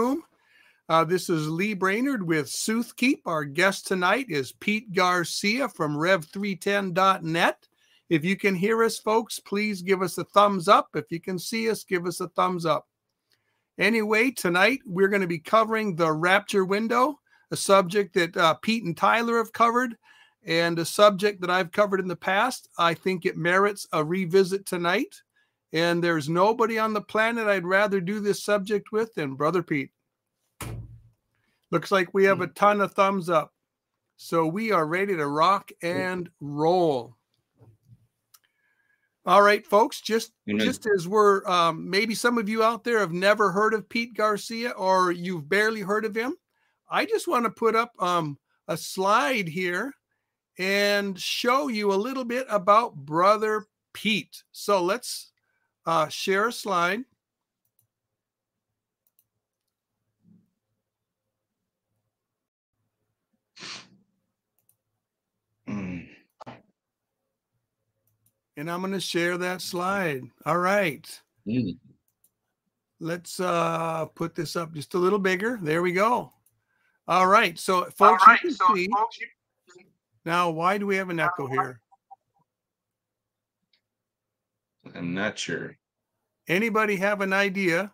room. Uh, this is Lee Brainard with Soothkeep. Our guest tonight is Pete Garcia from Rev310.net. If you can hear us, folks, please give us a thumbs up. If you can see us, give us a thumbs up. Anyway, tonight we're going to be covering the rapture window, a subject that uh, Pete and Tyler have covered, and a subject that I've covered in the past. I think it merits a revisit tonight. And there's nobody on the planet I'd rather do this subject with than Brother Pete. Looks like we have a ton of thumbs up. So we are ready to rock and roll. All right, folks. Just just as we're um, maybe some of you out there have never heard of Pete Garcia or you've barely heard of him. I just want to put up um, a slide here and show you a little bit about Brother Pete. So let's uh, share a slide. And I'm going to share that slide. All right. Mm. Let's uh, put this up just a little bigger. There we go. All right. So, folks, right. you can so, see. Folks, you now, why do we have an echo here? I'm not sure. Anybody have an idea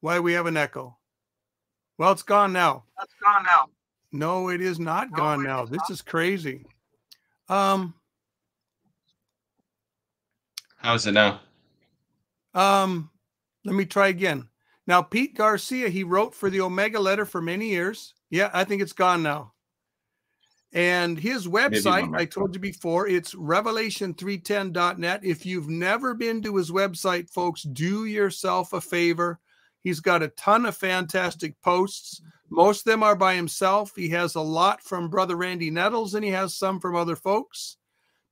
why we have an echo? Well, it's gone now. It's gone now. No, it is not no, gone now. This not. is crazy. Um, How's it now? Um, let me try again. Now, Pete Garcia, he wrote for the Omega Letter for many years. Yeah, I think it's gone now. And his website, I told you before, it's revelation310.net. If you've never been to his website, folks, do yourself a favor. He's got a ton of fantastic posts. Most of them are by himself. He has a lot from Brother Randy Nettles and he has some from other folks.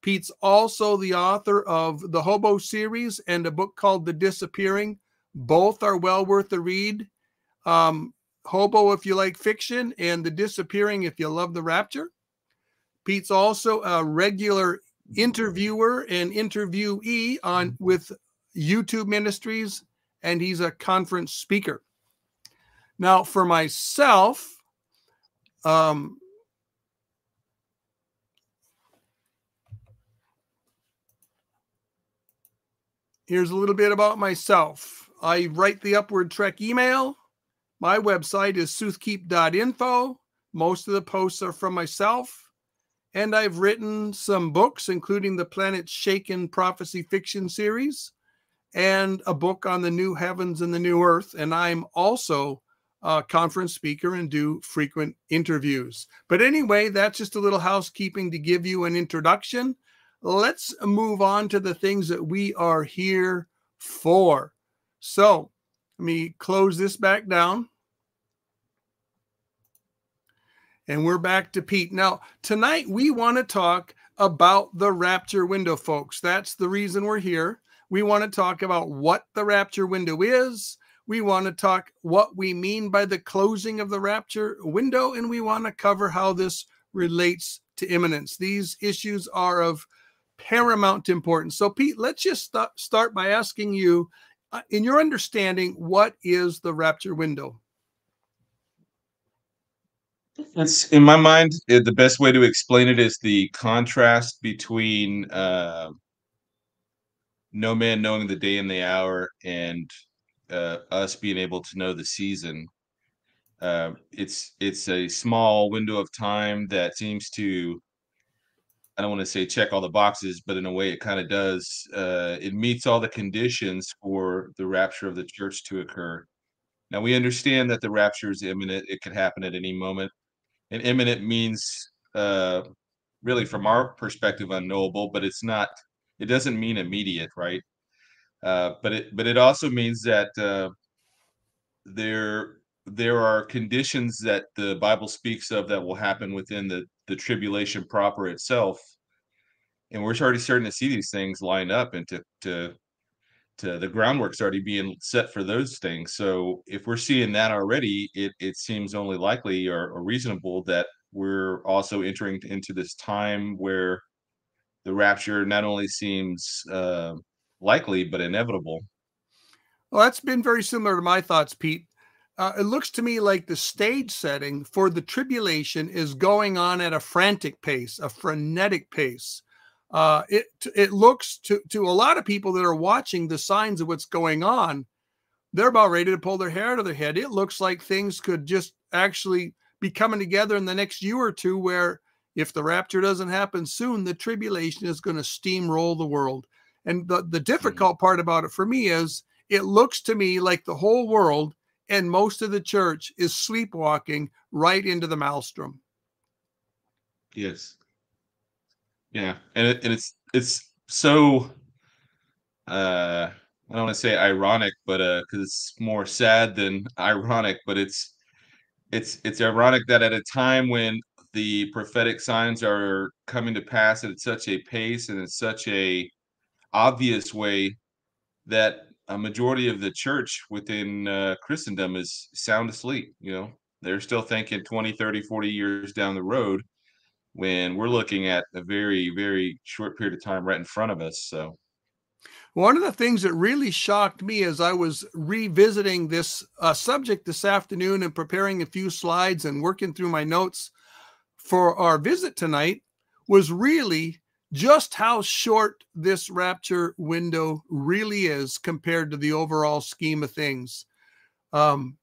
Pete's also the author of the Hobo series and a book called The Disappearing. Both are well worth a read. Um, Hobo, if you like fiction, and The Disappearing, if you love the Rapture. Pete's also a regular interviewer and interviewee on with YouTube Ministries, and he's a conference speaker. Now, for myself, um, Here's a little bit about myself. I write the Upward Trek email. My website is soothkeep.info. Most of the posts are from myself. And I've written some books, including the Planet Shaken Prophecy Fiction series and a book on the new heavens and the new earth. And I'm also a conference speaker and do frequent interviews. But anyway, that's just a little housekeeping to give you an introduction let's move on to the things that we are here for. So let me close this back down. And we're back to Pete. Now, tonight we want to talk about the rapture window, folks. That's the reason we're here. We want to talk about what the rapture window is. We want to talk what we mean by the closing of the rapture window, and we want to cover how this relates to imminence. These issues are of paramount importance. So, Pete, let's just st- start by asking you, uh, in your understanding, what is the rapture window? It's in my mind it, the best way to explain it is the contrast between uh, no man knowing the day and the hour and uh, us being able to know the season. Uh, it's it's a small window of time that seems to I don't want to say check all the boxes, but in a way it kind of does. Uh, it meets all the conditions for the rapture of the church to occur. Now we understand that the rapture is imminent; it could happen at any moment. And imminent means, uh, really, from our perspective, unknowable, but it's not. It doesn't mean immediate, right? Uh, but it but it also means that uh, there there are conditions that the Bible speaks of that will happen within the the tribulation proper itself and we're already starting to see these things line up and to to to the groundwork's already being set for those things. So if we're seeing that already it it seems only likely or, or reasonable that we're also entering into this time where the rapture not only seems uh, likely but inevitable. Well that's been very similar to my thoughts pete. Uh, it looks to me like the stage setting for the tribulation is going on at a frantic pace, a frenetic pace. Uh, it it looks to to a lot of people that are watching the signs of what's going on, they're about ready to pull their hair out of their head. It looks like things could just actually be coming together in the next year or two, where if the rapture doesn't happen soon, the tribulation is going to steamroll the world. And the the hmm. difficult part about it for me is it looks to me like the whole world and most of the church is sleepwalking right into the maelstrom. Yes. Yeah, and it, and it's it's so uh I don't want to say ironic, but uh because it's more sad than ironic, but it's it's it's ironic that at a time when the prophetic signs are coming to pass at such a pace and in such a obvious way that a majority of the church within uh, Christendom is sound asleep. You know, they're still thinking 20, 30, 40 years down the road when we're looking at a very, very short period of time right in front of us. So, one of the things that really shocked me as I was revisiting this uh, subject this afternoon and preparing a few slides and working through my notes for our visit tonight was really just how short this rapture window really is compared to the overall scheme of things. Um,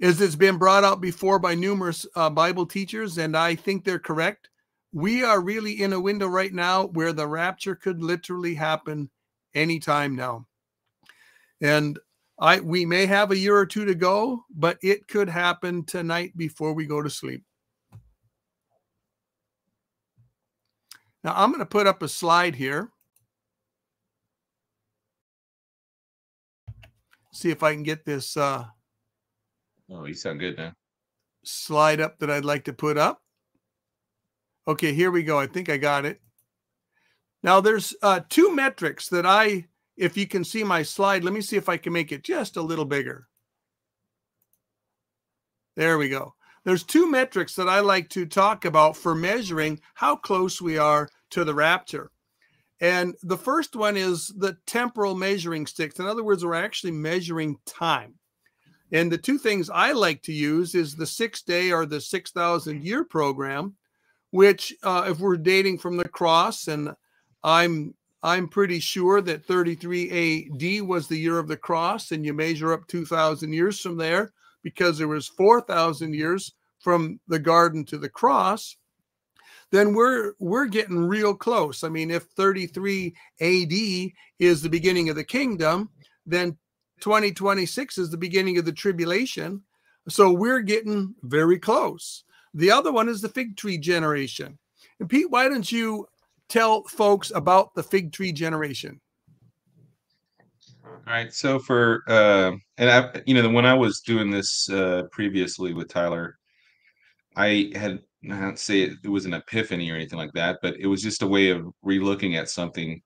as it's been brought out before by numerous uh, Bible teachers, and I think they're correct, we are really in a window right now where the rapture could literally happen anytime now. And I we may have a year or two to go, but it could happen tonight before we go to sleep. Now I'm going to put up a slide here. See if I can get this. Uh, oh, you sound good now. Slide up that I'd like to put up. Okay, here we go. I think I got it. Now there's uh, two metrics that I, if you can see my slide, let me see if I can make it just a little bigger. There we go. There's two metrics that I like to talk about for measuring how close we are to the rapture. And the first one is the temporal measuring sticks. In other words, we're actually measuring time. And the two things I like to use is the six day or the 6,000 year program, which, uh, if we're dating from the cross, and I'm I'm pretty sure that 33 AD was the year of the cross, and you measure up 2,000 years from there because there was 4,000 years from the garden to the cross, then we're we're getting real close. I mean, if 33 AD is the beginning of the kingdom, then 2026 is the beginning of the tribulation. So we're getting very close. The other one is the fig tree generation. And Pete, why don't you tell folks about the fig tree generation? All right. So for uh, and I, you know, when I was doing this uh, previously with Tyler, I had not say it, it was an epiphany or anything like that, but it was just a way of relooking at something.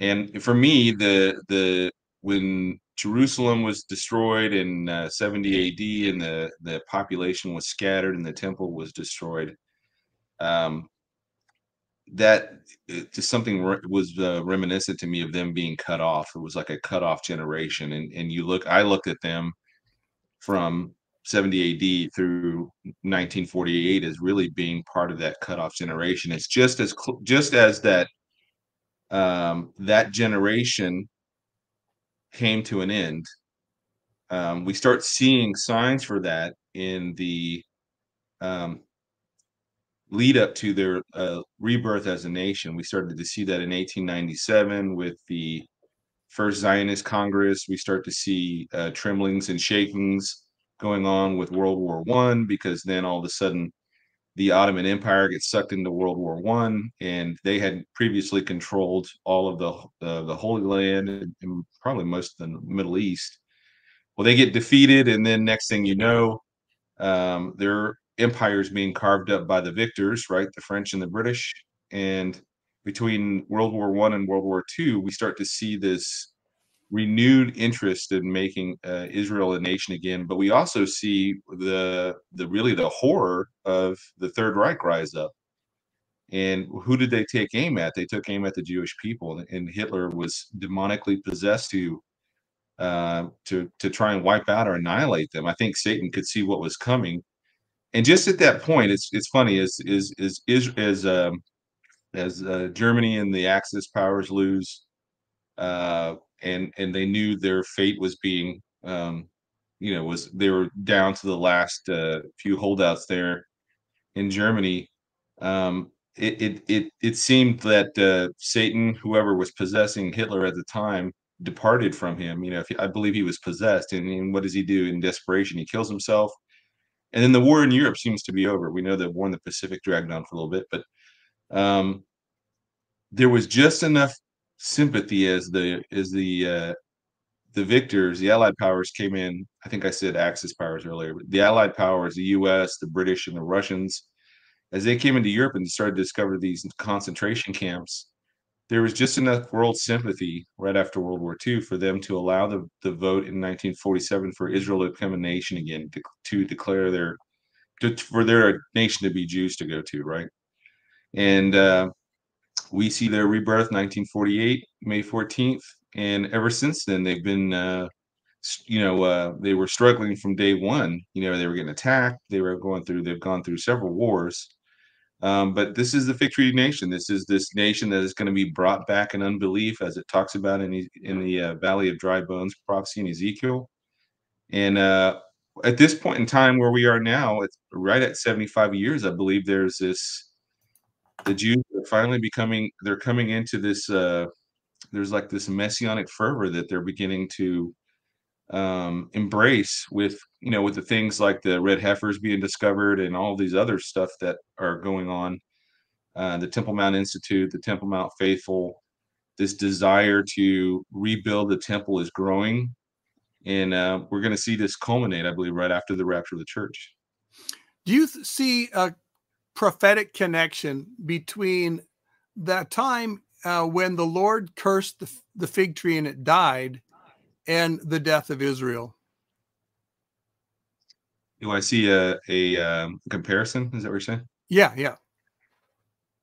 And for me, the the when Jerusalem was destroyed in uh, 70 AD and the the population was scattered and the temple was destroyed, um, that just something re- was uh, reminiscent to me of them being cut off. It was like a cut off generation, and and you look, I looked at them from 70 AD through 1948 as really being part of that cut off generation. It's just as cl- just as that um, that generation came to an end. Um, we start seeing signs for that in the um, lead up to their uh, rebirth as a nation. We started to see that in 1897 with the first Zionist Congress. We start to see uh, tremblings and shakings going on with World War One because then all of a sudden the Ottoman Empire gets sucked into World War One, and they had previously controlled all of the uh, the Holy Land and, probably most of the Middle East. Well, they get defeated, and then next thing you know, um, their empire is being carved up by the victors, right? The French and the British. And between World War One and World War Two, we start to see this renewed interest in making uh, Israel a nation again, but we also see the the really the horror of the Third Reich rise up. And who did they take aim at? They took aim at the Jewish people, and Hitler was demonically possessed to uh, to to try and wipe out or annihilate them. I think Satan could see what was coming, and just at that point, it's it's funny as is is is as um, as uh, Germany and the Axis powers lose, uh, and and they knew their fate was being um, you know was they were down to the last uh, few holdouts there in Germany. Um, it, it it it seemed that uh, Satan, whoever was possessing Hitler at the time, departed from him. You know, he, I believe he was possessed, and, and, what does he do in desperation? He kills himself, and then the war in Europe seems to be over. We know the war in the Pacific dragged on for a little bit, but um, there was just enough sympathy as the as the uh, the victors, the Allied powers came in. I think I said Axis powers earlier, but the Allied powers, the U.S., the British, and the Russians, as they came into Europe and started to discover these concentration camps there was just enough world sympathy right after World War II for them to allow the, the vote in 1947 for Israel to become a nation again, to, to declare their, to, for their nation to be Jews to go to, right? And uh, we see their rebirth 1948, May 14th. And ever since then, they've been, uh, you know, uh, they were struggling from day one. You know, they were getting attacked. They were going through, they've gone through several wars um, but this is the victory nation. This is this nation that is going to be brought back in unbelief, as it talks about in the, in the uh, Valley of Dry Bones prophecy in Ezekiel. And uh, at this point in time, where we are now, it's right at 75 years, I believe. There's this the Jews finally becoming. They're coming into this. Uh, there's like this messianic fervor that they're beginning to um, embrace with you know with the things like the red heifers being discovered and all these other stuff that are going on uh, the temple mount institute the temple mount faithful this desire to rebuild the temple is growing and uh, we're going to see this culminate i believe right after the rapture of the church do you th- see a prophetic connection between that time uh, when the lord cursed the, the fig tree and it died and the death of Israel. Do I see a a um, comparison? Is that what you're saying? Yeah, yeah,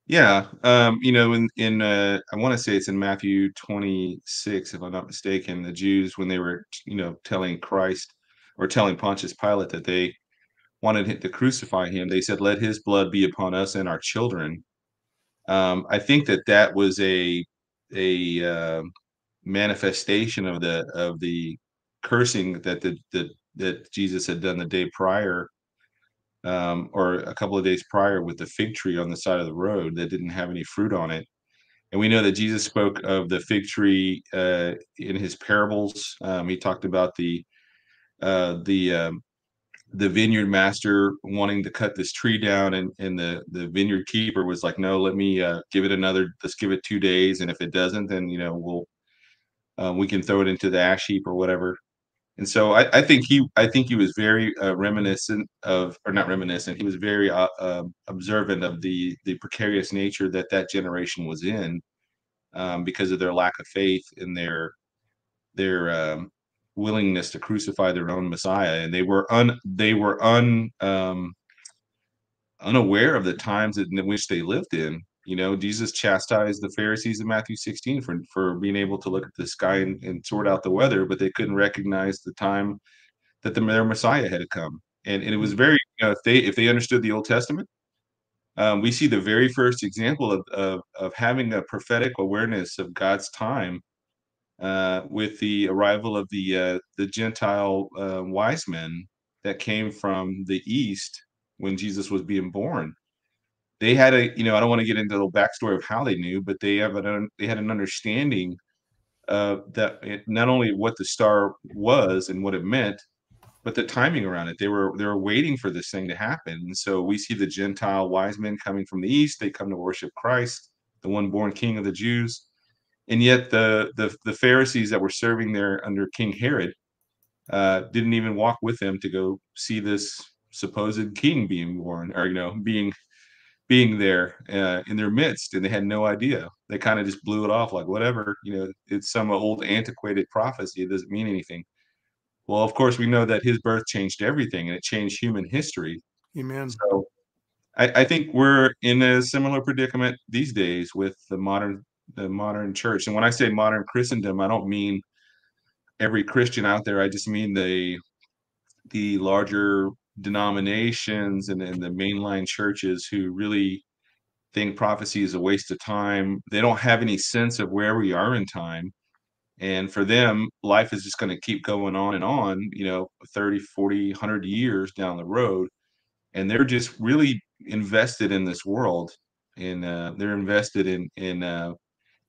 yeah. Um, you know, in in uh, I want to say it's in Matthew 26, if I'm not mistaken. The Jews, when they were, you know, telling Christ or telling Pontius Pilate that they wanted to crucify him, they said, "Let his blood be upon us and our children." Um, I think that that was a a uh, manifestation of the of the cursing that the, the that Jesus had done the day prior um, or a couple of days prior with the fig tree on the side of the road that didn't have any fruit on it. And we know that Jesus spoke of the fig tree uh, in his parables. Um, he talked about the uh, the um, the vineyard master wanting to cut this tree down, and and the the vineyard keeper was like, "No, let me uh, give it another. Let's give it two days, and if it doesn't, then you know we'll um, we can throw it into the ash heap or whatever. And so I, I think he, I think he was very uh, reminiscent of, or not reminiscent. He was very uh, uh, observant of the the precarious nature that that generation was in, um, because of their lack of faith in their their um, willingness to crucify their own Messiah, and they were un they were un um, unaware of the times in which they lived in. You know, Jesus chastised the Pharisees in Matthew 16 for, for being able to look at the sky and, and sort out the weather, but they couldn't recognize the time that the, their Messiah had come. And, and it was very, you know, if they if they understood the Old Testament, um, we see the very first example of, of, of having a prophetic awareness of God's time uh, with the arrival of the uh, the Gentile uh, wise men that came from the east when Jesus was being born they had a you know I don't want to get into the backstory of how they knew, but they have an they had an understanding uh, that it, not only what the star was and what it meant, but the timing around it. They were they were waiting for this thing to happen. And so we see the Gentile wise men coming from the east. They come to worship Christ, the one born King of the Jews. And yet the the, the Pharisees that were serving there under King Herod uh, didn't even walk with them to go see this supposed king being born or you know being being there uh, in their midst. And they had no idea. They kind of just blew it off like whatever you know it's some old antiquated prophecy. It doesn't mean anything. Well of course we know that his birth changed everything and it changed human history. Amen. So I, I think we're in a similar predicament these days with the modern the modern church and when i say modern christendom i don't mean every Christian out there. I just mean the the larger denominations and, and the mainline churches who really think prophecy is a waste of time. They don't have any sense of where we are in time. And for them, life is just going to keep going on and on, you know, 30, 40, 100 years down the road. And they're just really invested in this world. And uh, they're invested in, in uh,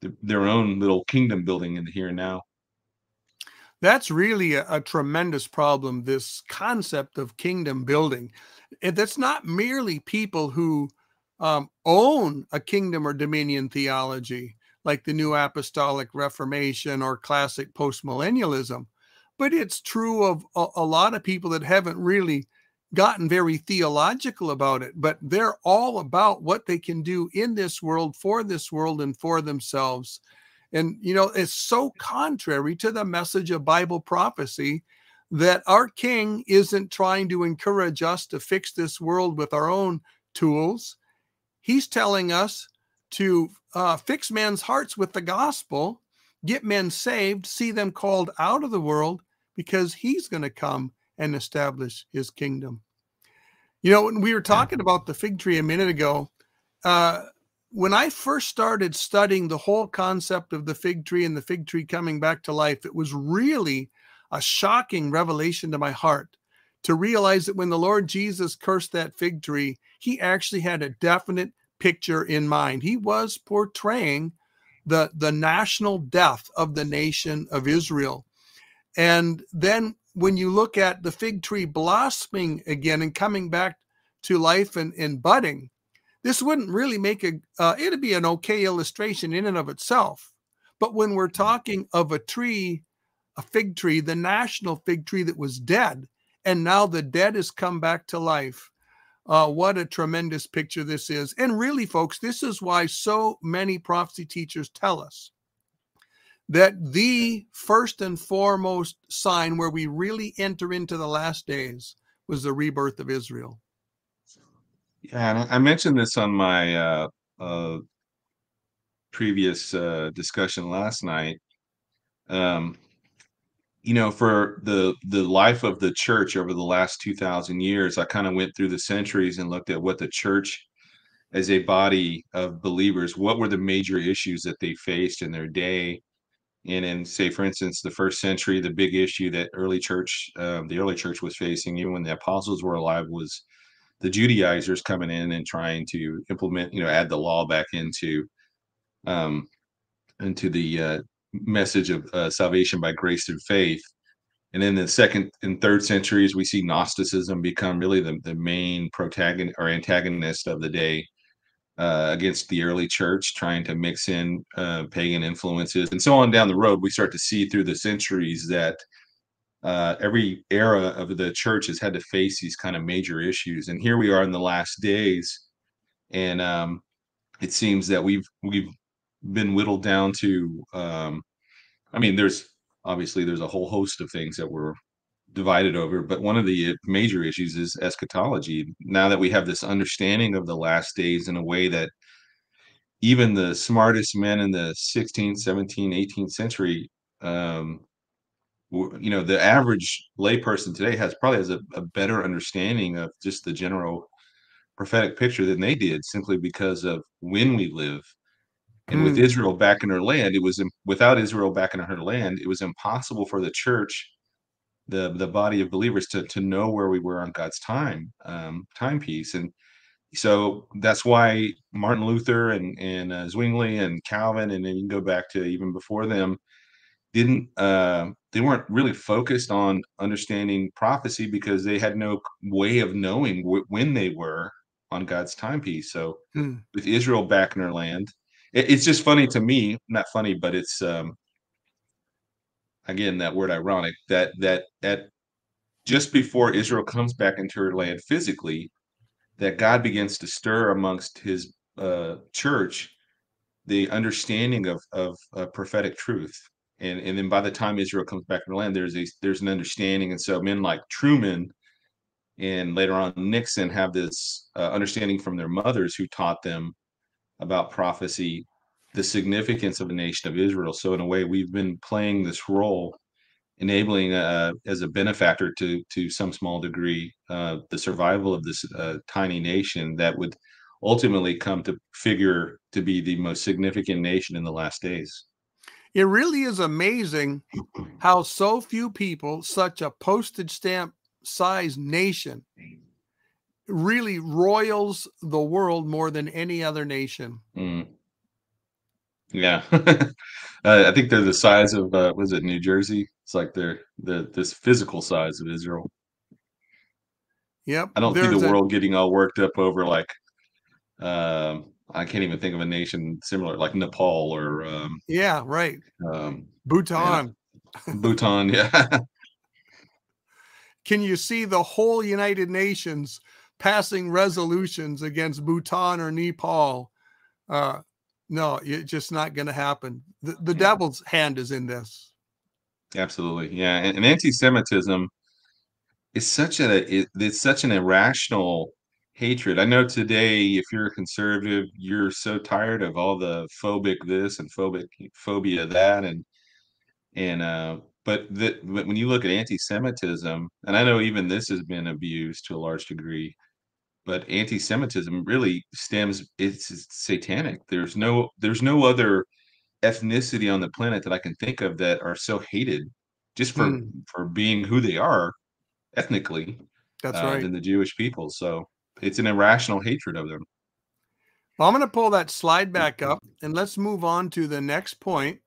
the, their own little kingdom building in the here and now. That's really a, a tremendous problem. This concept of kingdom building. That's not merely people who um, own a kingdom or dominion theology like the New Apostolic Reformation or classic postmillennialism. But it's true of a, a lot of people that haven't really gotten very theological about it, but they're all about what they can do in this world, for this world, and for themselves. And, you know, it's so contrary to the message of Bible prophecy that our king isn't trying to encourage us to fix this world with our own tools. He's telling us to uh, fix men's hearts with the gospel, get men saved, see them called out of the world, because he's going to come and establish his kingdom. You know, when we were talking about the fig tree a minute ago, uh, when I first started studying the whole concept of the fig tree and the fig tree coming back to life, it was really a shocking revelation to my heart to realize that when the Lord Jesus cursed that fig tree, he actually had a definite picture in mind. He was portraying the, the national death of the nation of Israel. And then when you look at the fig tree blossoming again and coming back to life and, and budding, this wouldn't really make a, uh, it'd be an okay illustration in and of itself. But when we're talking of a tree, a fig tree, the national fig tree that was dead, and now the dead has come back to life, uh, what a tremendous picture this is. And really, folks, this is why so many prophecy teachers tell us that the first and foremost sign where we really enter into the last days was the rebirth of Israel. Yeah, and I mentioned this on my uh, uh, previous uh, discussion last night. Um, you know for the the life of the church over the last 2000 years i kind of went through the centuries and looked at what the church as a body of believers what were the major issues that they faced in their day and in say for instance the first century the big issue that early church um, the early church was facing even when the apostles were alive was the judaizers coming in and trying to implement you know add the law back into um into the uh, message of uh, salvation by grace through faith. And in the second and third centuries, we see Gnosticism become really the, the main protagonist or antagonist of the day uh, against the early church, trying to mix in uh, pagan influences and so on down the road. We start to see through the centuries that uh, every era of the church has had to face these kind of major issues. And here we are in the last days, and um, it seems that we've we've been whittled down to um, i mean there's obviously there's a whole host of things that we're divided over but one of the major issues is eschatology. Now that we have this understanding of the last days in a way that even the smartest men in the 16th 17th 18th century um, you know the average layperson today has probably has a, a better understanding of just the general prophetic picture than they did simply because of when we live. And with Israel back in her land, it was without Israel back in her land, it was impossible for the church, the the body of believers, to to know where we were on God's time um, timepiece. And so that's why Martin Luther and and uh, Zwingli and Calvin, and then you can go back to even before them, didn't uh, they weren't really focused on understanding prophecy because they had no way of knowing when they were on God's timepiece. So mm. with Israel back in her land, it, it's just funny to me, not funny, but it's um again that word ironic that that at just before Israel comes back into her land physically, that God begins to stir amongst his uh, church the understanding of of uh, prophetic truth. And, and then by the time Israel comes back to the land, there's a there's an understanding. And so men like Truman and later on Nixon have this uh, understanding from their mothers who taught them about prophecy, the significance of the nation of Israel. So in a way, we've been playing this role enabling uh, as a benefactor to to some small degree uh, the survival of this uh, tiny nation that would ultimately come to figure to be the most significant nation in the last days. It really is amazing how so few people, such a postage stamp size nation, really royals the world more than any other nation. Mm. Yeah, uh, I think they're the size of uh, was it New Jersey? It's like they're the this physical size of Israel. Yep. I don't see the world getting all worked up over like um, I can't even think of a nation similar like Nepal or um, yeah, right. Um, Bhutan. Bhutan, yeah. Can you see the whole United Nations passing resolutions against Bhutan or Nepal? Uh, no, it's just not going to happen. The, the yeah. devil's hand is in this. Absolutely, yeah. And, and anti-Semitism is such a it, it's such an irrational hatred. I know today, if you're a conservative, you're so tired of all the phobic this and phobic phobia that, and and uh, but the, but when you look at anti-Semitism, and I know even this has been abused to a large degree, but anti-Semitism really stems it's, it's satanic. There's no there's no other ethnicity on the planet that I can think of that are so hated just for mm. for being who they are ethnically. That's uh, right. Than the Jewish people. So it's an irrational hatred of them. Well, I'm going to pull that slide back up and let's move on to the next point.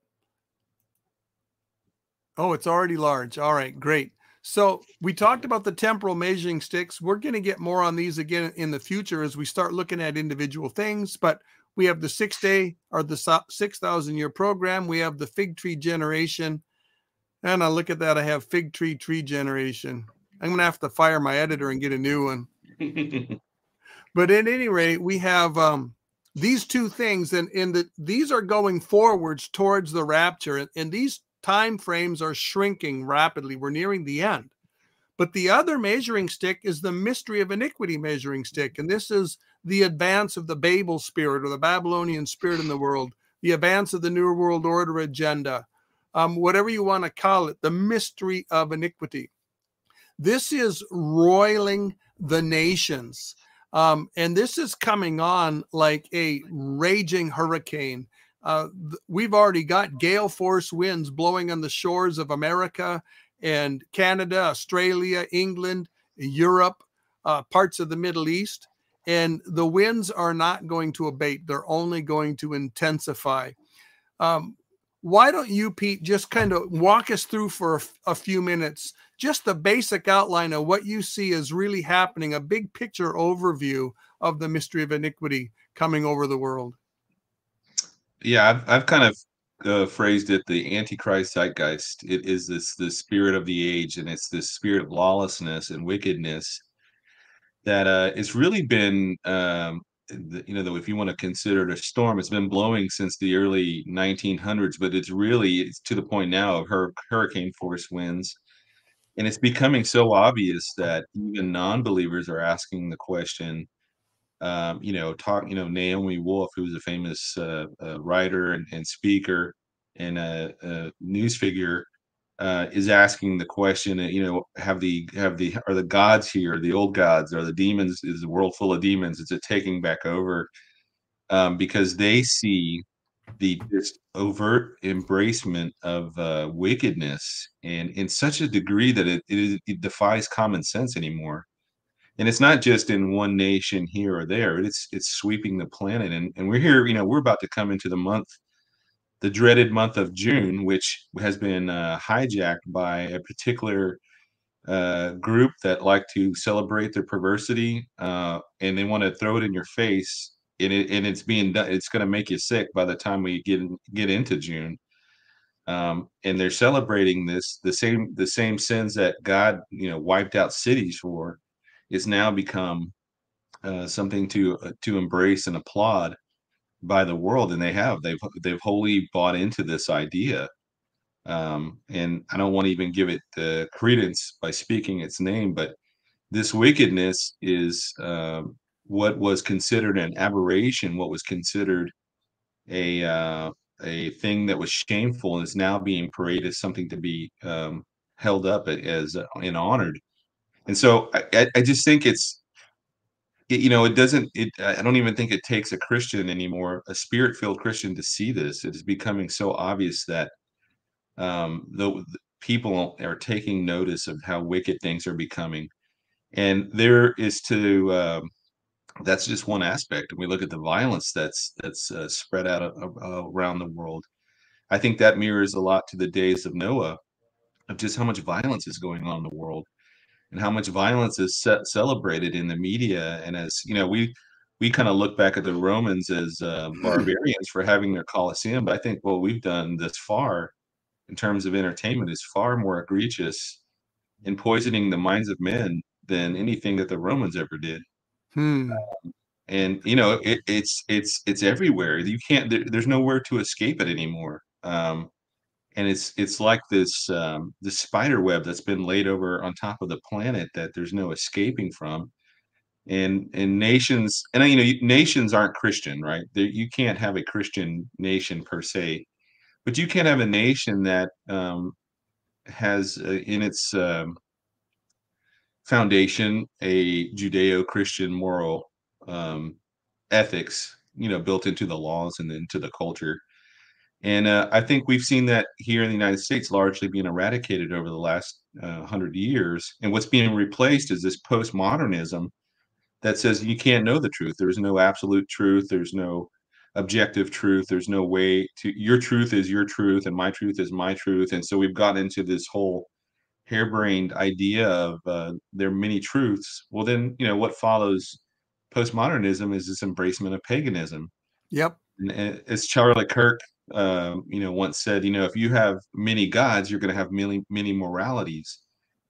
Oh, it's already large. All right, great. So we talked about the temporal measuring sticks. We're going to get more on these again in the future as we start looking at individual things. But we have the six day or the 6,000 year program. We have the fig tree generation. And I look at that, I have fig tree tree generation. I'm going to have to fire my editor and get a new one. but at any rate, we have um, these two things, and in the these are going forwards towards the rapture, and, and these time frames are shrinking rapidly. We're nearing the end. But the other measuring stick is the mystery of iniquity measuring stick. And this is the advance of the Babel spirit or the Babylonian spirit in the world, the advance of the New World Order agenda, um, whatever you want to call it, the mystery of iniquity. This is roiling the nations. Um, and this is coming on like a raging hurricane. Uh, we've already got gale force winds blowing on the shores of America and Canada, Australia, England, Europe, uh, parts of the Middle East. And the winds are not going to abate, they're only going to intensify. Um, why don't you, Pete, just kind of walk us through for a, a few minutes just the basic outline of what you see is really happening, a big picture overview of the mystery of iniquity coming over the world. Yeah, I've, I've kind of uh, phrased it the antichrist zeitgeist. It is this the spirit of the age, and it's this spirit of lawlessness and wickedness that uh, it's really been um, you know if you want to consider it a storm it's been blowing since the early 1900s but it's really it's to the point now of her hurricane force winds and it's becoming so obvious that even non-believers are asking the question um, you know talk you know naomi wolf who's a famous uh, uh, writer and, and, speaker and a, a news figure uh, is asking the question you know have the have the are the gods here the old gods are the demons is the world full of demons is it taking back over? Um, because they see the just overt embracement of uh, wickedness and in such a degree that it, it, it defies common sense anymore and it's not just in one nation here or there it's it's sweeping the planet and, and we're here you know we're about to come into the month the dreaded month of june which has been uh, hijacked by a particular uh, group that like to celebrate their perversity uh, and they want to throw it in your face and it and it's being done. It's going to make you sick by the time we get get into June. Um, and they're celebrating this the same the same sins that God you know wiped out cities for is now become uh, something to uh, to embrace and applaud by the world, and they have they've they've wholly bought into this idea. Um, and I don't want to even give it the credence by speaking its name, but this wickedness is um, what was considered an aberration, what was considered a uh, a thing that was shameful, is now being paraded as something to be um, held up as uh, and honored. And so I, I just think it's it, you know, it doesn't. It I don't even think it takes a Christian anymore, a spirit-filled Christian, to see this. It is becoming so obvious that um, the, the people are taking notice of how wicked things are becoming, and there is to. Um, that's just one aspect. And we look at the violence that's that's uh, spread out uh, around the world. I think that mirrors a lot to the days of Noah, of just how much violence is going on in the world and how much violence is set, celebrated in the media. And as you know, we we kind of look back at the Romans as uh, barbarians for having their Colosseum, but I think what we've done this far in terms of entertainment is far more egregious in poisoning the minds of men than anything that the Romans ever did. Hmm. Um, and you know, it, it's it's it's everywhere. You can't. There, there's nowhere to escape it anymore. Um, and it's it's like this um, this spider web that's been laid over on top of the planet that there's no escaping from. And and nations and you know nations aren't christian right? They're, you can't have a christian nation per se but you can't have a nation that um, has uh, in its um, foundation a judeo-christian moral um, ethics you know built into the laws and into the culture and uh, I think we've seen that here in the United States largely being eradicated over the last uh, hundred years. And what's being replaced is this postmodernism that says you can't know the truth. There's no absolute truth. There's no objective truth. There's no way to your truth is your truth and my truth is my truth. And so we've gotten into this whole harebrained idea of uh, there are many truths. Well, then you know what follows postmodernism is this embracement of paganism. Yep. As Charlie Kirk um, you know, once said, you know, if you have many gods, you're going to have many, many moralities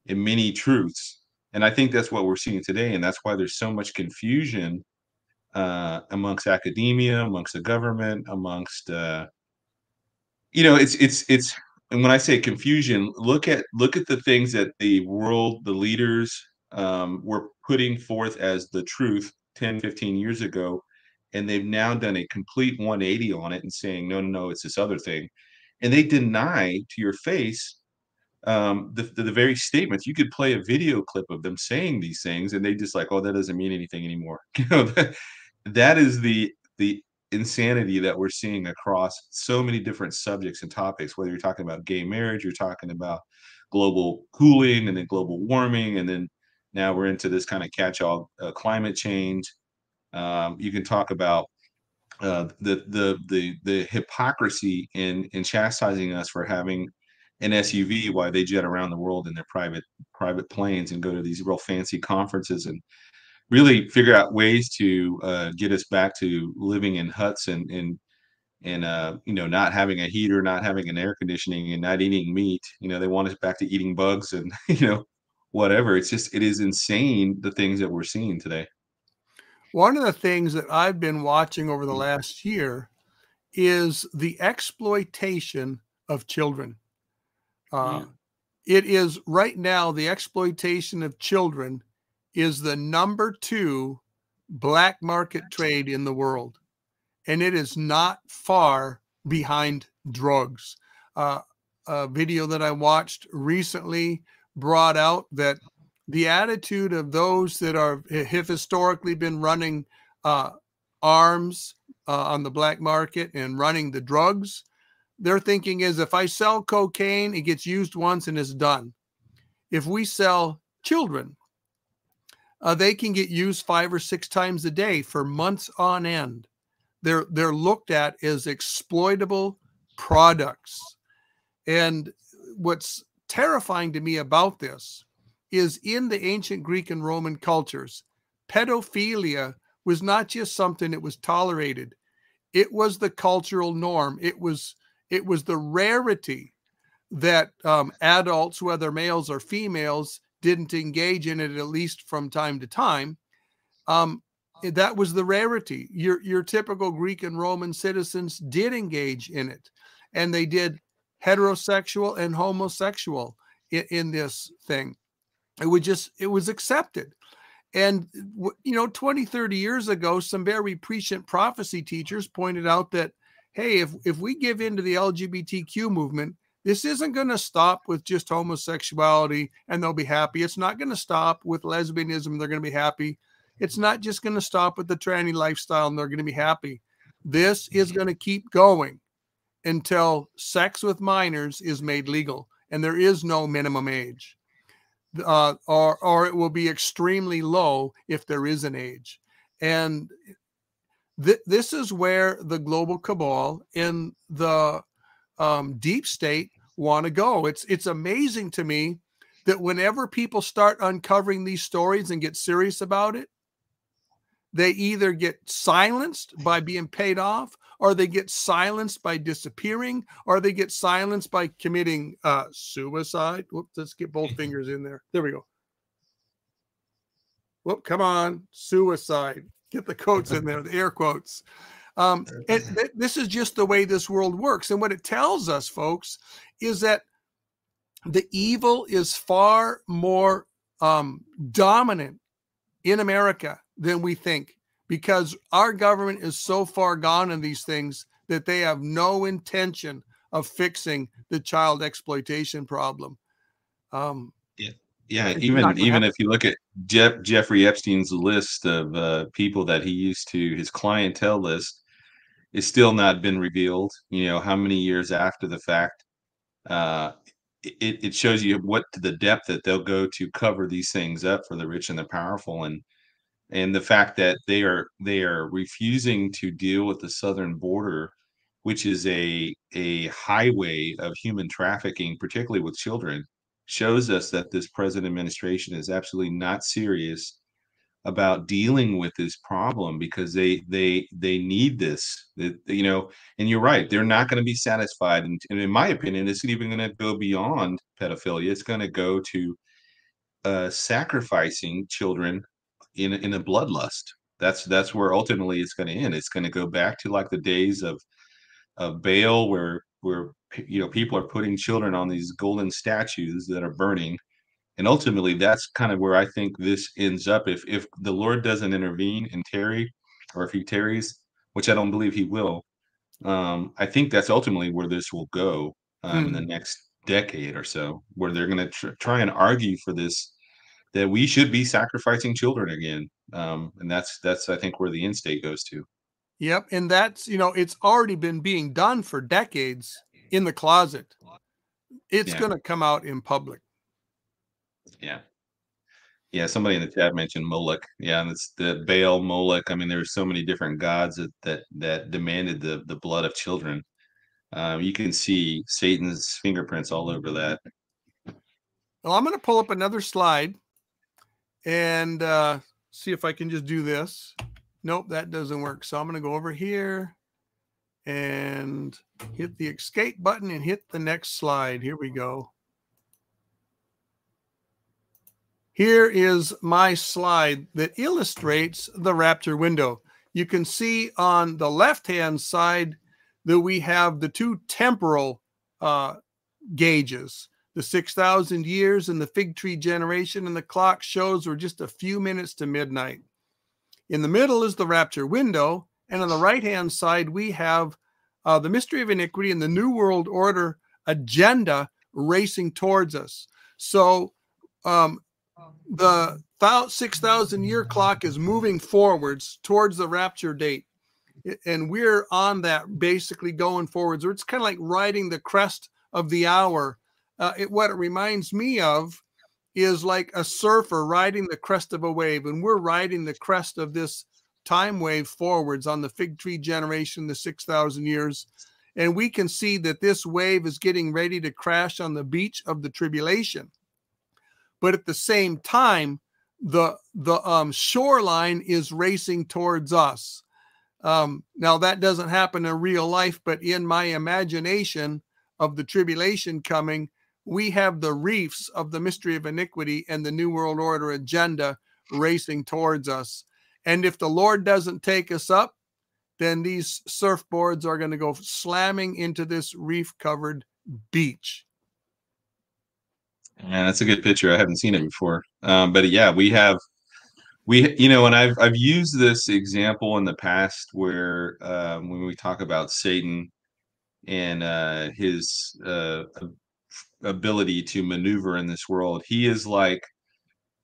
and many truths. And I think that's what we're seeing today. And that's why there's so much confusion uh, amongst academia, amongst the government, amongst, uh, you know, it's, it's, it's, and when I say confusion, look at, look at the things that the world, the leaders um, were putting forth as the truth 10, 15 years ago and they've now done a complete 180 on it and saying no no no it's this other thing. And they deny to your face um, the, the, the very statements. You could play a video clip of them saying these things and they just like oh that doesn't mean anything anymore. You know that, is the the insanity that we're seeing across so many different subjects and topics whether you're talking about gay marriage you're talking about global cooling and then global warming and then now we're into this kind of catch-all uh, climate change um, you can talk about uh, the the the the hypocrisy in in chastising us for having an SUV while they jet around the world in their private private planes and go to these real fancy conferences and really figure out ways to uh, get us back to living in huts and and and uh, you know not having a heater, not having an air conditioning, and not eating meat. You know they want us back to eating bugs and you know whatever. It's just it is insane the things that we're seeing today. One of the things that I've been watching over the mm. last year is the exploitation of children. Uh, yeah. It is right now the exploitation of children is the number two black market trade in the world, and it is not far behind drugs. Uh, a video that I watched recently brought out that the attitude of those that are have historically been running uh, arms uh, on the black market and running the drugs their thinking is if i sell cocaine it gets used once and is done. If we sell children uh, they can get used five or six times a day for months on end. They're they're looked at as exploitable products. And what's terrifying to me about this is in the ancient Greek and Roman cultures. Pedophilia was not just something that was tolerated. It was the cultural norm. It was it was the rarity that um, adults, whether males or females, didn't engage in it at least from time to time. Um, that was the rarity. Your your typical Greek and Roman citizens did engage in it, and they did heterosexual and homosexual in, in this thing it would just it was accepted and uh, you know 20 30 years ago some very prescient prophecy teachers pointed out that hey if if we give in to the lgbtq movement This isn't going to stop with just homosexuality and they'll be happy. It's not going to stop with lesbianism. They're going to be happy. It's not just going to stop with the tranny lifestyle and they're going to be happy. This is mm-hmm. going to keep going until sex with minors is made legal and there is no minimum age. Uh, or, or it will be extremely low if there is an age. And th- this is where the global cabal in the um, deep state want to go. It's it's amazing to me that whenever people start uncovering these stories and get serious about it, they either get silenced by being paid off, or they get silenced by disappearing, or they get silenced by committing uh, suicide. Whoop, let's get both fingers in there. There we go. Whoop, come on, suicide. Get the quotes in there, the air quotes. Um, and th- this is just the way this world works. And what it tells us, folks, is that the evil is far more um, dominant in America than we think because our government is so far gone in these things that they have no intention of fixing the child exploitation problem. Um, yeah, yeah. Even even if you look at Jeff, Jeffrey Epstein's list of uh, people that he used to his clientele list, is still not been revealed. You know how many years after the fact. Uh, it, it shows you what the depth that they'll go to cover these things up for the rich and the powerful and and the fact that they are they are refusing to deal with the southern border which is a a highway of human trafficking particularly with children shows us that this present administration is absolutely not serious about dealing with this problem because they they they need this. You know and you're right they're not going to be satisfied. And, and, in my opinion it's even going to go beyond pedophilia. It's going to go to uh, sacrificing children in in a bloodlust that's that's where ultimately it's going to end it's going to go back to like the days of of baal where where you know people are putting children on these golden statues that are burning and ultimately that's kind of where i think this ends up if if the lord doesn't intervene and tarry or if he tarries which i don't believe he will um, i think that's ultimately where this will go um, mm. in the hmm. next decade or so where they're going to tr- try and argue for this that we should be sacrificing children again um, and that's that's i think where the end state goes to yep and that's you know it's already been being done for decades in the closet it's yeah. going to come out in public yeah. Yeah, somebody in the chat mentioned Moloch. Yeah, and it's the Baal Moloch. I mean, there's so many different gods that that that demanded the the blood of children. Um, you can see Satan's fingerprints all over that. Well, I'm going to pull up another slide and uh, see if I can just do this. Nope, that doesn't work. So I'm going to go over here and hit the escape button and hit the next slide. Here we go. Here is my slide that illustrates the rapture window. You can see on the left-hand side that we have the two temporal uh, gauges, the 6,000 years and the fig tree generation, and the clock shows we're just a few minutes to midnight. In the middle is the rapture window, and on the right-hand side, we have uh, the mystery of iniquity and the New World Order agenda racing towards us. So um, the 6,000 year clock is moving forwards towards the rapture date. And we're on that basically going forwards. Or it's kind of like riding the crest of the hour. Uh, it, what it reminds me of is like a surfer riding the crest of a wave. And we're riding the crest of this time wave forwards on the fig tree generation, the 6,000 years. And we can see that this wave is getting ready to crash on the beach of the tribulation but at the same time, the the um, shoreline is racing towards us. Um, now that doesn't happen in real life, but in my imagination of the tribulation coming, we have the reefs of the mystery of iniquity and the New World Order agenda racing towards us. And if the Lord doesn't take us up, then these surfboards are going to go slamming into this reef covered beach. Yeah, that's a good picture. I haven't seen it before. Um, but yeah, we have we you know, and I've I've used this example in the past where um, when we talk about Satan, and uh, his uh, ability to maneuver in this world. He is like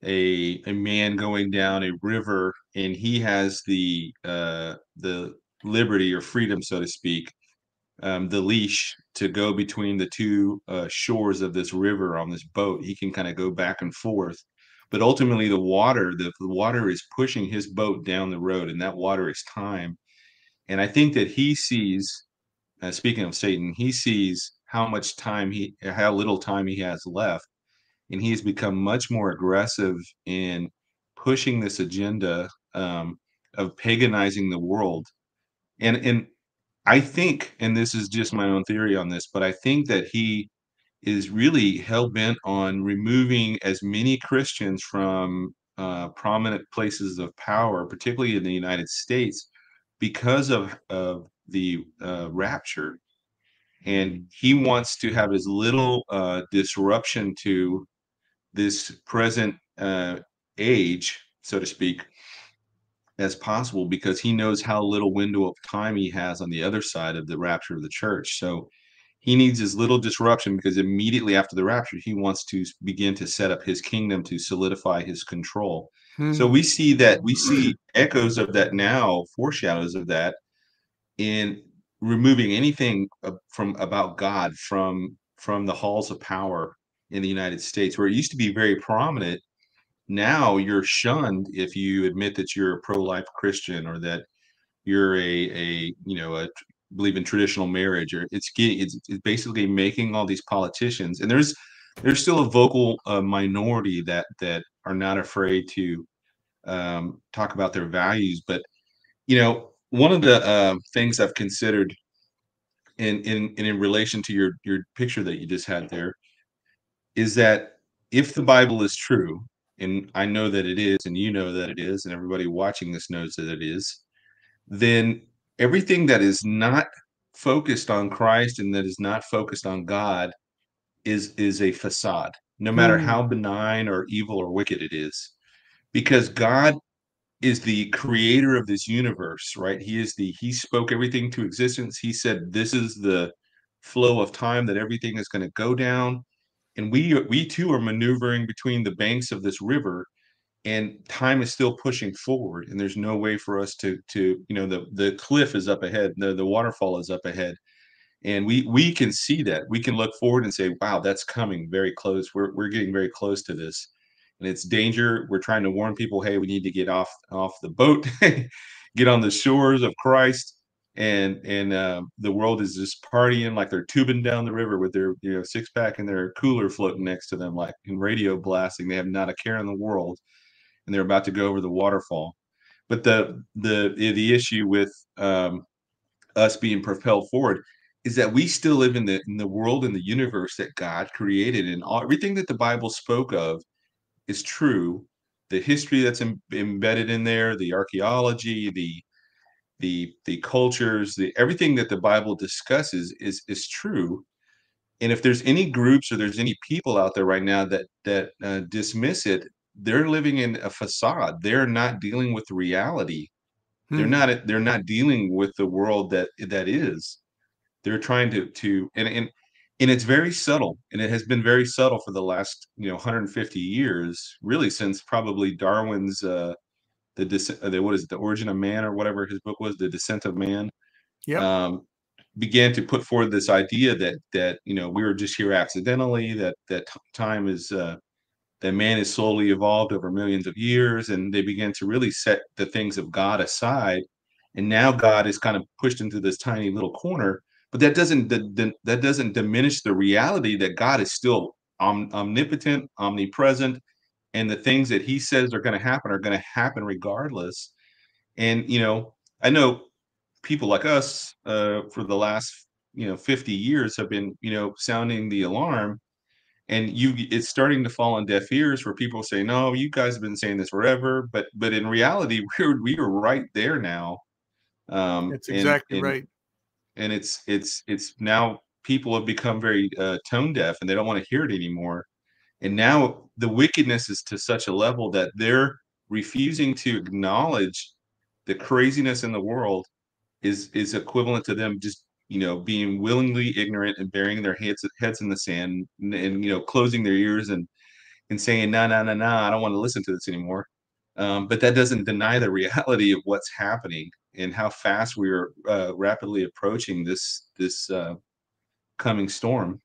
a a man going down a river, and he has the uh, the liberty or freedom, so to speak, um, the leash to go between the two uh, shores of this river on this boat. He can kind of go back and forth, but ultimately the water, the, water is pushing his boat down the road, and that water is time. And I think that he sees, uh, speaking of Satan, he sees how much time he, how little time he has left, and he has become much more aggressive in pushing this agenda um, of paganizing the world. And and I think, and this is just my own theory on this, but I think that he is really hell bent on removing as many Christians from uh, prominent places of power, particularly in the United States, because of of the uh, rapture, and he wants to have as little uh, disruption to this present uh, age, so to speak, as possible because he knows how little window of time he has on the other side of the rapture of the church. So he needs as little disruption because immediately after the rapture, he wants to begin to set up his kingdom to solidify his control. Hmm. So we see that we see echoes of that now, foreshadows of that in removing anything from about God from from the halls of power in the United States, where it used to be very prominent. Now you're shunned if you admit that you're a pro-life Christian or that you're a a you know a believe in traditional marriage or it's it's, it's basically making all these politicians and there's there's still a vocal uh, minority that that are not afraid to um, talk about their values but you know one of the uh, things I've considered in in in relation to your your picture that you just had there is that if the Bible is true and I know that it is, and you know that it is, and everybody watching this knows that it is, then everything that is not focused on Christ and that is not focused on God is is a facade, no matter mm. how benign or evil or wicked it is, because God is the creator of this universe, right? He is the he spoke everything to existence. He said this is the flow of time that everything is going to go down. And we we too are maneuvering between the banks of this river and time is still pushing forward and there's no way for us to to you know the the cliff is up ahead the, the waterfall is up ahead. And we we can see that. We can look forward and say wow that's coming very close. We're, we're getting very close to this and it's danger we're trying to warn people hey we need to get off off the boat get on the shores of christ and and uh, the world is just partying like they're tubing down the river with their you know six pack and their cooler floating next to them like in radio blasting. They have not a care in the world and they're about to go over the waterfall. But the the the issue with um, us being propelled forward is that we still live in the in the world in the universe that god created and all, everything that the bible spoke of is true the history that's Im- embedded in there the archaeology the the the cultures, the everything that the Bible discusses is is true. And if there's any groups or there's any people out there right now that that uh, dismiss it, they're living in a facade. They're not dealing with reality. Hmm. They're not they're not dealing with the world that that is. They're trying to to and and and it's very subtle and it has been very subtle for the last you know 150 years really since probably darwin's uh, the descent uh, the what is it the origin of man or whatever his book was the descent of man yeah um, began to put forward this idea that that you know we were just here accidentally that that time is uh that man is slowly evolved over millions of years and they began to really set the things of god aside. And now god is kind of pushed into this tiny little corner but that doesn't that doesn't diminish the reality that god is still omnipotent omnipresent and the things that he says are going to happen are going to happen regardless. And you know i know people like us uh, for the last you know 50 years have been you know sounding the alarm and you it's starting to fall on deaf ears where people say no you guys have been saying this forever but but in reality we're we are right there now. Um that's exactly and, and, right and it's it's it's now people have become very uh, tone deaf and they don't want to hear it anymore and now the wickedness is to such a level that they're refusing to acknowledge the craziness in the world is is equivalent to them just you know, being willingly ignorant and burying their heads heads in the sand and, and you know, closing their ears and and saying, "No, no, no, no, I don't want to listen to this anymore." Um, but that doesn't deny the reality of what's happening and how fast we are uh, rapidly approaching this this uh, coming storm.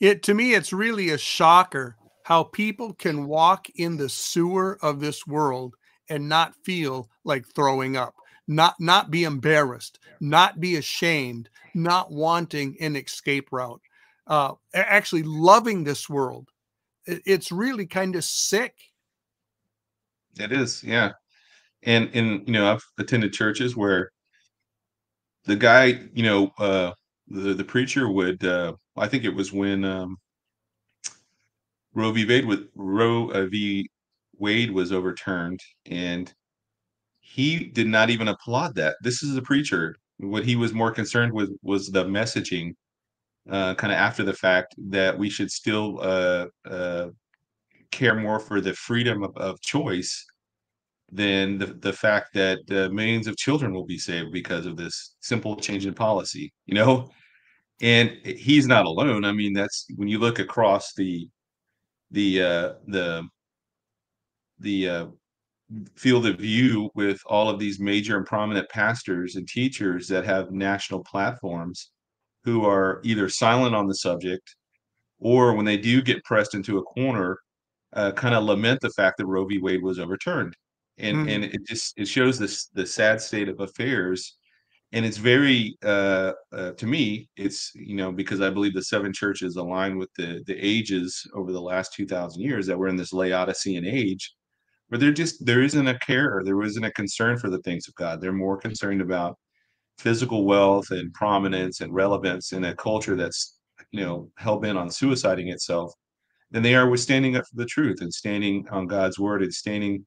It to me, it's really a shocker how people can walk in the sewer of this world and not feel like throwing up not not be embarrassed not be ashamed not wanting an escape route. Uh actually loving this world it's really kind of sick. It is yeah and and you know i've attended churches where the guy you know uh the the preacher would uh i think it was when um roe v wade with roe v wade was overturned and he did not even applaud that. This is a preacher. What he was more concerned with was the messaging, uh, kind of after the fact, that we should still uh, uh, care more for the freedom of, of choice than the, the fact that uh, millions of children will be saved because of this simple change in policy. You know, and he's not alone. I mean, that's when you look across the the uh, the the uh, field of view with all of these major and prominent pastors and teachers that have national platforms who are either silent on the subject or when they do get pressed into a corner uh, kind of lament the fact that roe v wade was overturned and mm. and it just it shows this the sad state of affairs and it's very uh, uh, to me it's you know because i believe the seven churches align with the the ages over the last 2000 years that we're in this laodicean age where there just there isn't a care, there isn't a concern for the things of God. They're more concerned about physical wealth and prominence and relevance in a culture that's you know hell bent on suiciding itself than they are with standing up for the truth and standing on God's word and standing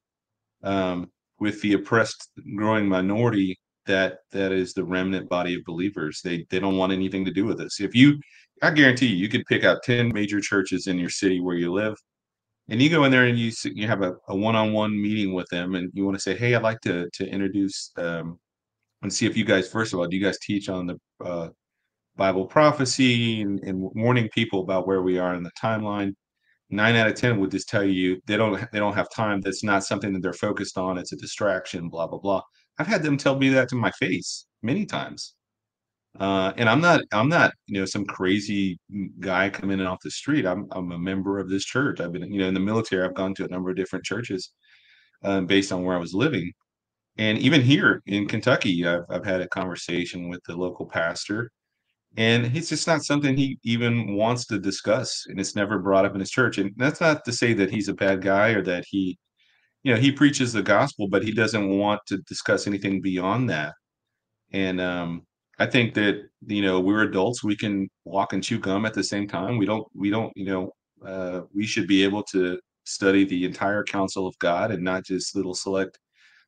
um, with the oppressed growing minority that that is the remnant body of believers. They they don't want anything to do with this. If you, I guarantee you, you could pick out ten major churches in your city where you live and you go in there and you you have a, one-on-one meeting with them and you want to say hey i'd like to to introduce um, and see if you guys first of all do you guys teach on the uh, bible prophecy and, and, warning people about where we are in the timeline nine out of ten would just tell you they don't they don't have time that's not something that they're focused on it's a distraction blah blah blah i've had them tell me that to my face many times uh, and I'm not I'm not you know some crazy guy coming in off the street. I'm I'm a member of this church. I've been you know in the military. I've gone to a number of different churches um, based on where I was living, and even here in Kentucky, I've I've had a conversation with the local pastor, and it's just not something he even wants to discuss, and it's never brought up in his church. And that's not to say that he's a bad guy or that he, you know, he preaches the gospel, but he doesn't want to discuss anything beyond that. And um, I think that you know we're adults. We can walk and chew gum at the same time. We don't. We don't. You know, uh, we should be able to study the entire counsel of God and not just little select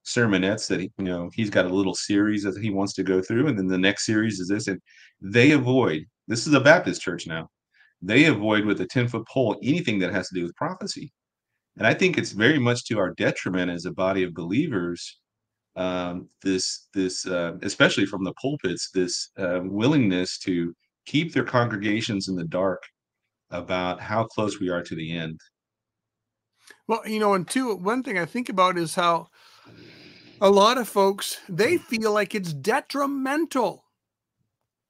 sermonettes that he, you know he's got a little series that he wants to go through, and then the next series is this. And they avoid. This is a Baptist church now. They avoid with a ten foot pole anything that has to do with prophecy, and I think it's very much to our detriment as a body of believers um, this this uh, especially from the pulpits this uh, willingness to keep their congregations in the dark about how close we are to the end well you know and two one thing i think about is how a lot of folks they feel like it's detrimental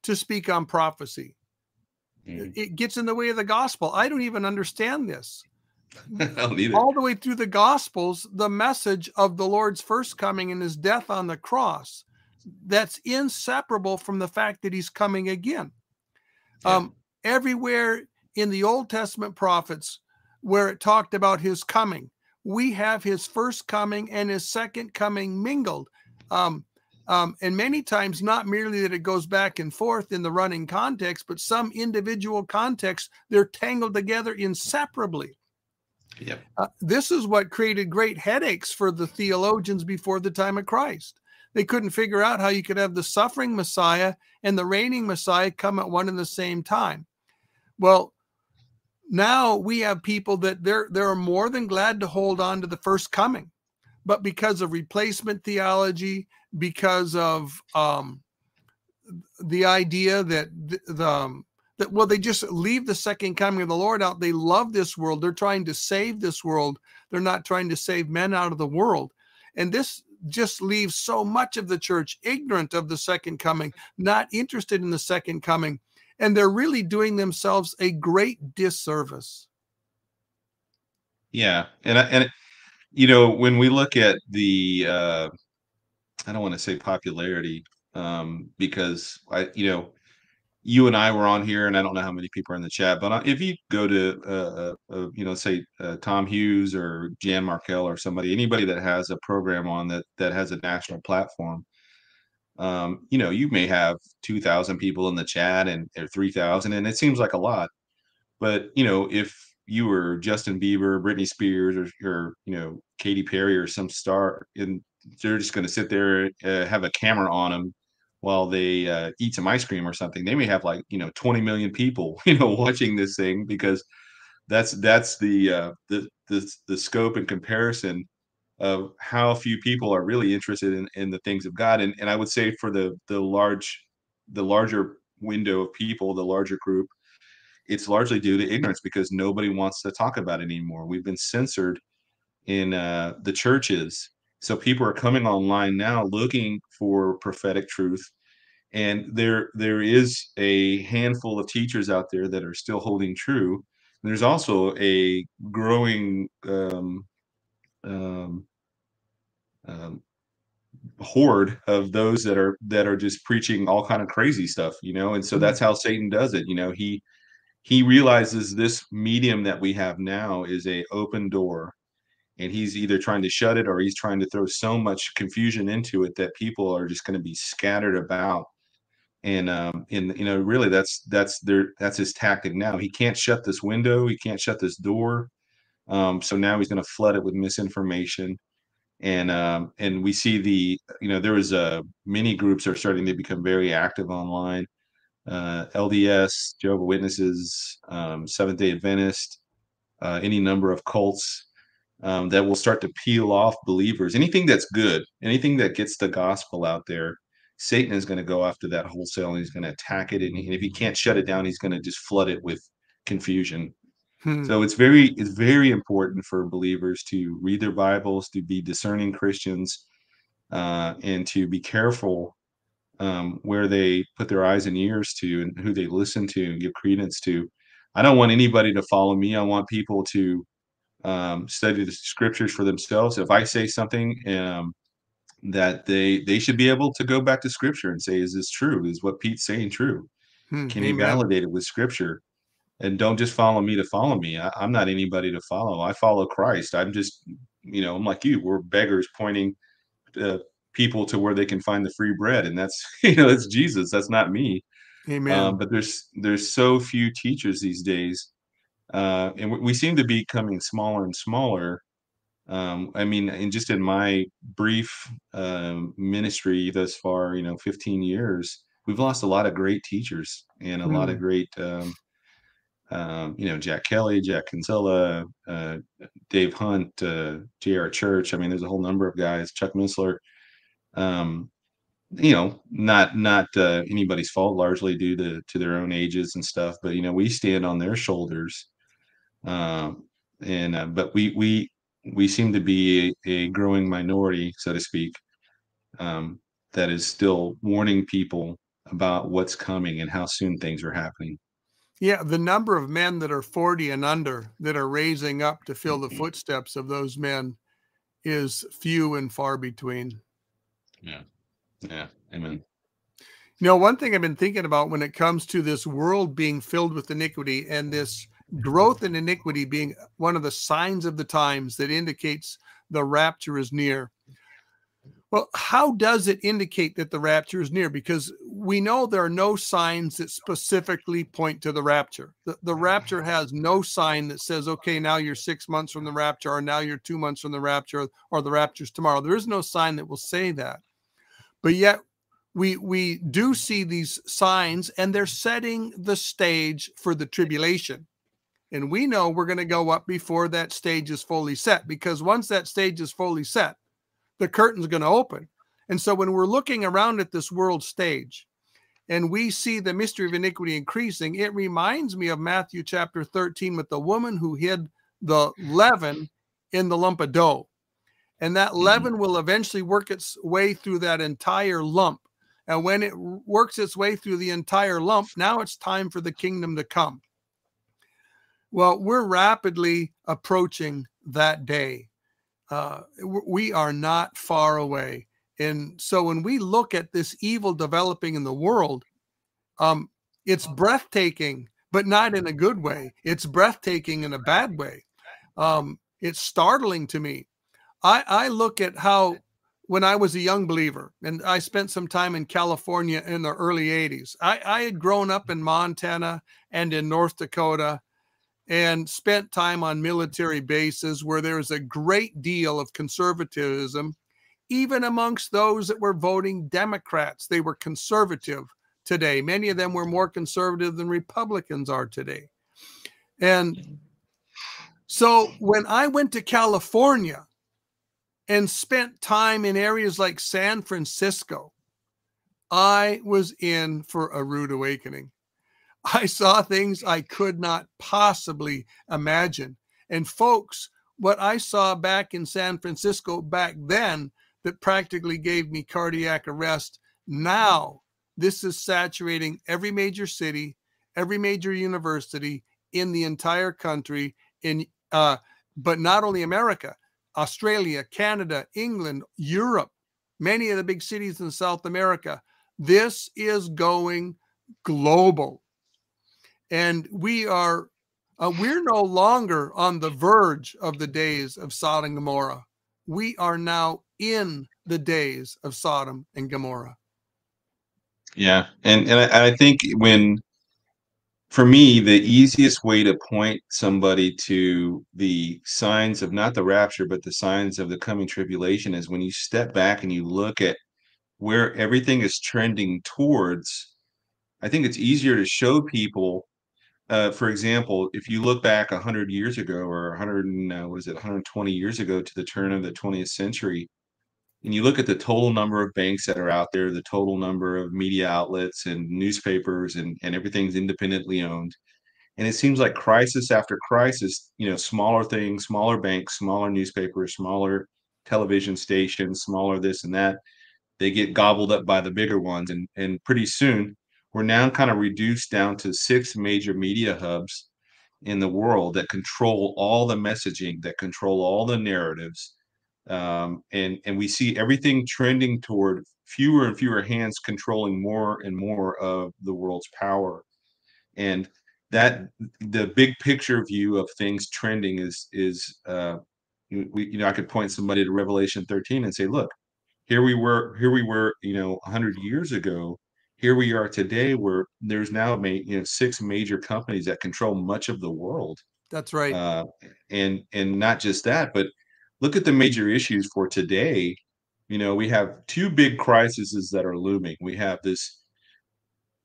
to speak on prophecy. Mm. it gets in the way of the gospel. I don't even understand this. All the way through the gospels the message of the lord's first coming and his death on the cross that's inseparable from the fact that he's coming again. Yeah. um, everywhere in the old testament prophets where it talked about his coming we have his first coming and his second coming mingled um, um, and many times not merely that it goes back and forth in the running context but some individual context they're tangled together inseparably Yep. Uh, this is what created great headaches for the theologians before the time of Christ. They couldn't figure out how you could have the suffering Messiah and the reigning Messiah come at one and the same time. Well, now we have people that they're they're more than glad to hold on to the first coming, but because of replacement theology, because of um, the idea that the, the um, that well they just leave the second coming of the lord out. They love this world. They're trying to save this world. They're not trying to save men out of the world. And this just leaves so much of the church ignorant of the second coming not interested in the second coming and they're really doing themselves a great disservice. Yeah and and you know when we look at the uh i don't want to say popularity um because i you know you and I were on here, and I don't know how many people are in the chat, but if you go to, uh, uh, uh, you know, say uh, Tom Hughes or Jan Markell or somebody, anybody that has a program on that that has a national platform, um, you know, you may have two thousand people in the chat and or three thousand, and it seems like a lot, but you know, if you were Justin Bieber, Britney Spears, or, or you know, Katy Perry or some star, and they're just going to sit there, uh, have a camera on them while they uh, eat some ice cream or something they may have like you know 20 million people you know watching this thing because that's that's the uh, the, the the scope and comparison of how few people are really interested in, in the things of God and and I would say for the the large the larger window of people the larger group it's largely due to ignorance because nobody wants to talk about it anymore we've been censored in uh, the churches so people are coming online now looking for prophetic truth. And there there is a handful of teachers out there that are still holding true. And there's also a growing um, um, um, horde of those that are that are just preaching all kind of crazy stuff, you know. And so that's mm-hmm. how Satan does it. You know, he he realizes this medium that we have now is a open door and he's either trying to shut it or he's trying to throw so much confusion into it that people are just going to be scattered about and um and you know really that's that's their that's his tactic now he can't shut this window he can't shut this door um so now he's going to flood it with misinformation and um and we see the you know there is a many groups are starting to become very active online uh lds jehovah witnesses um seventh day adventist uh, any number of cults um, that will start to peel off believers. Anything that's good, anything that gets the gospel out there, Satan is going to go after that wholesale and he's going to attack it. And, if he can't shut it down, he's going to just flood it with confusion. Hmm. So it's very it's very important for believers to read their Bibles, to be discerning Christians, uh, and to be careful um, where they put their eyes and ears to and who they listen to and give credence to. I don't want anybody to follow me. I want people to um, study the scriptures for themselves. If I say something um, that they they should be able to go back to scripture and say, "Is this true? Is what Pete's saying true? Hmm, Can amen. he validate it with scripture?" And don't just follow me to follow me. I, I'm not anybody to follow. I follow Christ. I'm just, you know, I'm like you. We're beggars pointing uh, people to where they can find the free bread, and that's you know, it's Jesus. That's not me. Amen. Um, but there's there's so few teachers these days uh, and we, we seem to be coming smaller and smaller. Um, I mean, and just in my brief um, ministry thus far, you know, 15 years, we've lost a lot of great teachers and a mm. lot of great, um, um, you know, Jack Kelly, Jack Kinsella, uh, Dave Hunt, uh, J.R. Church. I mean, there's a whole number of guys, Chuck Missler. Um, you know, not not uh, anybody's fault, largely due to to their own ages and stuff. But you know, we stand on their shoulders um, and uh, but we we we seem to be a, a growing minority, so to speak, um, that is still warning people about what's coming and how soon things are happening. Yeah, the number of men that are 40 and under that are raising up to fill the mm-hmm. footsteps of those men is few and far between. Yeah. Yeah. Amen. You know, one thing I've been thinking about when it comes to this world being filled with iniquity and this growth in iniquity being one of the signs of the times that indicates the rapture is near. Well, how does it indicate that the rapture is near? Because we know there are no signs that specifically point to the rapture. The, the rapture has no sign that says, okay, now you're six months from the rapture, or now you're two months from the rapture, or the rapture's tomorrow. There is no sign that will say that. But yet, we we do see these signs, and they're setting the stage for the tribulation. And we know we're going to go up before that stage is fully set because once that stage is fully set, the curtain's going to open. And so when we're looking around at this world stage and we see the mystery of iniquity increasing, it reminds me of Matthew chapter 13 with the woman who hid the leaven in the lump of dough. And that mm-hmm. leaven will eventually work its way through that entire lump. And when it works its way through the entire lump, now it's time for the kingdom to come. Well, we're rapidly approaching that day. Uh, we are not far away. And so when we look at this evil developing in the world, um, it's breathtaking, but not in a good way. It's breathtaking in a bad way. Um, it's startling to me. I, I look at how when I was a young believer, and I spent some time in California in the early 80s. I, I had grown up in Montana and in North Dakota and spent time on military bases where there was a great deal of conservatism even amongst those that were voting Democrats. They were conservative today. Many of them were more conservative than Republicans are today. And mm-hmm. so when I went to California and spent time in areas like San Francisco, I was in for a rude awakening. I saw things I could not possibly imagine. And folks, what I saw back in San Francisco back then that practically gave me cardiac arrest. Now, this is saturating every major city, every major university in the entire country. In uh, but not only America, Australia, Canada, England, Europe, many of the big cities in South America. This is going global, and we are uh, we're no longer on the verge of the days of Sodom and Gomorrah. We are now in the days of Sodom and Gomorrah. Yeah, and and I, I think when for me the easiest way to point somebody to the signs of not the rapture but the signs of the coming tribulation is when you step back and you look at where everything is trending towards i think it's easier to show people uh, for example if you look back 100 years ago or 100 uh, what is it 120 years ago to the turn of the 20th century and you look at the total number of banks that are out there, the total number of media outlets and newspapers, and, and everything's independently owned. And it seems like crisis after crisis, you know, smaller things, smaller banks, smaller newspapers, smaller television stations, smaller this and that, they get gobbled up by the bigger ones. And, and pretty soon, we're now kind of reduced down to six major media hubs in the world that control all the messaging, that control all the narratives. Um, and and we see everything trending toward fewer and fewer hands controlling more and more of the world's power. And that the big picture view of things trending is is uh, we, you know i could point somebody to revelation 13 and say look here we were here we were you know 100 years ago here we are today where there's now you know six major companies that control much of the world that's right uh, and and not just that but look at the major issues for today. You know, we have two big crises that are looming. We have this,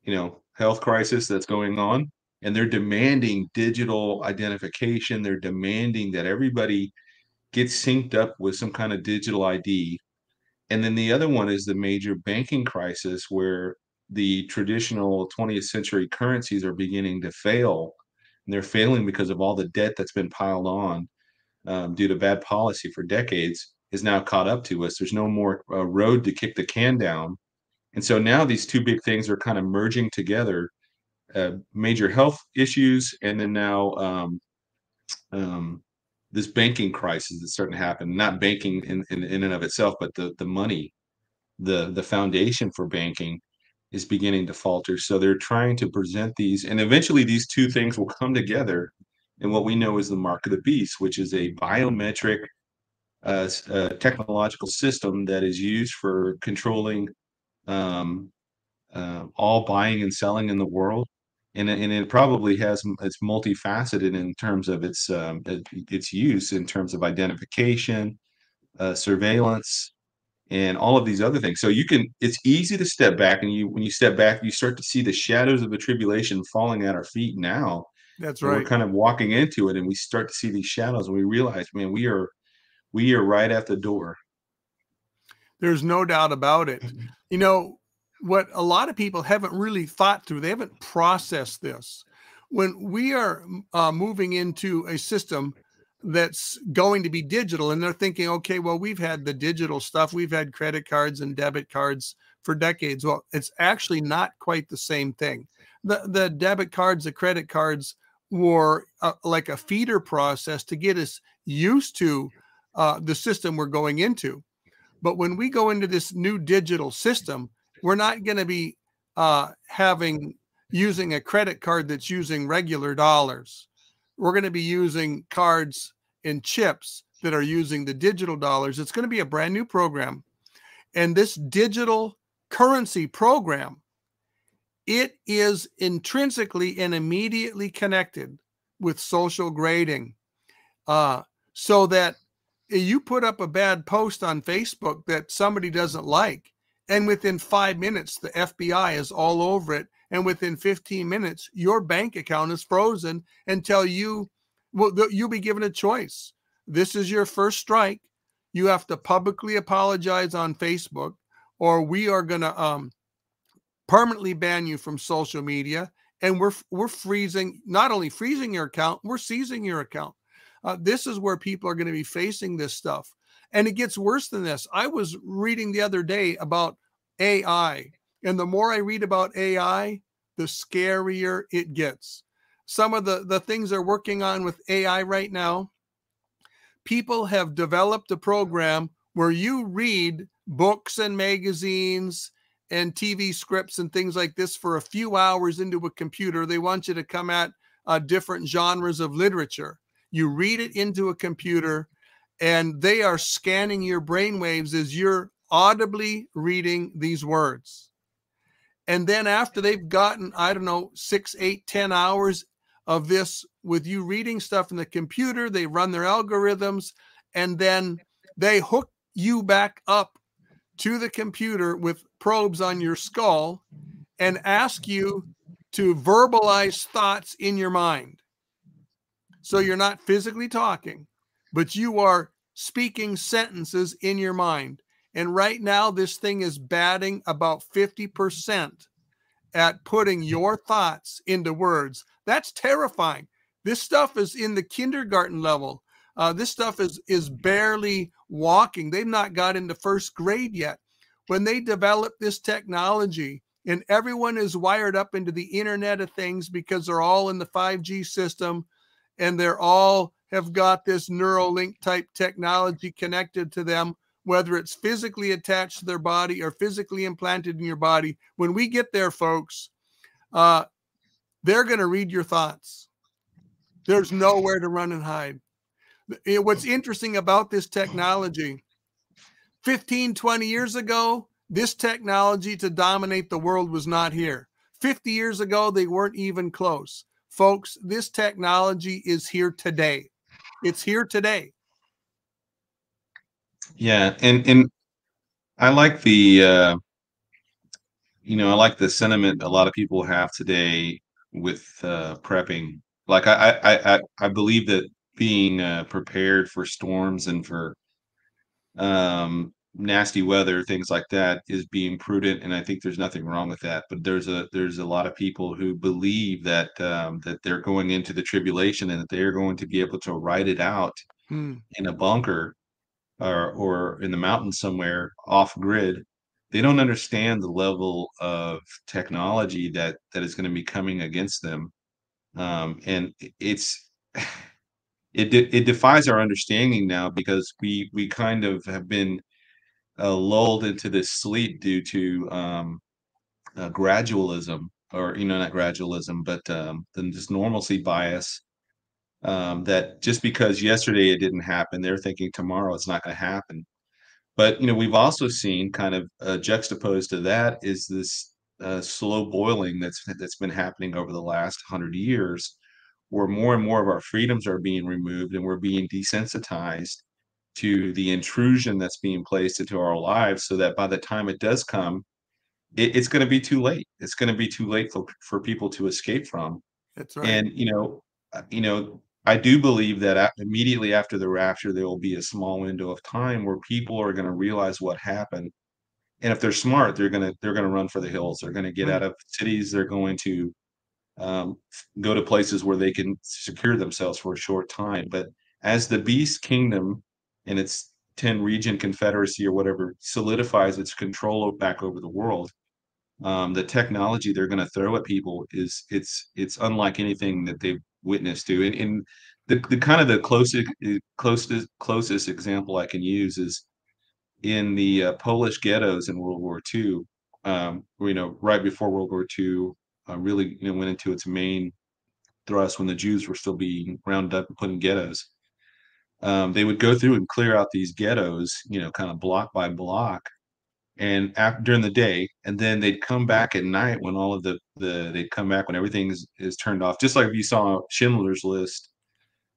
you know, health crisis that's going on, and they're demanding digital identification. They're demanding that everybody gets synced up with some kind of digital ID. And then the other one is the major banking crisis where the traditional 20th century currencies are beginning to fail. And they're failing because of all the debt that's been piled on um, due to bad policy for decades is now caught up to us. There's no more uh, road to kick the can down. And so now these two big things are kind of merging together uh, major health issues and then now um, um, this banking crisis that's starting to happen. Not banking in, in, in and of itself, but the, the money, the, the foundation for banking is beginning to falter. So they're trying to present these, and eventually these two things will come together in what we know is the mark of the beast, which is a biometric uh, uh, technological system that is used for controlling um, uh, all buying and selling in the world. And, and it probably has it's multifaceted in terms of its um, its use in terms of identification, uh, surveillance, and all of these other things. So you can it's easy to step back and you when you step back you start to see the shadows of the tribulation falling at our feet now that's right. We're kind of walking into it, and we start to see these shadows, and we realize, man, we are we are right at the door. There's no doubt about it. Mm-hmm. You know, what a lot of people haven't really thought through, they haven't processed this. When we are uh, moving into a system that's going to be digital, and they're thinking, okay, well, we've had the digital stuff, we've had credit cards and debit cards for decades. Well, it's actually not quite the same thing. The the debit cards, the credit cards were uh, like a feeder process to get us used to uh, the system we're going into. But when we go into this new digital system, we're not going to be uh, having using a credit card that's using regular dollars. We're going to be using cards and chips that are using the digital dollars. It's going to be a brand new program. And this digital currency program, it is intrinsically and immediately connected with social grading. Uh, so that you put up a bad post on Facebook that somebody doesn't like, and within five minutes, the FBI is all over it. And within 15 minutes, your bank account is frozen until you, well, you'll be given a choice. This is your first strike. You have to publicly apologize on Facebook, or we are going to um, permanently ban you from social media. And we're we're freezing, not only freezing your account, we're seizing your account. Uh, this is where people are going to be facing this stuff. And it gets worse than this. I was reading the other day about AI, and the more I read about AI, the scarier it gets. Some of the, the things they're working on with AI right now, people have developed a program where you read books and magazines and TV scripts and things like this for a few hours into a computer. They want you to come at uh, different genres of literature. You read it into a computer, and they are scanning your brain waves as you're audibly reading these words. And then after they've gotten, I don't know, six, eight, ten hours of this with you reading stuff in the computer, they run their algorithms, and then they hook you back up to the computer with probes on your skull and ask you to verbalize thoughts in your mind. So you're not physically talking, but you are speaking sentences in your mind. And right now, this thing is batting about 50% at putting your thoughts into words. That's terrifying. This stuff is in the kindergarten level. Uh, this stuff is is barely walking. They've not got into first grade yet. When they develop this technology, and everyone is wired up into the Internet of Things because they're all in the 5G system, and they're all have got this Neuralink type technology connected to them, whether it's physically attached to their body or physically implanted in your body. When we get there, folks, uh, they're going to read your thoughts. There's nowhere to run and hide. What's interesting about this technology 15, 20 years ago, this technology to dominate the world was not here. 50 years ago, they weren't even close. Folks, this technology is here today. It's here today. Yeah, and and I like the uh you know, I like the sentiment a lot of people have today with uh prepping. Like I I I I believe that being uh prepared for storms and for um nasty weather, things like that, is being prudent, and I think there's nothing wrong with that. But there's a there's a lot of people who believe that um, that they're going into the tribulation and that they're going to be able to ride it out hmm. in a bunker or or in the mountains somewhere off grid. They don't understand the level of technology that that is going to be coming against them, um, and it's. It, de- it defies our understanding now because we we kind of have been uh, lulled into this sleep due to um, uh, gradualism, or you know, not gradualism, but um, then this normalcy bias. Um, that just because yesterday it didn't happen, they're thinking tomorrow it's not going to happen. But you know, we've also seen kind of uh, juxtaposed to that is this uh, slow boiling that's that's been happening over the last hundred years, where more and more of our freedoms are being removed and we're being desensitized to the intrusion that's being placed into our lives so that by the time it does come it, it's going to be too late. It's going to be too late for, for people to escape from. That's right. And you know uh, you know i do believe that immediately after the rapture there will be a small window of time where people are going to realize what happened and if they're smart, they're gonna they're gonna run for the hills. They're gonna get mm-hmm. out of cities. They're going to um, go to places where they can secure themselves for a short time. But as the beast kingdom and its 10 region confederacy or whatever solidifies its control back over the world, um, the technology they're going to throw at people is it's it's unlike anything that they've witnessed to. And, and the, the kind of the closest closest closest example I can use is in the uh, Polish ghettos in World War II. Um, you know, right before World War II, uh, really you know, went into its main thrust when the Jews were still being rounded up and put in ghettos. Um, they would go through and clear out these ghettos, you know, kind of block by block, and after during the day, and then they'd come back at night when all of the the they'd come back when everything is, is turned off, just like if you saw Schindler's List.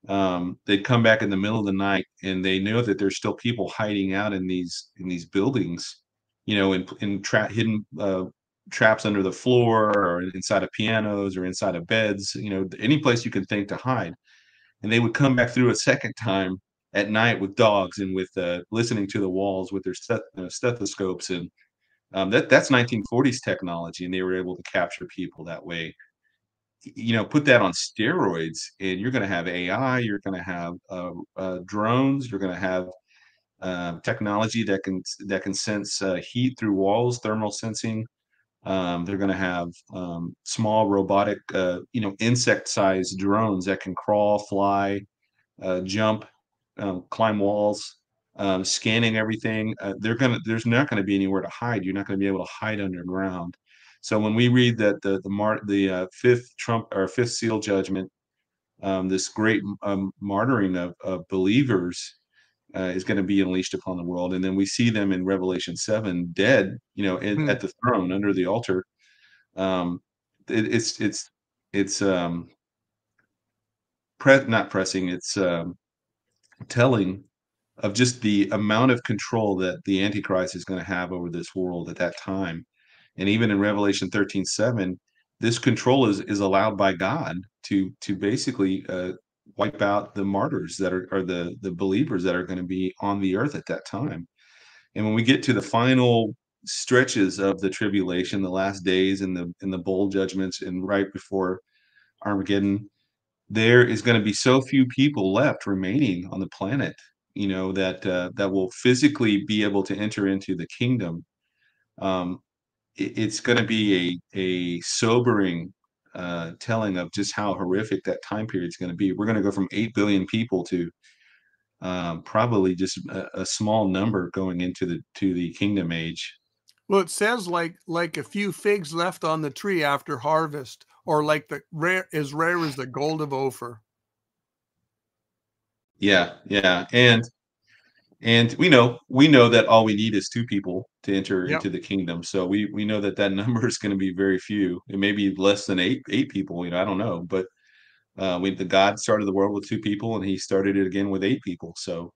Um, they'd come back in the middle of the night, and they know that there's still people hiding out in these in these buildings, you know, in in tra- hidden uh, traps under the floor or inside of pianos or inside of beds, you know, any place you can think to hide. And they would come back through a second time at night with dogs and with uh, listening to the walls with their uh, stethoscopes and um, that that's 1940s technology and they were able to capture people that way. You know put that on steroids and you're going to have ai you're going to have uh, uh, drones you're going to have uh, technology that can that can sense uh, heat through walls thermal sensing. Um, they're going to have um, small robotic, you know, insect-sized drones that can crawl, fly, jump, um, climb walls, um, scanning everything. Uh, they're gonna. There's not going to be anywhere to hide. You're not going to be able to hide underground. So when we read that the the mar- the uh, fifth Trump or fifth seal judgment, um, this great um, martyring of, of believers uh, is going to be unleashed upon the world. And then we see them in Revelation 7 dead, you know, in, hmm. at the throne under the altar. Um, it, it's, it's, it's, um, pre- not pressing, it's um, telling of just the amount of control that the Antichrist is going to have over this world at that time. And even in Revelation 13 7, this control is, is allowed by God to to basically uh, wipe out the martyrs that are, are the the believers that are going to be on the earth at that time and when we get to the final stretches of the tribulation the last days and the in the bowl judgments and right before armageddon there is going to be so few people left remaining on the planet you know that uh, that will physically be able to enter into the kingdom um, it, it's going to be a a sobering uh, telling of just how horrific that time period is going to be. We're going to go from 8 billion people to um, probably just a, a, small number going into the to the kingdom age. Well, it says like like a few figs left on the tree after harvest, or like the rare as rare as the gold of Ophir. Yeah, yeah, and and we know we know that all we need is two people to enter yep. into the kingdom so we we know that that number is going to be very few it may be less than eight eight people you know i don't know but uh we the god started the world with two people and he started it again with eight people so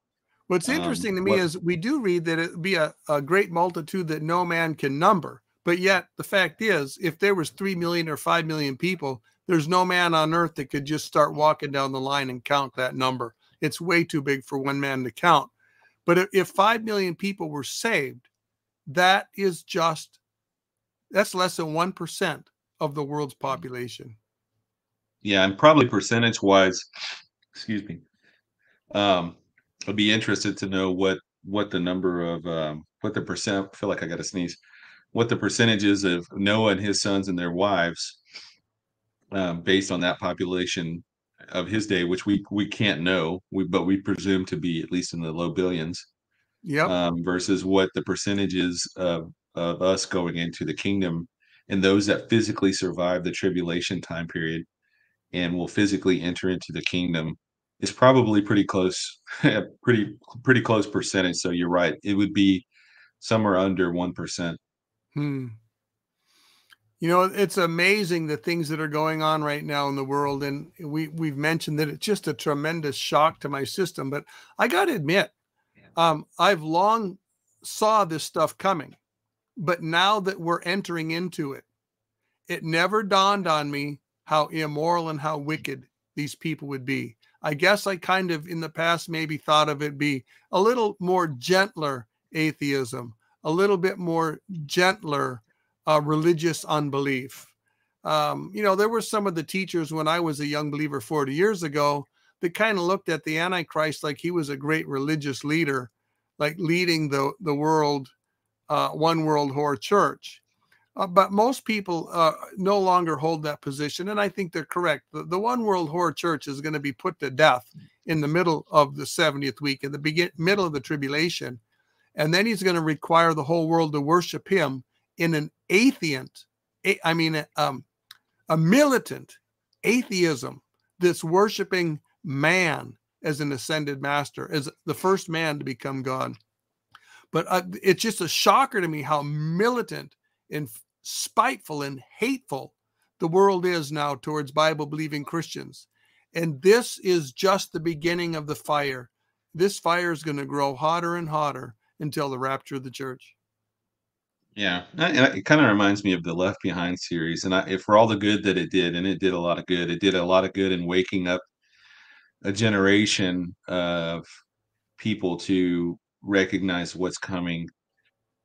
what's um, interesting um, to me what, is we do read that it be a, a great multitude that no man can number but yet the fact is if there was three million or five million people there's no man on earth that could just start walking down the line and count that number it's way too big for one man to count but if 5 million people were saved, that is just, that's less than 1% of the world's mm. population. Yeah. And probably percentage wise, excuse me. Um, I'd be interested to know what, what the number of, um, what the percent, I feel like I got to sneeze, what the percentages of Noah and his sons and their wives, um, based on that population of his day, which we we can't know, we but we presume to be at least in the low billions. Yeah. Um, versus what the percentages of of us going into the kingdom and those that physically survive the tribulation time period and will physically enter into the kingdom is probably pretty close, pretty pretty close percentage. So you're right; it would be somewhere under one percent. Hmm. You know, it's amazing the things that are going on right now in the world, and we we've mentioned that it's just a tremendous shock to my system. But I got to admit, um, I've long saw this stuff coming, but now that we're entering into it, it never dawned on me how immoral and how wicked these people would be. I guess I kind of in the past maybe thought of it be a little more gentler atheism, a little bit more gentler uh, religious unbelief. Um, you know, there were some of the teachers when I was a young believer 40 years ago that kind of looked at the Antichrist like he was a great religious leader, like leading the, the world, uh, one world whore church. Uh, but most people uh, no longer hold that position, and I think they're correct. The, the one world whore church is going to be put to death in the middle of the 70th week, in the begin, middle of the tribulation. And then he's going to require the whole world to worship him in an atheist, I mean, um, a militant atheism that's worshiping man as an ascended master, as the first man to become God. But uh, it's just a shocker to me how militant and spiteful and hateful the world is now towards Bible believing Christians. And this is just the beginning of the fire. This fire is going to grow hotter and hotter until the rapture of the church. Yeah, and it kind of reminds me of the Left Behind series, and I, for all the good that it did, and it did a lot of good, it did a lot of good in waking up a generation of people to recognize what's coming.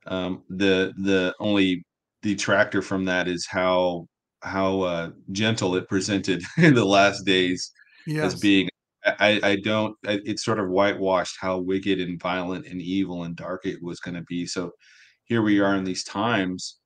Um, the the only detractor from that is how how uh, gentle it presented in the last days yes. as being. I, I don't. It's sort of whitewashed how wicked and violent and evil and dark it was going to be. So here we are in these times,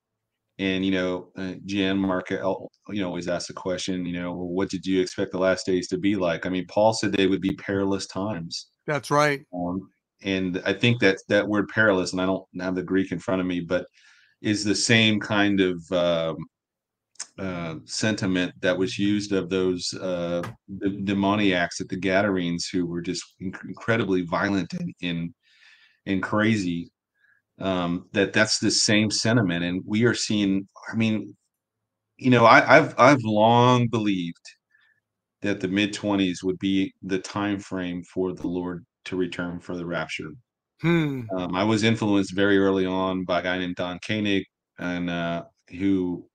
and you know, uh, Jan Markell, you know, always ask the question, you know, well, what did you expect the last days to be like? I mean, Paul said they would be perilous times. That's right. Um, and I think that that word perilous, and I don't have the Greek in front of me, but is the same kind of um, uh, sentiment that was used of those uh, demoniacs at the Gadarenes who were just inc- incredibly violent and, and, and crazy. Um, that that's the same sentiment, and we are seeing. I mean, you know, I, I've I've long believed that the mid twenties would be the time frame for the Lord to return for the rapture. Hmm. Um, I was influenced very early on by a guy named Don Koenig, and uh, who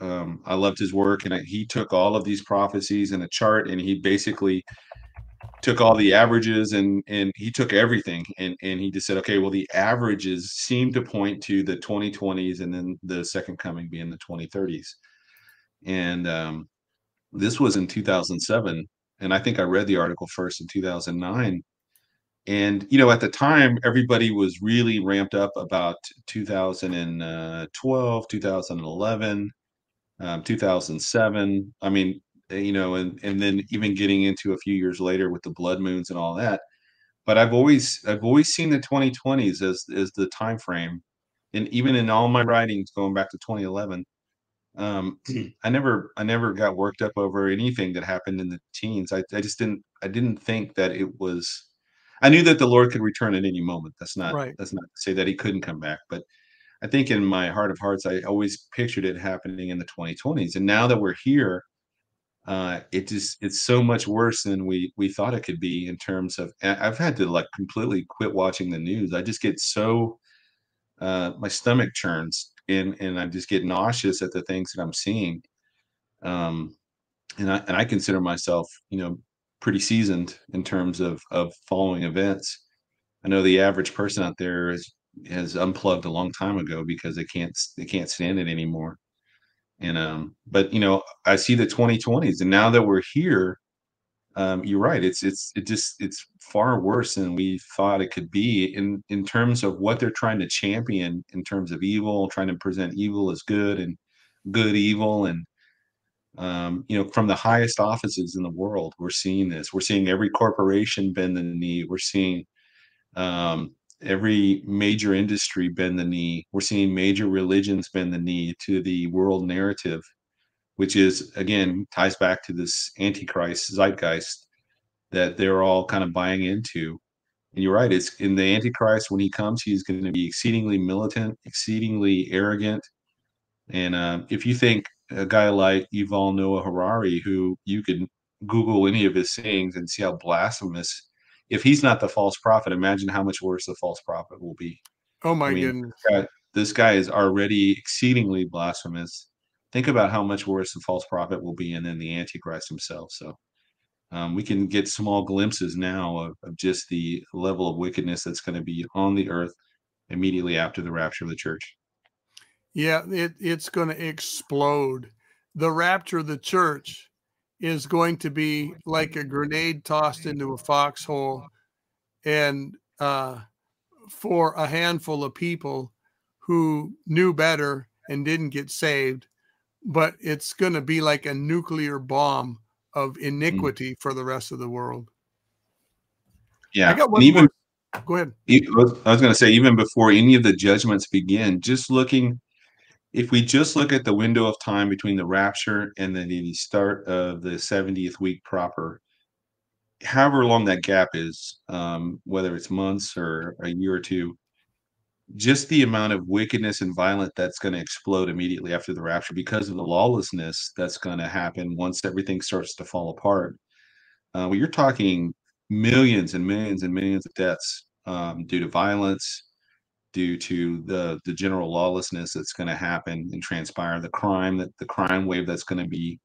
um, I loved his work. And I, he took all of these prophecies in a chart, and he basically took all the averages and and he took everything and and he just said, okay, well the averages seem to point to the 2020s, and then the second coming being the 2030s. And um, this was in 2007, and I think I read the article first in 2009 and you know at the time everybody was really ramped up about 2012 2011 um, 2007 i mean eh, you know and and then even getting into a few years later with the blood moons and all that but i've always i've always seen the 2020s as as the time frame and even in all my writings going back to 2011 um, i never i never got worked up over anything that happened in the teens I, I just didn't i didn't think that it was I knew that the Lord could return at any moment. That's not right. that's not to say that he couldn't come back, but I think in my heart of hearts, I always pictured it happening in the 2020s. And now that we're here, uh, it just it's so much worse than we we thought it could be in terms of. I've had to like completely quit watching the news. I just get so uh, my stomach churns and and I just get nauseous at the things that I'm seeing. Um, and I and I consider myself, you know, pretty seasoned in terms of of following events. I know the average person out there is has unplugged a long time ago because they can't they can't stand it anymore. And um, but you know, I see the 2020s, and now that we're here, um, you're right. It's it's it just it's far worse than we thought it could be in in terms of what they're trying to champion in terms of evil, trying to present evil as good and good evil and um, you know, from the highest offices in the world, we're seeing this. We're seeing every corporation bend the knee. We're seeing um, every major industry bend the knee. We're seeing major religions bend the knee to the world narrative, which is again ties back to this antichrist zeitgeist that they're all kind of buying into. And you're right. It's in the antichrist when he comes, he's going to be exceedingly militant, exceedingly arrogant. And uh, if you think a guy like Yuval Noah Harari, who you could Google any of his sayings and see how blasphemous. If he's not the false prophet, imagine how much worse the false prophet will be. Oh my I mean, goodness! This guy, this guy is already exceedingly blasphemous. Think about how much worse the false prophet will be, and then the Antichrist himself. So, um, we can get small glimpses now of, of just the level of wickedness that's going to be on the earth immediately after the rapture of the church. Yeah, it, it's going to explode. The rapture of the church is going to be like a grenade tossed into a foxhole. And uh, for a handful of people who knew better and didn't get saved, but it's going to be like a nuclear bomb of mm. iniquity mm. for the rest of the world. Yeah. I got one even, more. Go ahead. I was going to say, even before any of the judgments begin, just looking, if we just look at the window of time between the rapture and then the start of the 70th week proper, however long that gap is, um, whether it's months or a year or two, just the amount of wickedness and violence that's going to explode immediately after the rapture because of the lawlessness that's going to happen once everything starts to fall apart. Uh, well, you're talking millions and millions and millions of deaths um, due to violence, due to the the general lawlessness that's going to happen and transpire, the crime that the crime wave that's going to be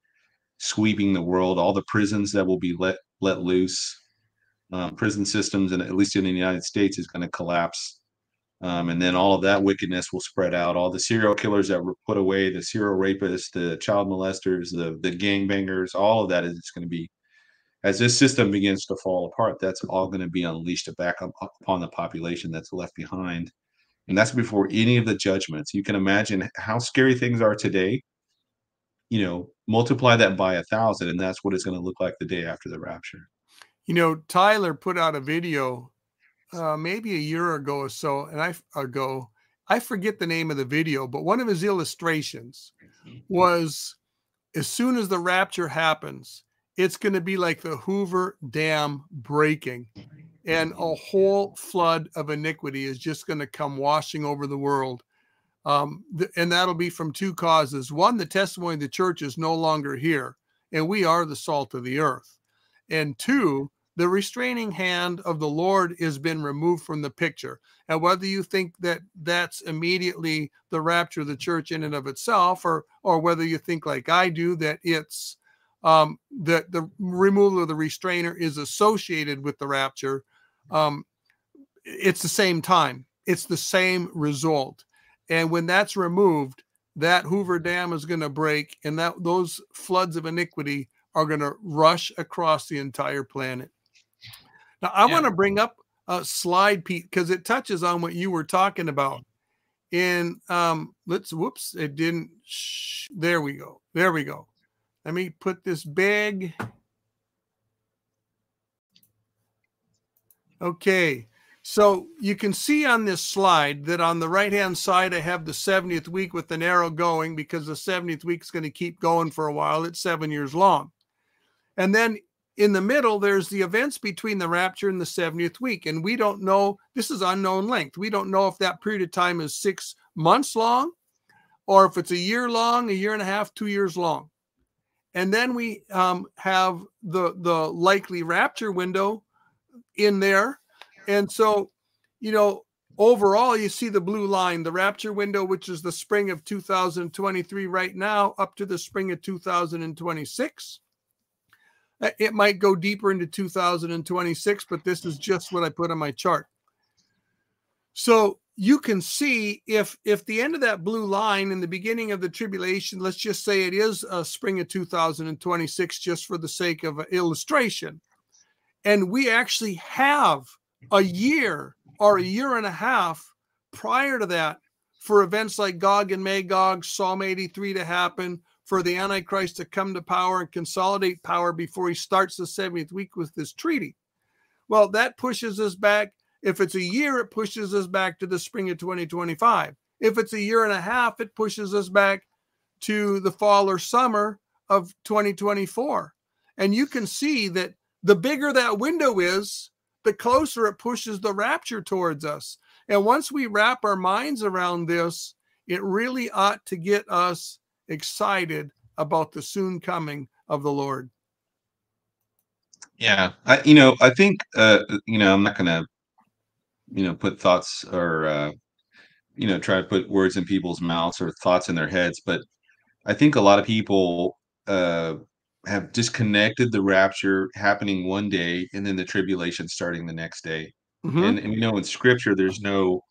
sweeping the world, all the prisons that will be let let loose, um, prison systems, and at least in the United States, is going to collapse um, and then all of that wickedness will spread out. All the serial killers that were put away, the serial rapists, the child molesters, the the gangbangers, all of that is going to be as this system begins to fall apart. That's all going to be unleashed back up upon the population that's left behind, and that's before any of the judgments. You can imagine how scary things are today. You know, multiply that by a thousand, and that's what it's going to look like the day after the rapture. You know, Tyler put out a video uh, maybe a year ago or so, and I ago, I forget the name of the video, but one of his illustrations mm-hmm. was as soon as the rapture happens, it's going to be like the Hoover Dam breaking, and a whole flood of iniquity is just going to come washing over the world. Um, th- and that'll be from two causes. One, the testimony of the church is no longer here, and we are the salt of the earth. And two, the restraining hand of the Lord has been removed from the picture. And whether you think that that's immediately the rapture of the church in and of itself, or or whether you think like I do that it's um, that the removal of the restrainer is associated with the rapture, um, it's the same time. It's the same result. And when that's removed, that Hoover Dam is going to break, and that those floods of iniquity are going to rush across the entire planet. Now, I yeah. want to bring up a slide, Pete, because it touches on what you were talking about. In um, let's whoops, it didn't. Sh- there we go. There we go. Let me put this big. Okay, so you can see on this slide that on the right hand side, I have the 70th week with the arrow going because the 70th week is going to keep going for a while. It's seven years long. And then in the middle, there's the events between the rapture and the 70th week. And we don't know, this is unknown length. We don't know if that period of time is six months long or if it's a year long, a year and a half, two years long. And then we um, have the, the likely rapture window in there. And so, you know, overall, you see the blue line, the rapture window, which is the spring of 2023 right now, up to the spring of 2026 uh, it might go deeper into 2026, but this is just what I put on my chart. So you can see if if the end of that blue line in the beginning of the tribulation, let's just say it is a spring of 2026, just for the sake of illustration, and we actually have a year or a year and a half prior to that for events like Gog and Magog, Psalm 83 to happen, for the Antichrist to come to power and consolidate power before he starts the 70th week with this treaty. Well, that pushes us back. If it's a year, it pushes us back to the spring of 2025. If it's a year and a half, it pushes us back to the fall or summer of 2024. And you can see that the bigger that window is, the closer it pushes the rapture towards us. And once we wrap our minds around this, it really ought to get us excited about the soon coming of the Lord. Yeah, I, you know, I think, uh, you know, I'm not going to, you know, put thoughts or, uh, you know, try to put words in people's mouths or thoughts in their heads, but I think a lot of people uh, have disconnected the rapture happening one day and then the tribulation starting the next day. Mm-hmm. And, and you know, in Scripture, there's no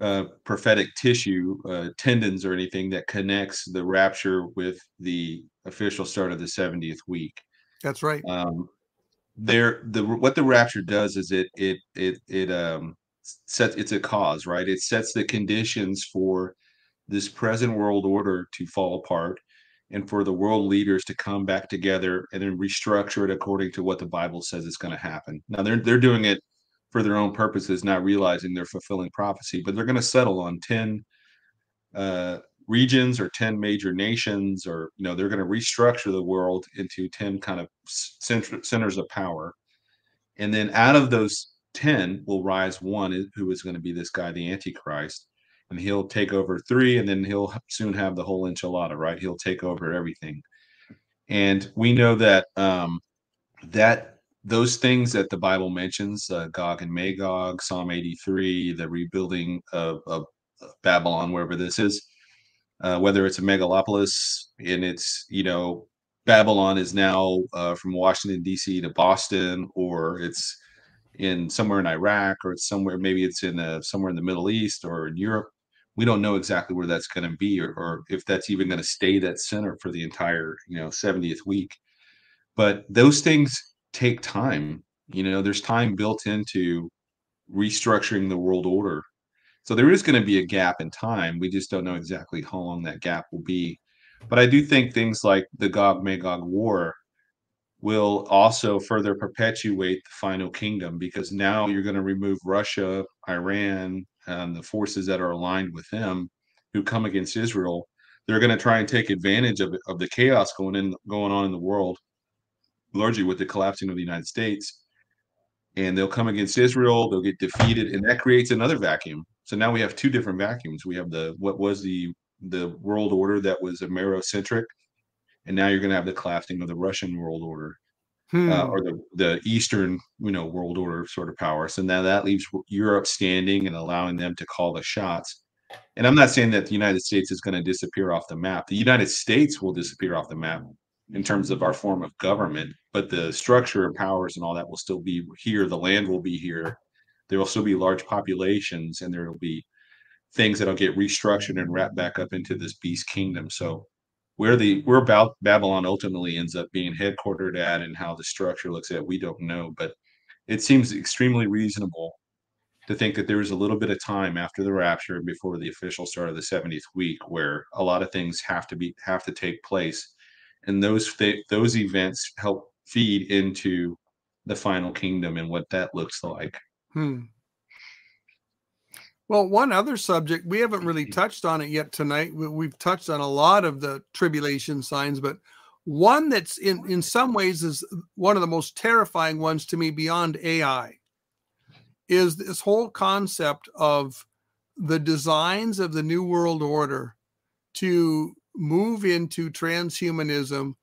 uh, prophetic tissue, uh, tendons, or anything that connects the rapture with the official start of the 70th week. That's right. Um, there, the what the rapture does is it it it it um sets it's a cause, right? It sets the conditions for this present world order to fall apart and for the world leaders to come back together and then restructure it according to what the Bible says is going to happen. Now they're they're doing it for their own purposes, not realizing they're fulfilling prophecy, but they're going to settle on 10 uh, regions or 10 major nations, or, you know, they're going to restructure the world into 10 kind of centers of power. And then out of those 10 will rise one who is going to be this guy, the Antichrist. And he'll take over three, and then he'll soon have the whole enchilada, right? He'll take over everything. And we know that um, that those things that the Bible mentions, uh, Gog and Magog, Psalm 83, the rebuilding of, of Babylon, wherever this is, uh, whether it's a megalopolis and it's, you know, Babylon is now uh, from Washington, D.C. to Boston, or it's in somewhere in Iraq, or it's somewhere, maybe it's in a, uh, somewhere in the Middle East or in Europe. We don't know exactly where that's going to be, or, or if that's even going to stay that center for the entire, you know, 70th week. But those things take time. You know, there's time built into restructuring the world order. So there is going to be a gap in time. We just don't know exactly how long that gap will be. But I do think things like the Gog Magog War will also further perpetuate the final kingdom because now you're going to remove Russia, Iran, and the forces that are aligned with them who come against Israel. They're going to try and take advantage of, of the chaos going in going on in the world largely with the collapsing of the United States. And they'll come against Israel, they'll get defeated, and that creates another vacuum. So now we have two different vacuums. We have the what was the the world order that was Amerocentric, and now you're going to have the collapsing of the Russian world order, hmm. uh, or the the Eastern you know world order sort of power. So now that leaves Europe standing and allowing them to call the shots. And I'm not saying that the United States is going to disappear off the map. The United States will disappear off the map in terms of our form of government, but the structure of powers and all that will still be here. The land will be here. There will still be large populations, and there will be things that'll get restructured and wrapped back up into this beast kingdom. So, where the where about Babylon ultimately ends up being headquartered at, and how the structure looks at, we don't know. But it seems extremely reasonable to think that there is a little bit of time after the rapture before the official start of the 70th week where a lot of things have to be have to take place and those th- those events help feed into the final kingdom and what that looks like. Hmm. Well, one other subject we haven't really mm-hmm. touched on it yet tonight. We've touched on a lot of the tribulation signs, but one that's in in some ways is one of the most terrifying ones to me beyond AI is this whole concept of the designs of the new world order to move into transhumanism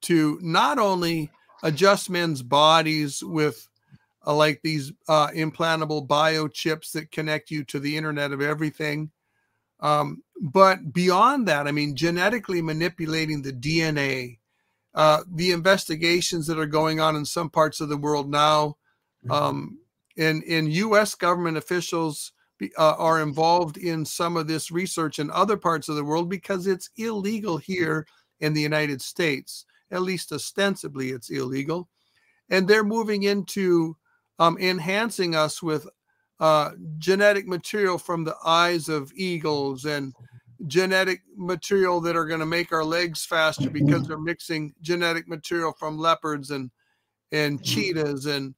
to not only adjust men's bodies with uh, like these uh, implantable biochips that connect you to the internet of everything um, but beyond that i mean genetically manipulating the dna uh, the investigations that are going on in some parts of the world now um, in in us government officials uh, are involved in some of this research in other parts of the world because it's illegal here in the United States. At least ostensibly, it's illegal. And they're moving into um, enhancing us with uh, genetic material from the eyes of eagles and genetic material that are going to make our legs faster because they're mixing genetic material from leopards and and cheetahs and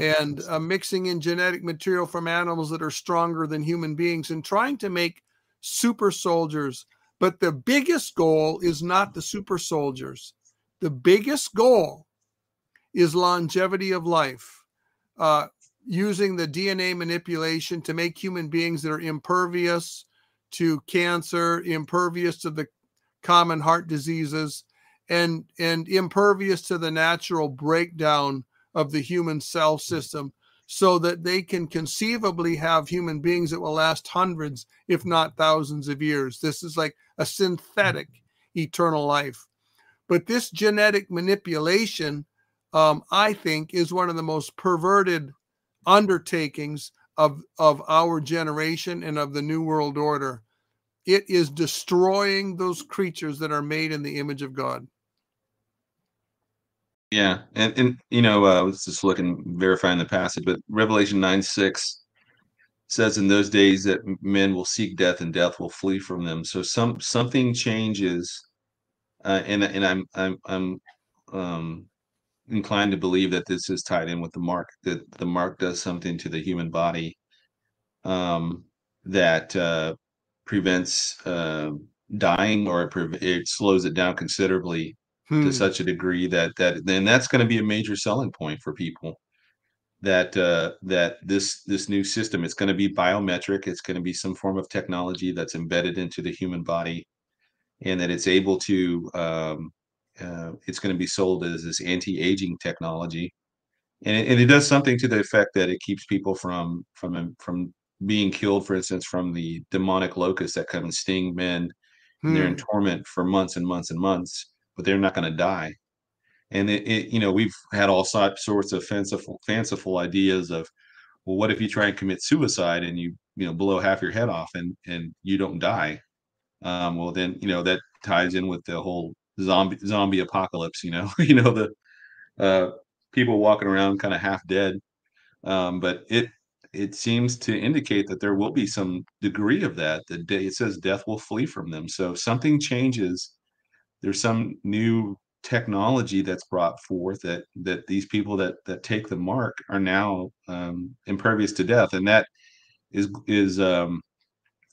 and uh, mixing in genetic material from animals that are stronger than human beings and trying to make super soldiers. But the biggest goal is not the super soldiers. The biggest goal is longevity of life, uh, using the DNA manipulation to make human beings that are impervious to cancer, impervious to the common heart diseases, and and impervious to the natural breakdown of the human cell system so that they can conceivably have human beings that will last hundreds, if not thousands of years. This is like a synthetic eternal life. But this genetic manipulation, um, I think, is one of the most perverted undertakings of of our generation and of the new world order. It is destroying those creatures that are made in the image of god. Yeah and and you know uh, i was just looking verifying the passage but revelation 9 6 says in those days that men will seek death and death will flee from them. So some something changes uh, and and i'm i'm i'm um inclined to believe that this is tied in with the mark that the mark does something to the human body um, that uh, prevents uh, dying or it, pre- it, slows it down considerably hmm. to such a degree that that then that's going to be a major selling point for people that uh, that this this new system it's going to be biometric it's going to be some form of technology that's embedded into the human body and that it's able to um, uh, it's going to be sold as this anti-aging technology, and it, and it, does something to the effect that it keeps people from from from being killed, for instance, from the demonic locusts that come and sting men. Hmm. And they're in hmm. torment for months and months and months, but they're not going to die. And it, it, you know, we've had all sorts of fanciful, fanciful ideas of, well, what if you try and commit suicide and you, you know, blow half your head off and and you don't die? Um, well, then you know that ties in with the whole zombie zombie apocalypse. You know, you know the uh, people walking around kind of half dead. Um, but it it seems to indicate that there will be some degree of that. That day it says death will flee from them. So something changes. There's some new technology that's brought forth that that these people that that take the mark are now um, impervious to death, and that is is um,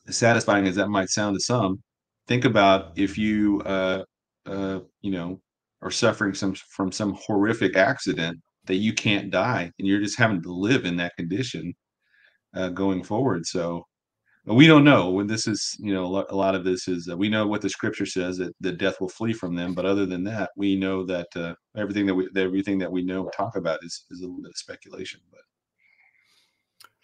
satisfying as that might sound to some. Think about if you uh, uh, you know, are suffering some from some horrific accident that you can't die and you're just having to live in that condition uh, going forward. So we don't know when this is, you know, a lot of this is uh, we know what the scripture says that the death will flee from them. But other than that, we know that uh, everything that we everything that we know talk about is is a little bit of speculation. But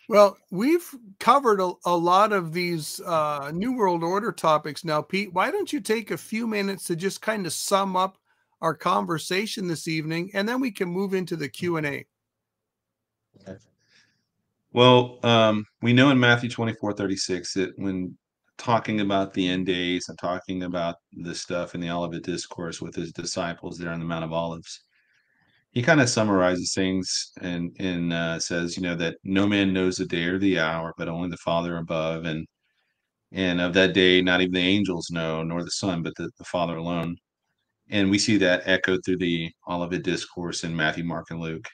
well, we've covered a, a lot of these uh, New World Order topics now, Pete. Why don't you take a few minutes to just kind of sum up our conversation this evening, and then we can move into the Q and A. Well, um, we know in Matthew 24, 36 that when talking about the end days and talking about this stuff in the Olivet Discourse with his disciples there on the Mount of Olives, he kind of summarizes things and and uh, says, you know, that no man knows the day or the hour, but only the Father above, and and of that day, not even the angels know, nor the Son, but the, the Father alone. And we see that echoed through the Olivet Discourse in Matthew, Mark, and Luke.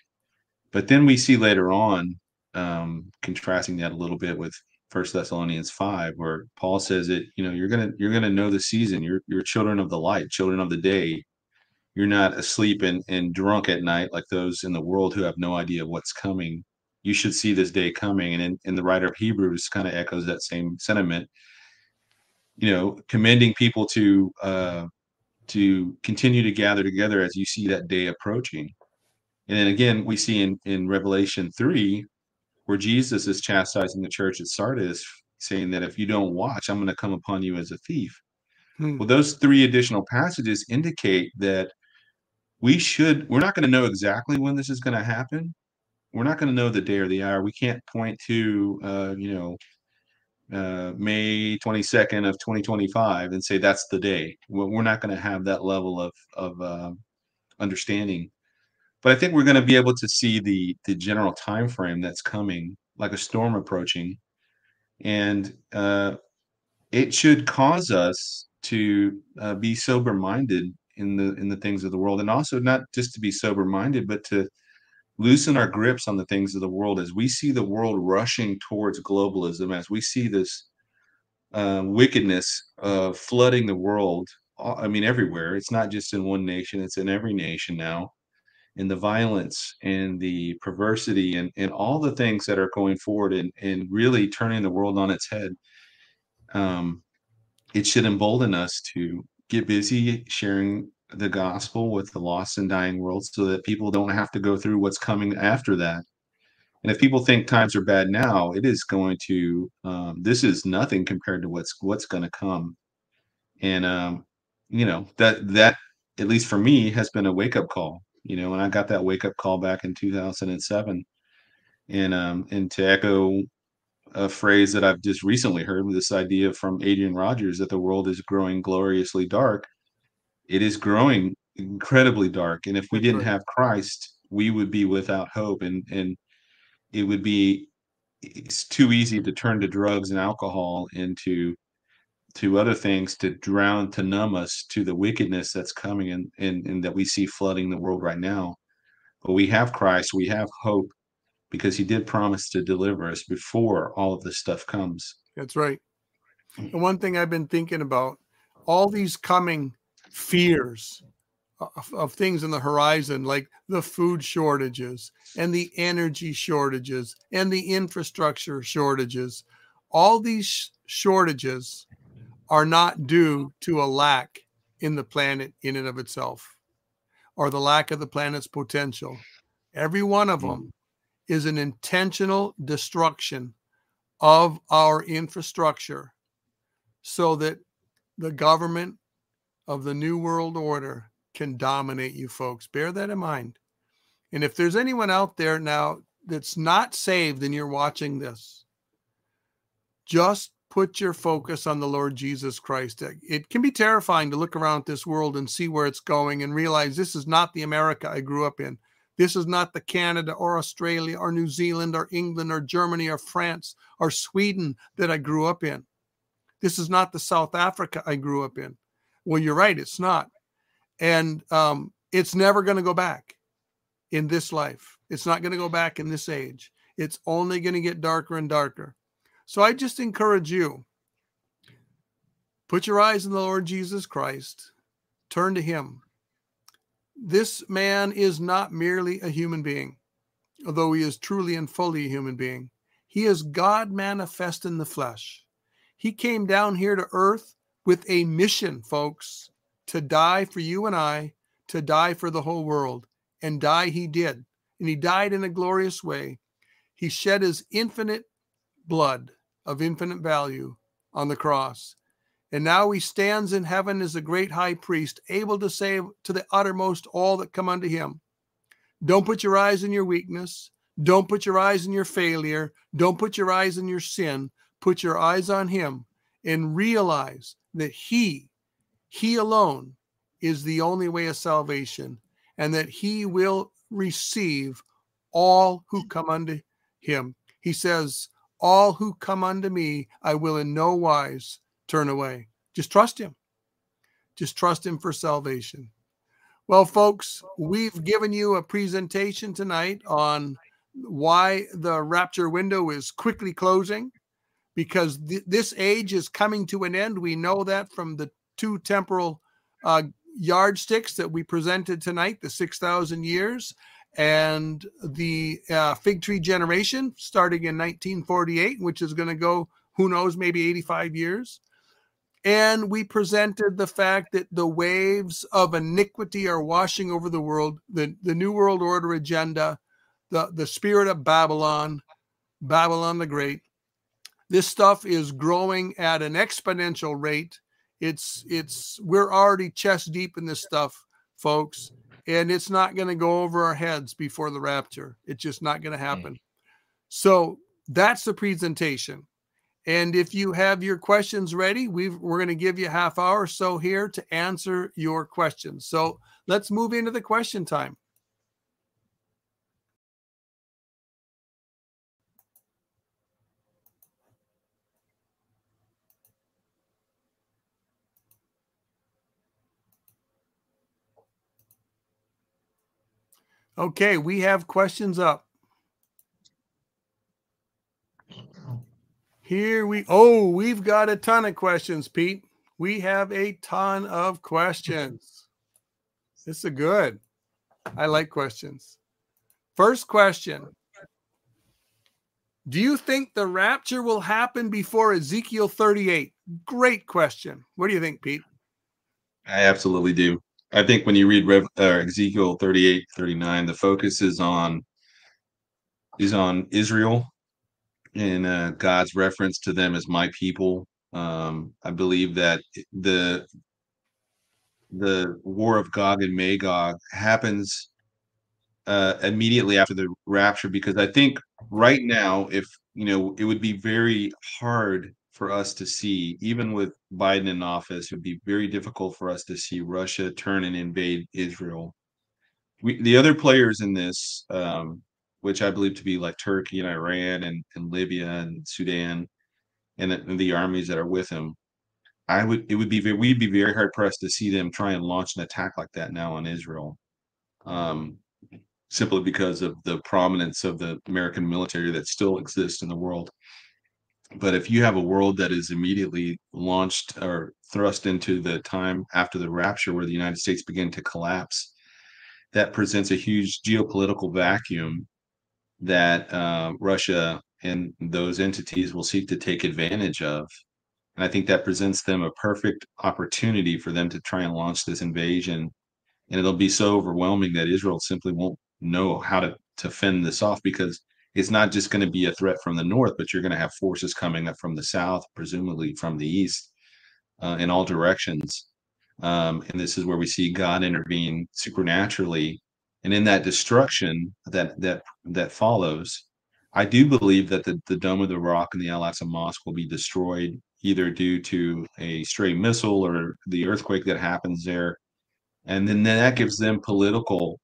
But then we see later on, um, contrasting that a little bit with First Thessalonians five, where Paul says that you know you're gonna you're gonna know the season. You're you're children of the light, children of the day you're not asleep and, and drunk at night like those in the world who have no idea what's coming. You should see this day coming. And in, in the writer of Hebrews kind of echoes that same sentiment, you know, commending people to uh, to continue to gather together as you see that day approaching. And then again, we see in, in Revelation 3, where Jesus is chastising the church at Sardis, saying that if you don't watch, I'm going to come upon you as a thief. Hmm. Well, those three additional passages indicate that we should we're not going to know exactly when this is going to happen. We're not going to know the day or the hour. We can't point to uh, you know uh, may 22nd of 2025 and say that's the day. We're not going to have that level of of uh, understanding. But i think we're going to be able to see the the general time frame that's coming like a storm approaching. And uh, it should cause us to uh, be sober minded in the in the things of the world. And also not just to be sober minded but to loosen our grips on the things of the world. As we see the world rushing towards globalism as we see this uh, wickedness uh, flooding the world i mean everywhere. It's not just in one nation it's in every nation now. And the violence and the perversity and, and all the things that are going forward and, and really turning the world on its head um, it should embolden us to get busy sharing the gospel with the lost and dying world so that people don't have to go through what's coming after that. And if people think times are bad now, it is going to. Um, this is nothing compared to what's what's going to come. And um, you know that that at least for me has been a wake up call. You know, and I got that wake up call back in 2007. And um, and to echo a phrase that I've just recently heard this idea from Adrian Rogers that the world is growing gloriously dark. It is growing incredibly dark, and if we didn't have Christ, we would be without hope, and and it would be it's too easy to turn to drugs and alcohol and to to other things to drown to numb us to the wickedness that's coming and and, and that we see flooding the world right now but we have christ we have hope because he did promise to deliver us before all of this stuff comes that's right and one thing i've been thinking about all these coming fears of, of, things in the horizon, like the food shortages and the energy shortages and the infrastructure shortages. All these shortages are not due to a lack in the planet in and of itself or the lack of the planet's potential. Every one of hmm. them is an intentional destruction of our infrastructure so that the government of the New World Order can dominate you folks. Bear that in mind. And if there's anyone out there now that's not saved and you're watching this, just put your focus on the Lord Jesus Christ. It can be terrifying to look around this world and see where it's going and realize this is not the America I grew up in. This is not the Canada or Australia or New Zealand or England or Germany or France or Sweden that I grew up in. This is not the South Africa I grew up in. Well, you're right, it's not and um, it's never going to go back in this life. It's not going to go back in this age. It's only going to get darker and darker. So I just encourage you put your eyes on the Lord Jesus Christ, turn to Him. This man is not merely a human being, although he is truly and fully a human being. He is God manifest in the flesh. He came down here to earth with a mission, folks to die for you and I, to die for the whole world. And die he did. And he died in a glorious way. He shed his infinite blood of infinite value on the cross. And now he stands in heaven as a great high priest, able to save to the uttermost all that come unto him. Don't put your eyes in your weakness. Don't put your eyes in your failure. Don't put your eyes in your sin. Put your eyes on him and realize that he he alone is the only way of salvation, and that he will receive all who come unto him. He says, All who come unto me, I will in no wise turn away. Just trust him. Just trust him for salvation. Well, folks, we've given you a presentation tonight on why the rapture window is quickly closing because th- this age is coming to an end. We know that from the two temporal uh, yardsticks that we presented tonight the 6,000 years and the uh, fig tree generation starting in 1948, which is going to go, who knows, maybe 85 years. And we presented the fact that the waves of iniquity are washing over the world, the, the New World Order agenda, the, the spirit of Babylon, Babylon the Great. This stuff is growing at an exponential rate it's it's we're already chest deep in this stuff, folks, and it's not going to go over our heads before the rapture. It's just not going to mm. happen. So that's the presentation. And if you have your questions ready, we we're going to give you a half hour or so here to answer your questions. So let's move into the question time. Okay, we have questions up. Here we oh, we've got a ton of questions, Pete. We have a ton of questions. This is good. I like questions. First question. Do you think the rapture will happen before Ezekiel 38? Great question. What do you think, Pete? I absolutely do. I think when you read Rev, uh, Ezekiel 38, 39, the focus is on is on Israel and uh, God's reference to them as my people. Um, I believe that the the war of Gog and Magog happens uh, immediately after the rapture because I think right now, if you know, it would be very hard for us to see, even with Biden in office, it would be very difficult for us to see Russia turn and invade Israel. We, the other players in this, um, which I believe to be like Turkey and Iran and, and Libya and Sudan, and, and the armies that are with them, I would it would be we'd be very hard pressed to see them try and launch an attack like that now on Israel. Um, simply because of the prominence of the American military that still exists in the world. But if you have a world that is immediately launched or thrust into the time after the rapture where the United States begin to collapse, that presents a huge geopolitical vacuum that uh, Russia and those entities will seek to take advantage of. And I think that presents them a perfect opportunity for them to try and launch this invasion. And it'll be so overwhelming that Israel simply won't know how to to fend this off because it's not just going to be a threat from the north, but you're going to have forces coming up from the south, presumably from the east, uh, in all directions. Um, and this is where we see God intervene supernaturally, and in that destruction that that that follows, I do believe that the, the Dome of the Rock and the Al Aqsa Mosque will be destroyed either due to a stray missile or the earthquake that happens there, and then that gives them political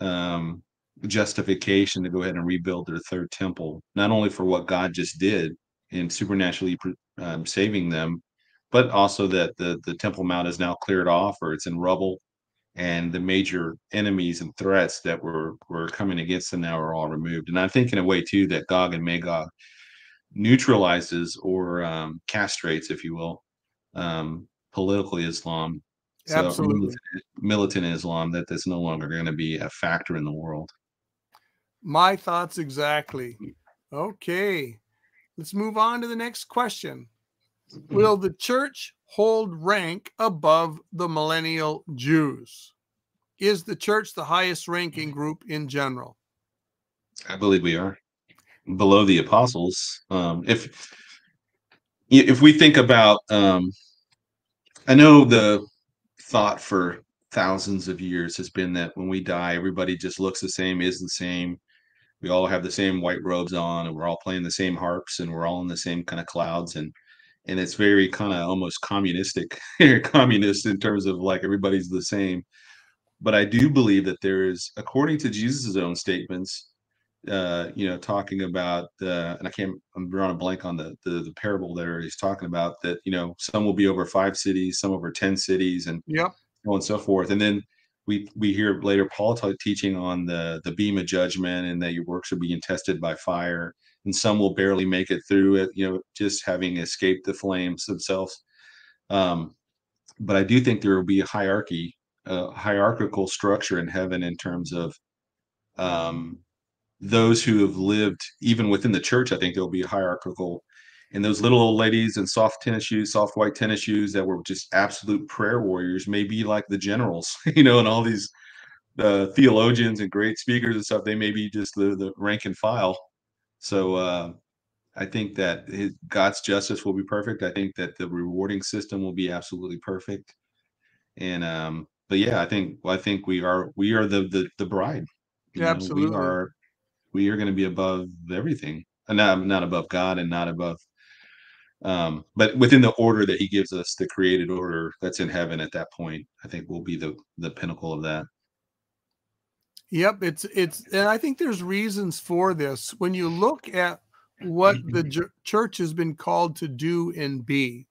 um, justification to go ahead and rebuild their third temple, not only for what God just did in supernaturally um, saving them, but also that the the Temple Mount is now cleared off or it's in rubble, and the major enemies and threats that were were coming against them now are all removed. And I think in a way too that Gog and Magog neutralizes or um, castrates, if you will, um, political Islam so Absolutely. Militant, militant Islam that that's no longer going to be a factor in the world. My thoughts exactly. Okay. Let's move on to the next question. Will the church hold rank above the millennial Jews? Is the church the highest ranking group in general? I believe we are below the apostles. Um, if if we think about, um, I know the thought for thousands of years has been that when we die, everybody just looks the same, is the same. We all have the same white robes on, and we're all playing the same harps, and we're all in the same kind of clouds, and and it's very kind of almost communistic, communist in terms of like everybody's the same. But I do believe that there is, according to Jesus' own statements, uh, you know, talking about the, and I can't, I'm drawing a blank on the, the, the parable there. He's talking about that, you know, some will be over five cities, some over 10 cities and yeah, so on and so forth. And then we, we hear later Paul t- teaching on the, the beam of judgment and that your works are being tested by fire and some will barely make it through it, you know, just having escaped the flames themselves. Um, but I do think there will be a hierarchy, a hierarchical structure in heaven in terms of, um, those who have lived even within the church, I think there'll be a hierarchical. And those little old ladies in soft tennis shoes, soft white tennis shoes that were just absolute prayer warriors, may be like the generals, you know, and all these uh, theologians and great speakers and stuff. They may be just the, the rank and file. So uh, I think that his, God's justice will be perfect. I think that the rewarding system will be absolutely perfect. And um, but yeah, I think I think we are we are the the the bride. Yeah, absolutely. We are we are going to be above everything and uh, not, not above god and not above um but within the order that he gives us the created order that's in heaven at that point i think will be the the pinnacle of that yep it's it's and i think there's reasons for this when you look at what the j- church has been called to do and be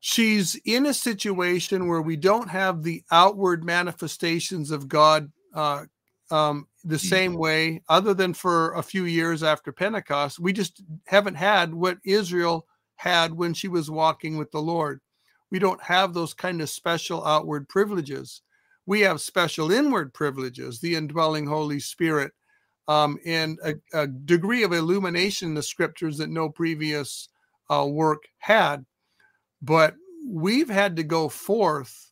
she's in a situation where we don't have the outward manifestations of god uh, um, the same way, other than for a few years after Pentecost. We just haven't had what Israel had when she was walking with the Lord. We don't have those kind of special outward privileges. We have special inward privileges, the indwelling Holy Spirit, um, and a, a, degree of illumination in the scriptures that no previous uh, work had. But we've had to go forth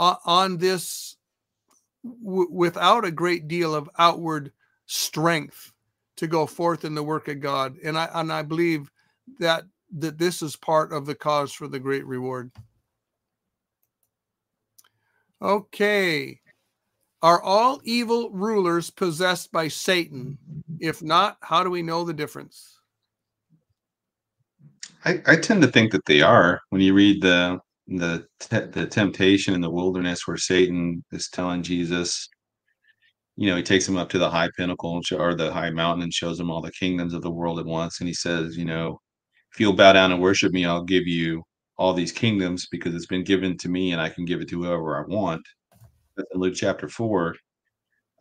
uh, on this without a great deal of outward strength to go forth in the work of God. And I and I believe that that this is part of the cause for the great reward. Okay. Are all evil rulers possessed by Satan? If not, how do we know the difference? I, I tend to think that they are. When you read the the the temptation in the wilderness, where Satan is telling Jesus, you know, he takes him up to the high pinnacle or the high mountain and shows him all the kingdoms of the world at once, and he says, you know, if you'll bow down and worship me, I'll give you all these kingdoms because it's been given to me and I can give it to whoever I want. That's in Luke chapter four.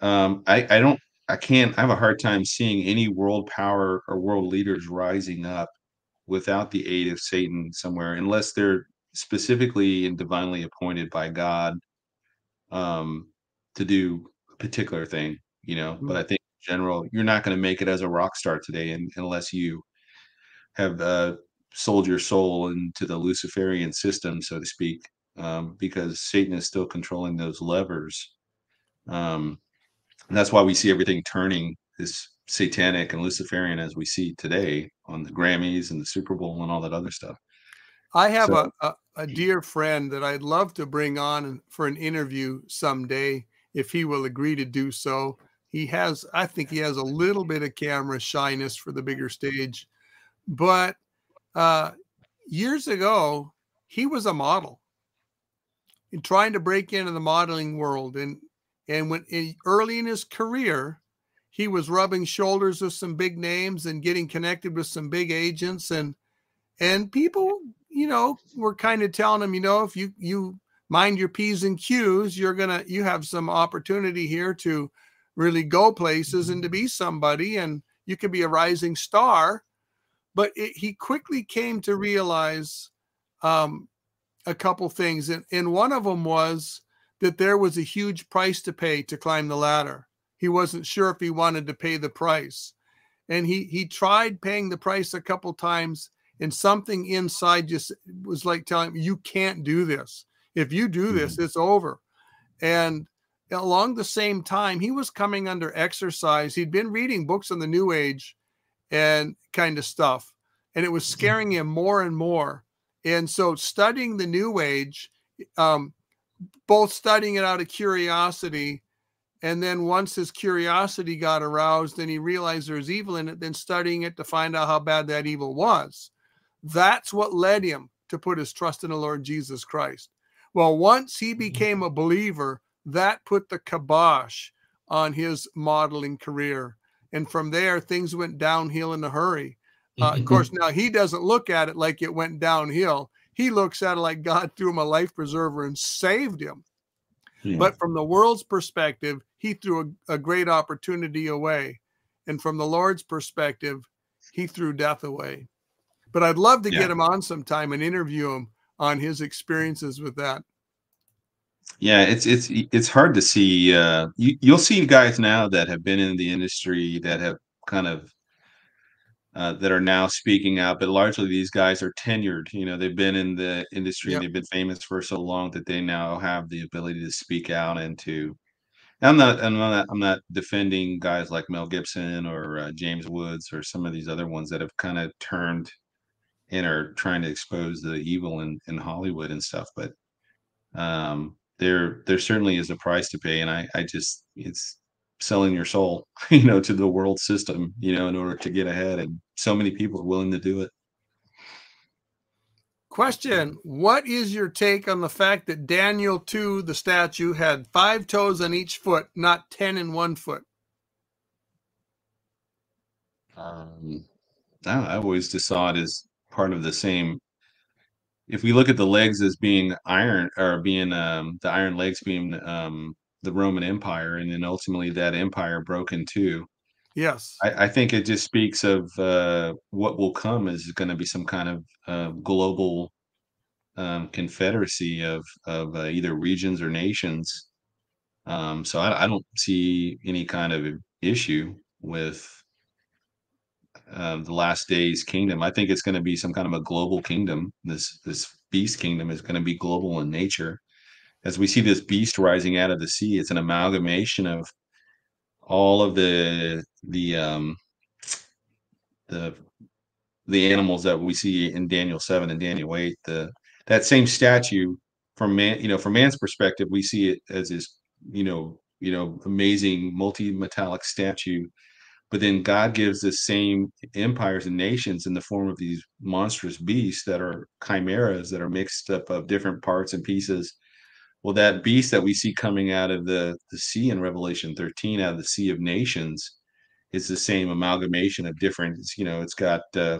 Um, I, I don't, I can't, I have a hard time seeing any world power or world leaders rising up without the aid of Satan somewhere, unless they're specifically and divinely appointed by God um, to do a particular thing, you know. Mm-hmm. But I think in general, you're not going to make it as a rock star today and, unless you have uh, sold your soul into the Luciferian system, so to speak, um, because Satan is still controlling those levers. Um, and that's why we see everything turning this satanic and Luciferian as we see today on the Grammys and the Super Bowl and all that other stuff. I have so, a, a, a, dear friend that I'd love to bring on for an interview someday if he will agree to do so. He has, I think he has a little bit of camera shyness for the bigger stage, but uh, years ago, he was a model and trying to break into the modeling world. And and when in, early in his career, he was rubbing shoulders with some big names and getting connected with some big agents and and people, you know, were kind of telling him, you know, if you you mind your p's and q's, you're gonna you have some opportunity here to really go places and to be somebody, and you could be a rising star. But it, he quickly came to realize um, a couple things, and, and one of them was that there was a huge price to pay to climb the ladder. He wasn't sure if he wanted to pay the price. And he he tried paying the price a couple times, and something inside just was like telling him, You can't do this. If you do this, mm-hmm. it's over. And along the same time, he was coming under exercise. He'd been reading books on the New Age and kind of stuff, and it was mm-hmm. scaring him more and more. And so, studying the New Age, um, both studying it out of curiosity and then once his curiosity got aroused and he realized there's evil in it, then studying it to find out how bad that evil was. That's what led him to put his trust in the Lord Jesus Christ. Well, once he mm-hmm. became a believer, that put the kibosh on his modeling career. And from there, things went downhill in a hurry. Uh, of course, now he doesn't look at it like it went downhill. He looks at it like God threw him a life preserver and saved him. Yeah. But from the world's perspective, he threw a, a, great opportunity away. And from the Lord's perspective, he threw death away. But I'd love to yeah. get him on sometime and interview him on his experiences with that. Yeah, it's it's it's hard to see. Uh, you, you'll see guys now that have been in the industry that have kind of uh, that are now speaking out, but largely these guys are tenured. You know, they've been in the industry yep. and they've been famous for so long that they now have the ability to speak out and to. And I'm not, I'm not, I'm not defending guys like Mel Gibson or uh, James Woods or some of these other ones that have kind of turned and are trying to expose the evil in in Hollywood and stuff. But um, there, there certainly is a price to pay, and I, I just, it's selling your soul, you know, to the world system, you know, in order to get ahead. And so many people are willing to do it. Question What is your take on the fact that Daniel 2, the statue, had five toes on each foot, not 10 in one foot? Um, I always just saw it as part of the same. If we look at the legs as being iron or being um, the iron legs being um, the Roman Empire, and then ultimately that empire broke in two. Yes, I, I think it just speaks of uh, what will come is going to be some kind of uh, global um, confederacy of of uh, either regions or nations. Um, so I, I, don't see any kind of issue with the last days kingdom. I think it's going to be some kind of a global kingdom. This this beast kingdom is going to be global in nature as we see this beast rising out of the sea, it's an amalgamation of all of the the um, the the animals that we see in Daniel seven and Daniel eight. The that same statue from man, you know, from man's perspective, we see it as this, you know, you know, amazing multi-metallic statue. But then God gives the same empires and nations in the form of these monstrous beasts that are chimeras that are mixed up of different parts and pieces. Well, that beast that we see coming out of the, the sea in Revelation 13, out of the sea of nations, is the same amalgamation of different, you know, it's got uh,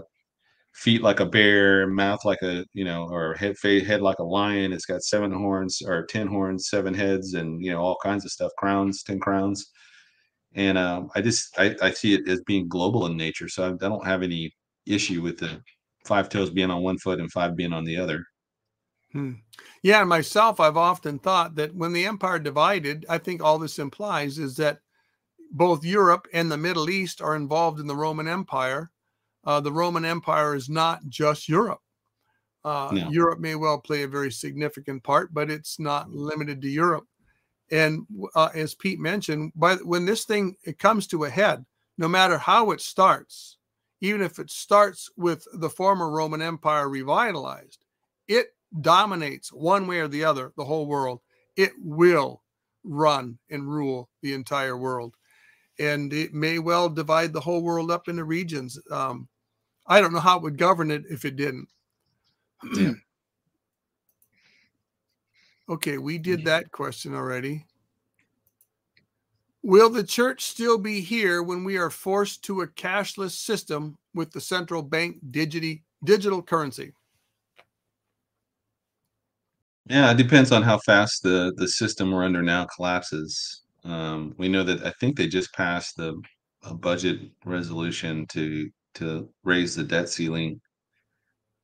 feet like a bear, mouth like a you know, or head head like a lion. It's got seven horns or ten horns, seven heads, and you know all kinds of stuff. Crowns, ten crowns, and um, I just I, I see it as being global in nature. So I, I don't have any issue with the five toes being on one foot and five being on the other. Hmm. Yeah, myself, I've often thought that when the empire divided, I think all this implies is that both Europe and the Middle East are involved in the Roman Empire, uh, the Roman Empire is not just Europe. Uh, no. Europe may well play a very significant part, but it's not limited to Europe. And uh, as Pete mentioned, by when this thing it comes to a head, no matter how it starts, even if it starts with the former Roman Empire revitalized, it dominates one way or the other the whole world. It will run and rule the entire world, and it may well divide the whole world up into regions. Um, I don't know how it would govern it if it didn't. Yeah. okay, we did that question already. Will the church still be here when we are forced to a cashless system with the central bank digity, digital currency? Yeah, it depends on how fast the the system we're under now collapses. Um, we know that I think they just passed the budget resolution to to raise the debt ceiling.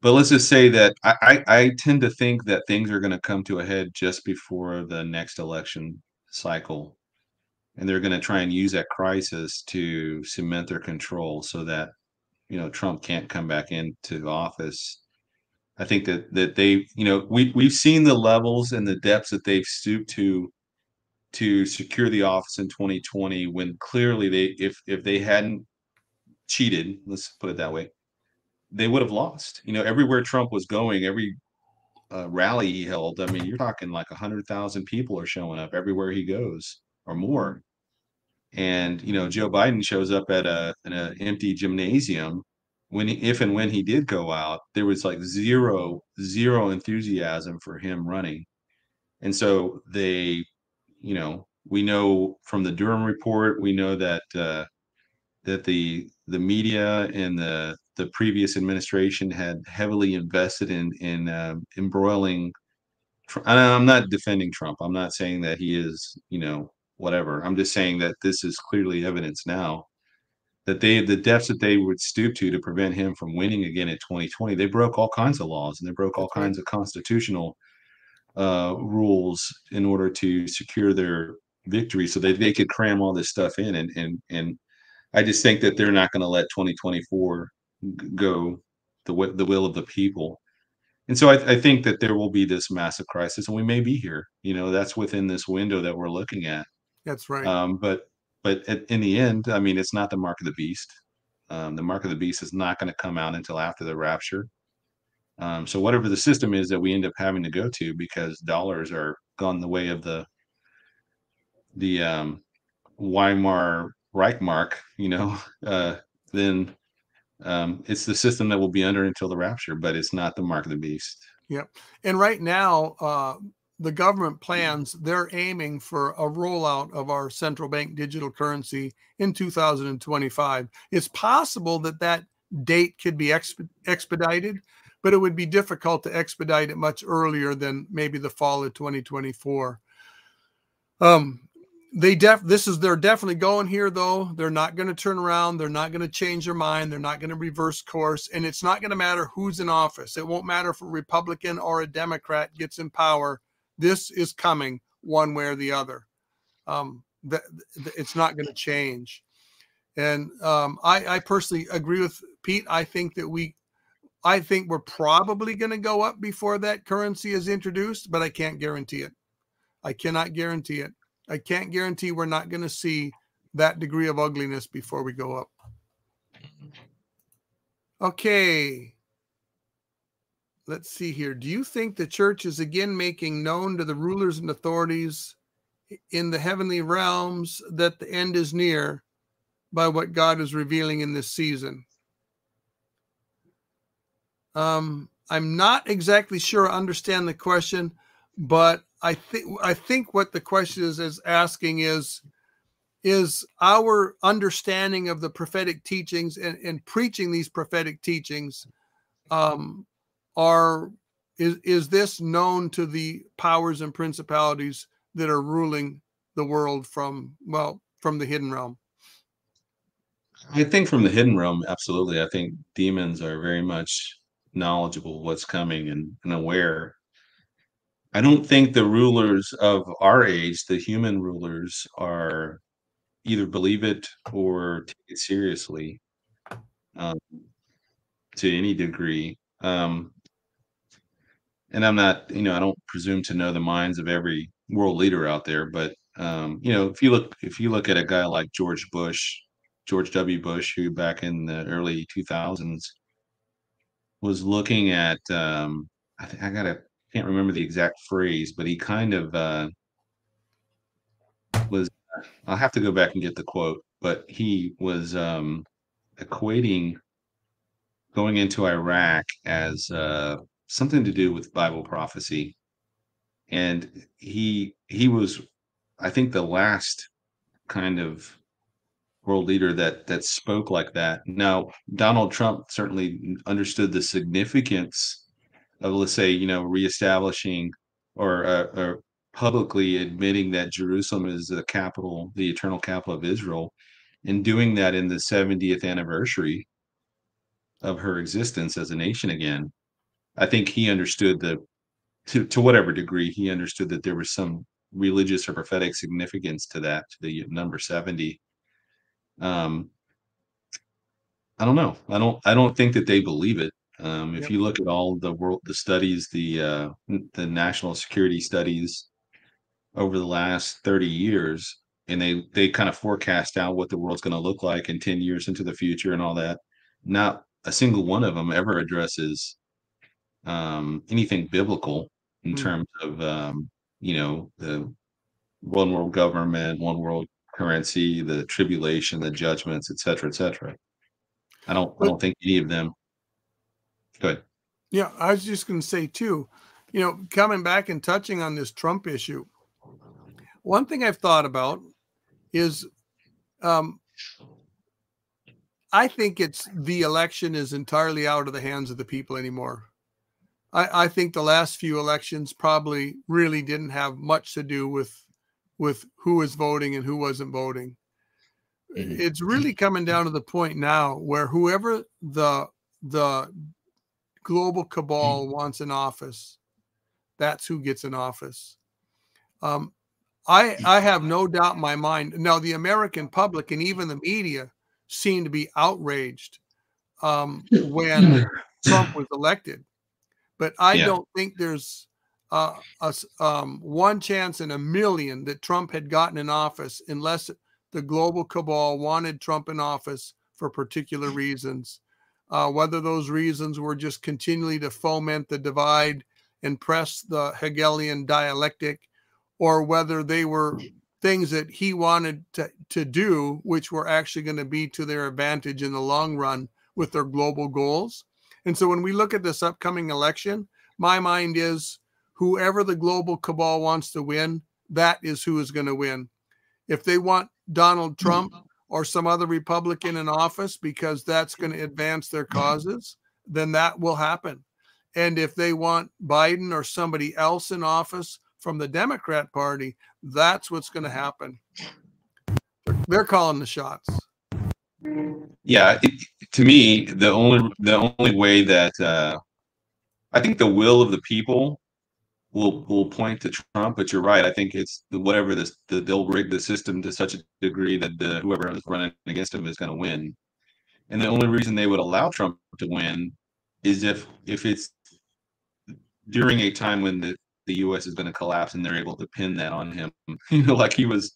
But let's just say that I, I, I tend to think that things are going to come to a head just before the next election cycle. And they're going to try and use that crisis to cement their control so that, you know, Trump can't come back into office. I think that that they, you know, we we've seen the levels and the depths that they've stooped to to secure the office in 2020 when clearly they if if they hadn't cheated, let's put it that way, they would have lost. You know, everywhere Trump was going, every uh, rally he held, I mean, you're talking like a hundred thousand people are showing up everywhere he goes or more. And you know, Joe Biden shows up at a an empty gymnasium when he, if and when he did go out, there was like zero zero enthusiasm for him running. And so they, you know, we know from the Durham report, we know that uh, that the the media and the the previous administration had heavily invested in in uh, embroiling. I'm not defending Trump. I'm not saying that he is, you know, whatever. I'm just saying that this is clearly evidence now that they the depths that they would stoop to to prevent him from winning again in 2020. They broke all kinds of laws and they broke all kinds of constitutional uh, rules in order to secure their victory, so that they could cram all this stuff in and and and I just think that they're not going to let 2024 go the the will of the people. And so I, I, think that there will be this massive crisis, and we may be here. You know, that's within this window that we're looking at. That's right. Um, but but at, in the end, I mean, it's not the mark of the beast. Um, the mark of the beast is not going to come out until after the rapture. Um, so whatever the system is that we end up having to go to, because dollars are gone the way of the the um, Weimar Reichsmark, you know, uh, then um, it's the system that will be under until the rapture, but it's not the mark of the beast. Yep. And right now, uh, the government plans, they're aiming for a rollout of our central bank digital currency in 2025. It's possible that that date could be exp- expedited, but it would be difficult to expedite it much earlier than maybe the fall of 2024. Um, they def this is they're definitely going here though. They're not going to turn around. They're not going to change their mind. They're not going to reverse course. And it's not going to matter who's in office. It won't matter if a republican or a democrat gets in power. This is coming one way or the other. Um that it's not going to change. And um i i personally agree with pete. I think that we i think we're probably going to go up before that currency is introduced but i can't guarantee it. I cannot guarantee it I can't guarantee we're not going to see that degree of ugliness before we go up. Okay. Let's see here. Do you think the church is again making known to the rulers and authorities in the heavenly realms that the end is near by what God is revealing in this season. Um, I'm not exactly sure I understand the question, but I think I think what the question is is asking is is our understanding of the prophetic teachings and, and preaching these prophetic teachings um, are is is this known to the powers and principalities that are ruling the world from well from the hidden realm? I think from the hidden realm absolutely. I think demons are very much knowledgeable what's coming and, and aware i don't think the rulers of our age the human rulers are either believe it or take it seriously um, to any degree um, and I'm not, you know, I don't presume to know the minds of every world leader out there, but um, you know, if you look if you look at a guy like George Bush, George W. Bush, who back in the early 2000s was looking at, um, I think I gotta can't remember the exact phrase, but he kind of uh, was. I'll have to go back and get the quote, but he was um, equating going into Iraq as uh, something to do with Bible prophecy. And he he was, I think, the last kind of world leader that that spoke like that. Now, Donald Trump certainly understood the significance of, let's say, you know, reestablishing or, uh, or publicly admitting that Jerusalem is the capital, the eternal capital of Israel, and doing that in the 70th anniversary of her existence as a nation again. I think he understood the to to whatever degree he understood that there was some religious or prophetic significance to that to the number 70 um i don't know i don't i don't think that they believe it um if yep. you look at all the world the studies the uh the national security studies over the last 30 years and they they kind of forecast out what the world's going to look like in 10 years into the future and all that not a single one of them ever addresses um, anything biblical in mm terms of um, you know the one world government, one world currency, the tribulation, the judgments, etc., etc. I don't I don't think any of them. Good. Yeah, I was just going to say too, you know, coming back and touching on this Trump issue. One thing I've thought about is um, I think it's the election is entirely out of the hands of the people anymore. I, I think the last few elections probably really didn't have much to do with with who was voting and who wasn't voting. Mm-hmm. It's really coming down to the point now where whoever the the global cabal mm-hmm. wants an office, that's who gets an office. Um, I I have no doubt in my mind. Now the American public and even the media seem to be outraged um, when Trump was elected. But I yeah. don't think there's uh, a, um, one chance in a million that Trump had gotten in office unless the global cabal wanted Trump in office for particular reasons. Uh, whether those reasons were just continually to foment the divide and press the Hegelian dialectic, or whether they were things that he wanted to, to do, which were actually going to be to their advantage in the long run with their global goals. And so when we look at this upcoming election, my mind is whoever the global cabal wants to win, that is who is going to win. If they want Donald Trump or some other Republican in office because that's going to advance their causes, then that will happen. And if they want Biden or somebody else in office from the Democrat Party, that's what's going to happen. They're calling the shots. Yeah, it, to me, the only the only way that uh, I think the will of the people will will point to Trump. But you're right. I think it's whatever this the, they'll rig the system to such a degree that the, whoever is running against him is going to win. And the only reason they would allow Trump to win is if if it's during a time when the the U.S. is going to collapse and they're able to pin that on him. you know, like he was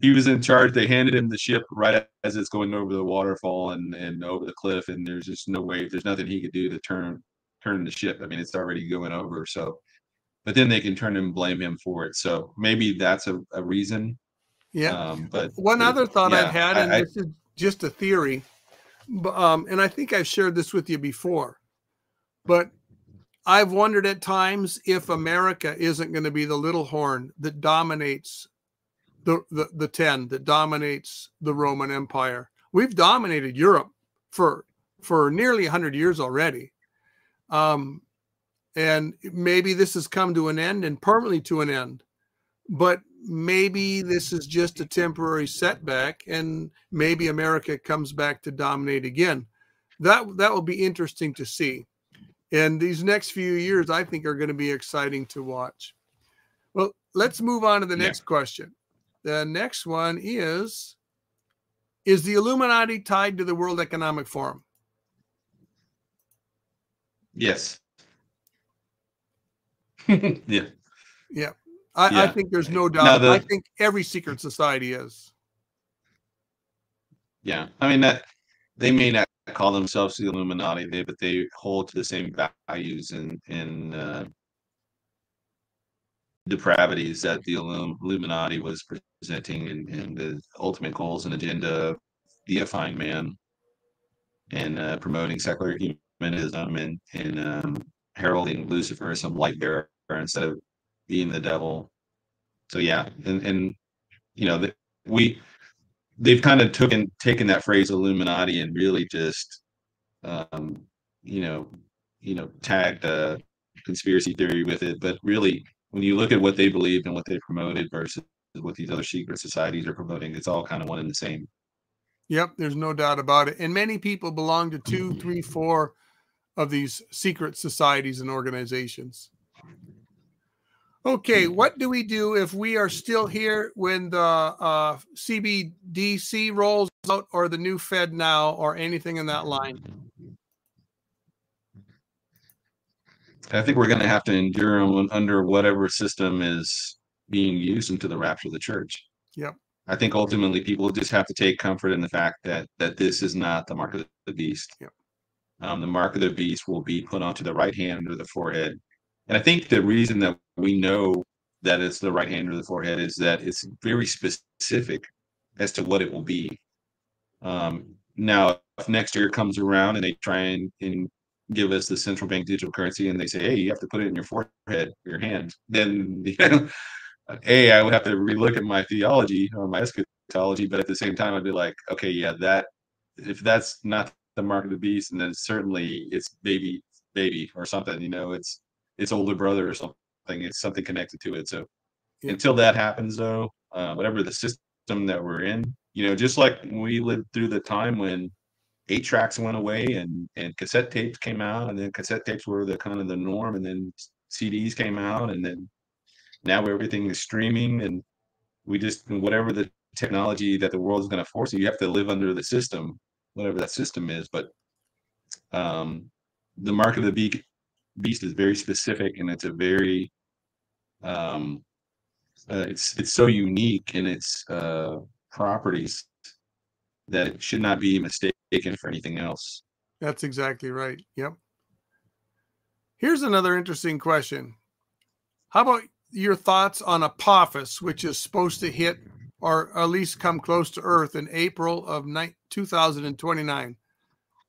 he was in charge. They handed him the ship right as it's going over the waterfall and and over the cliff, and there's just no way. There's nothing he could do to turn turn the ship. I mean, it's already going over. So but then they can turn and blame him for it. So maybe that's a, a reason. Yeah. Um, but one but, other thought yeah, I've had, and I, this is just a theory, um, and I think I've shared this with you before, but I've wondered at times if America isn't going to be the little horn that dominates the, the, the 10, that dominates the Roman Empire. We've dominated Europe for for nearly 100 years already. Um, and maybe this has come to an end and permanently to an end. But maybe this is just a temporary setback and maybe America comes back to dominate again. That that will be interesting to see. And these next few years, I think, are going to be exciting to watch. Well, let's move on to the next yeah. question. The next one is Is the Illuminati tied to the World Economic Forum? Yes. yeah. Yeah. I, yeah. I, think there's no doubt. The, I think every secret society is. Yeah. I mean, that they may not call themselves the Illuminati, they, but they hold to the same values and and uh, depravities that the Illuminati was presenting, and, and the ultimate goals and agenda of deifying man and uh, promoting secular humanism and and um, heralding Lucifer as some light bearer instead of being the devil. So yeah, and and you know the, we they've kind of taken taken that phrase Illuminati and really just um, you know you know tagged a conspiracy theory with it. But really, when you look at what they believed and what they promoted versus what these other secret societies are promoting, it's all kind of one and the same. Yep, there's no doubt about it. And many people belong to two, three, four of these secret societies and organizations. Okay, what do we do if we are still here when the uh, CBDC rolls out or the new FedNow or anything in that line? I think we're going to have to endure them under whatever system is being used into the rapture of the church. Yep. I think ultimately people just have to take comfort in the fact that that this is not the mark of the beast. Yep. Um, the mark of the beast will be put onto the right hand or the forehead and I think the reason that we know that it's the right hand or the forehead is that it's very specific as to what it will be. Um, now, if next year comes around and they try and, and give us the central bank digital currency and they say, hey, you have to put it in your forehead, your hand, then you know, a I would have to relook at my theology or my eschatology, but at the same time, I'd be like, okay, yeah, that if that's not the mark of the beast, and then certainly it's baby, baby or something, you know, it's its older brother or something. It's something connected to it. So yeah. until that happens, though, uh, whatever the system that we're in, you know, just like we lived through the time when eight tracks went away and and cassette tapes came out, and then cassette tapes were the kind of the norm, and then CDs came out, and then now everything is streaming, and we just whatever the technology that the world is going to force you, you have to live under the system, whatever that system is. But um, the mark of the beast beast is very specific and it's a very um uh, it's it's so unique in its uh properties that it should not be mistaken for anything else. That's exactly right. Yep. Here's another interesting question. How about your thoughts on apophis which is supposed to hit or at least come close to earth in april of 2029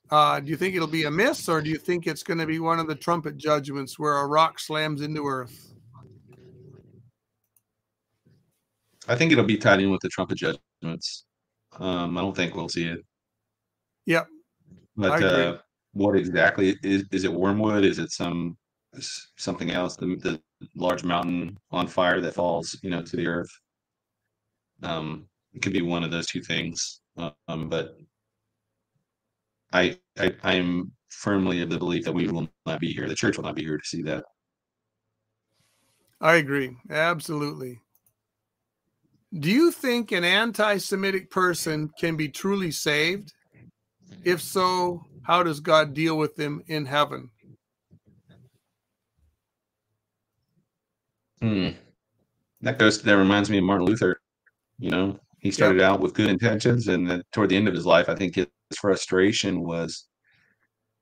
uh, do you think it'll be a miss, or do you think it's going to be one of the trumpet judgments where a rock slams into earth? I think it'll be tied in with the trumpet judgments. Um, I don't think we'll see it. Yep. But uh, what exactly is is it wormwood? Is it some something else? The, the large mountain on fire that falls, you know, to the earth. Um, it could be one of those two things. Um, but I, I I'm firmly of the belief that we will not be here. The church will not be here to see that. I agree. Absolutely. Do you think an anti Semitic person can be truly saved? If so, how does God deal with them in heaven? Hmm. That goes, that reminds me of Martin Luther. You know, he started yep. out with good intentions, and then toward the end of his life, I think his frustration was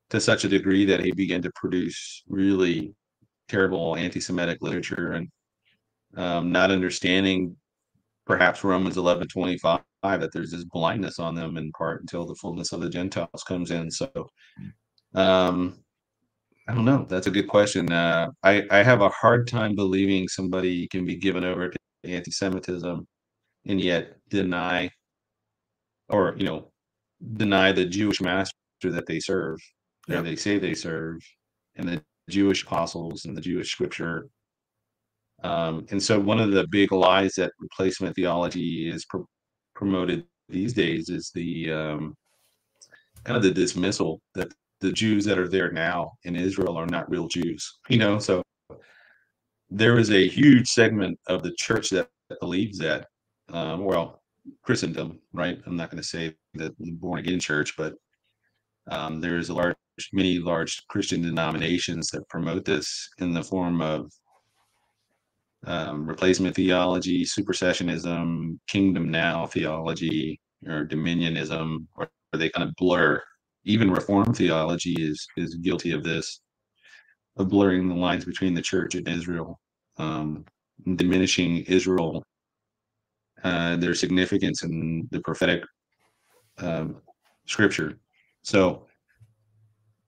to such a degree that he began to produce really terrible anti-Semitic literature and um, not understanding perhaps Romans 11 25 that there's this blindness on them in part until the fullness of the Gentiles comes in. So, um, I don't know. That's a good question. Uh, I, I have a hard time believing somebody can be given over to anti Semitism and yet deny or, you know, deny the Jewish master that they serve, yep. they say they serve, and the Jewish apostles and the Jewish scripture um, and so, one of the big lies that replacement theology is pro- promoted these days is the um, kind of the dismissal that the Jews that are there now in Israel are not real Jews. You know, so there is a huge segment of the church that believes that. Um, well, Christendom, right? I'm not going to say that born again church, but um, there's a large, many large Christian denominations that promote this in the form of um, replacement theology, supersessionism, kingdom now theology, or dominionism, or they kind of blur. Even Reformed theology is is guilty of this, of blurring the lines between the church and Israel, um, diminishing Israel, uh, their significance in the prophetic um, scripture. So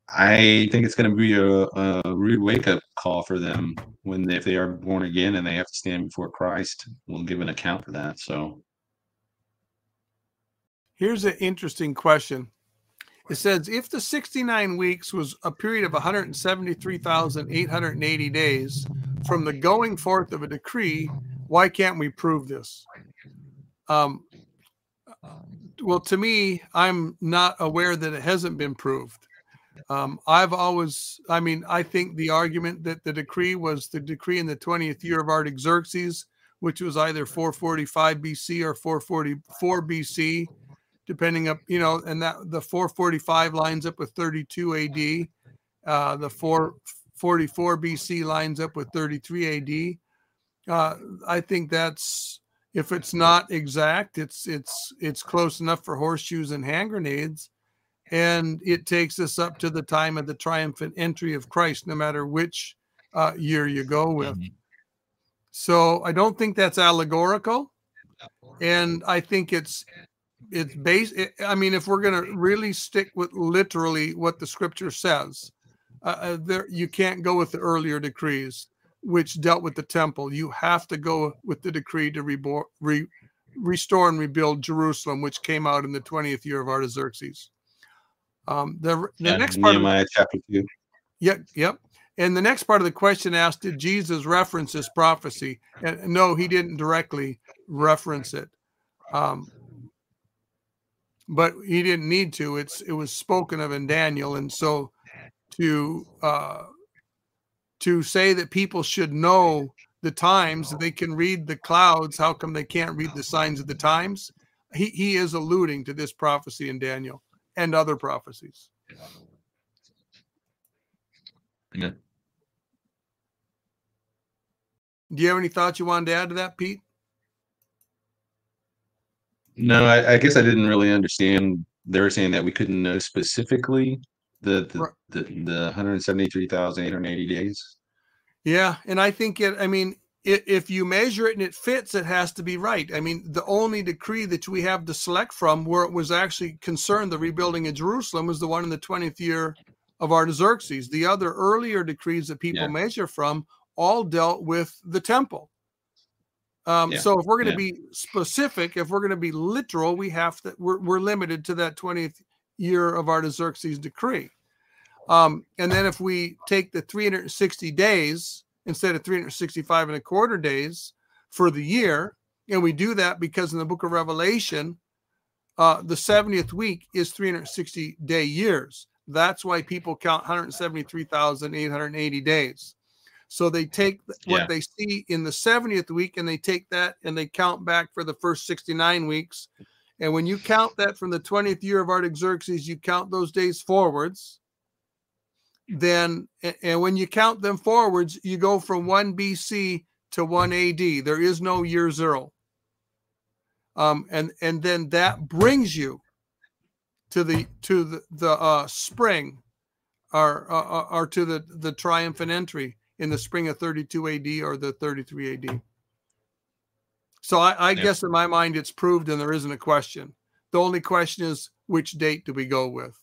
I think it's going to be a, a rude wake up call for them when if they are born again and they have to stand before Christ. We'll give an account for that. So here's an interesting question. It says if the 69 weeks was a period of 173,880 days from the going forth of a decree, why can't we prove this? Um, well, to me, I'm not aware that it hasn't been proved. Um, I've always, I mean, I think the argument that the decree was the decree in the 20th year of Artaxerxes, which was either 445 BC or 444 BC, depending up, you know, and that the 445 lines up with 32 AD. Uh, the 444 BC lines up with 33 AD. Uh, I think that's if it's not exact, it's it's it's close enough for horseshoes and hand grenades and it takes us up to the time of the triumphant entry of Christ, no matter which uh, year you go with. Mm-hmm. So I don't think that's allegorical, and I think it's it's based. I mean, if we're going to really stick with literally what the Scripture says, uh, uh, there you can't go with the earlier decrees which dealt with the temple. You have to go with the decree to re- re- restore and rebuild Jerusalem, which came out in the 20th year of Artaxerxes. Um, the the yeah, next part Nehemiah of, chapter two. Yep, yep. And the next part of the question asked, did Jesus reference this prophecy? And no, he didn't directly reference it. Um, but he didn't need to. It's it was spoken of in Daniel, and so to uh, to say that people should know the times, they can read the clouds. How come they can't read the signs of the times? He he is alluding to this prophecy in Daniel and other prophecies. Amen. Do you have any thoughts you wanted to add to that, Pete? No, I, I guess I didn't really understand. They were saying that we couldn't know specifically the the, the, the 173,880 days. Yeah, and I think it. I mean, if you measure it and it fits, it has to be right. I mean, the only decree that we have to select from where it was actually concerned the rebuilding of Jerusalem was the one in the 20th year of Artaxerxes. The other earlier decrees that people yeah. measure from all dealt with the temple. Um, yeah. So if we're going to yeah. be specific, if we're going to be literal, we have to, we're, we're limited to that 20th year of Artaxerxes decree. Um, and then if we take the 360 days, instead of 365 and a quarter days for the year. And we do that because in the book of Revelation, uh, the 70th week is 360 day years. That's why people count 173,880 days. So they take what yeah. they see in the 70th week and they take that and they count back for the first 69 weeks. And when you count that from the 20th year of Artaxerxes, you count those days forwards then and when you count them forwards, you go from 1 BC to 1 AD. There is no year zero. Um, and and then that brings you to the to the, the uh, spring or, uh, uh, or to the the triumphant entry in the spring of 32 AD or the 33 AD. So I, I yeah. guess in my mind it's proved and there isn't a question. The only question is which date do we go with?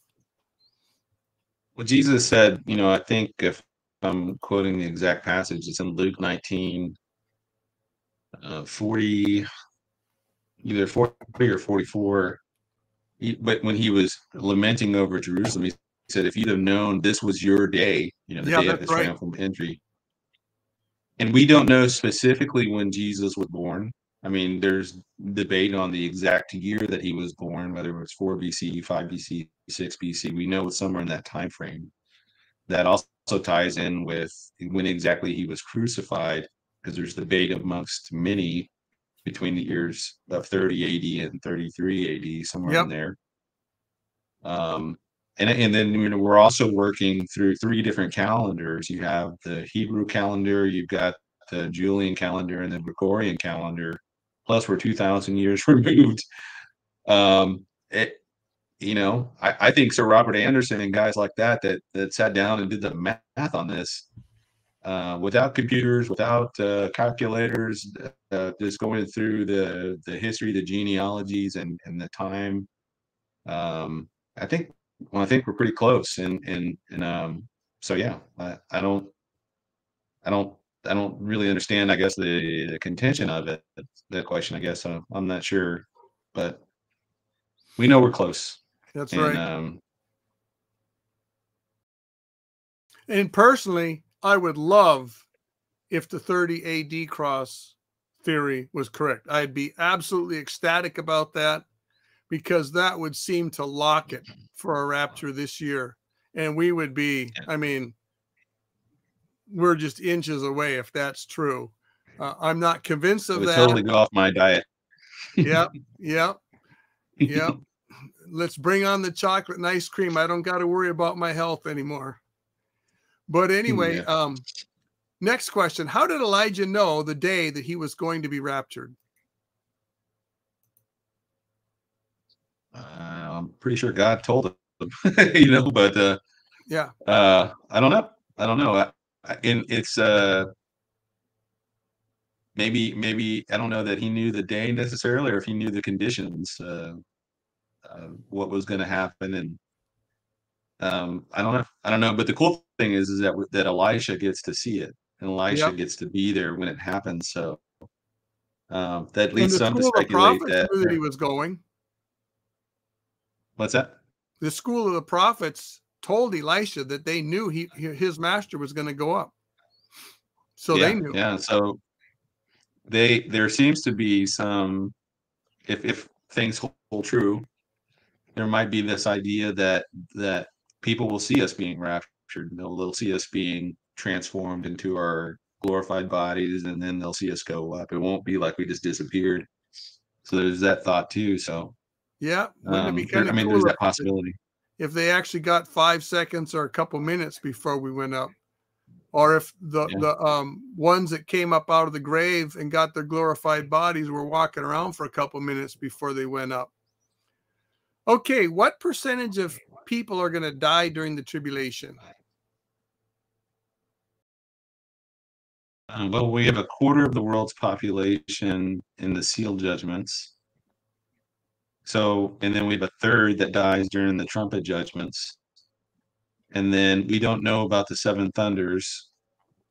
Well, Jesus said, you know, I think if I'm quoting the exact passage, it's in Luke 19, uh, 40, either 40 or 44. He, but when he was lamenting over Jerusalem, he said, if you'd have known this was your day, you know, the yeah, day of his right. triumphal entry. And we don't know specifically when Jesus was born. I mean, there's debate on the exact year that he was born, whether it was 4 BC, 5 BC, 6 BC. We know it's somewhere in that time frame. That also ties in with when exactly he was crucified, because there's debate amongst many between the years of 30 AD and 33 AD, somewhere yep. in there. Um, and and then you know we're also working through three different calendars. You have the Hebrew calendar, you've got the Julian calendar, and the Gregorian calendar plus we're 2000 years removed. Um it you know I, I think sir robert anderson and guys like that that that sat down and did the math on this uh, without computers without uh, calculators uh, just going through the the history the genealogies and and the time um i think well i think we're pretty close and and and um so yeah i i don't i don't I don't really understand. I guess the, the contention of it. The question, I guess, I'm, I'm not sure, but we know we're close. That's and, right. Um, and personally, I would love if the 30 AD cross theory was correct. I'd be absolutely ecstatic about that because that would seem to lock it for a rapture this year. And we would be, I mean, we're just inches away if that's true. Uh, I'm not convinced of that. Totally go off my diet. yep, yep, yep. Let's bring on the chocolate and ice cream. I don't got to worry about my health anymore. But anyway, yeah. um, next question: How did Elijah know the day that he was going to be raptured? Uh, I'm pretty sure God told him, you know, but uh, yeah, uh, I don't know. I don't know and it's uh maybe maybe I don't know that he knew the day necessarily, or if he knew the conditions, uh, uh, what was going to happen, and um, I don't know. I don't know. But the cool thing is, is that that Elisha gets to see it, and Elisha yep. gets to be there when it happens. So um, that leads some to speculate that, that he was going. What's that? The school of the prophets told Elisha that they knew he his master was going to go up. So yeah, they knew. Yeah. So they there seems to be some if if things hold true, there might be this idea that that people will see us being raptured. They'll, they'll see us being transformed into our glorified bodies, and then they'll see us go up. It won't be like we just disappeared. So there's that thought too. So yeah, um, I mean, there's that possibility if they actually got five seconds or a couple minutes before we went up. Or if the yeah. the um, ones that came up out of the grave and got their glorified bodies were walking around for a couple minutes before they went up. Okay what percentage of people are going to die during the tribulation? Uh, well we have a quarter of the world's population in the seal judgments so, and then we have a third that dies during the trumpet judgments. And then we don't know about the seven thunders,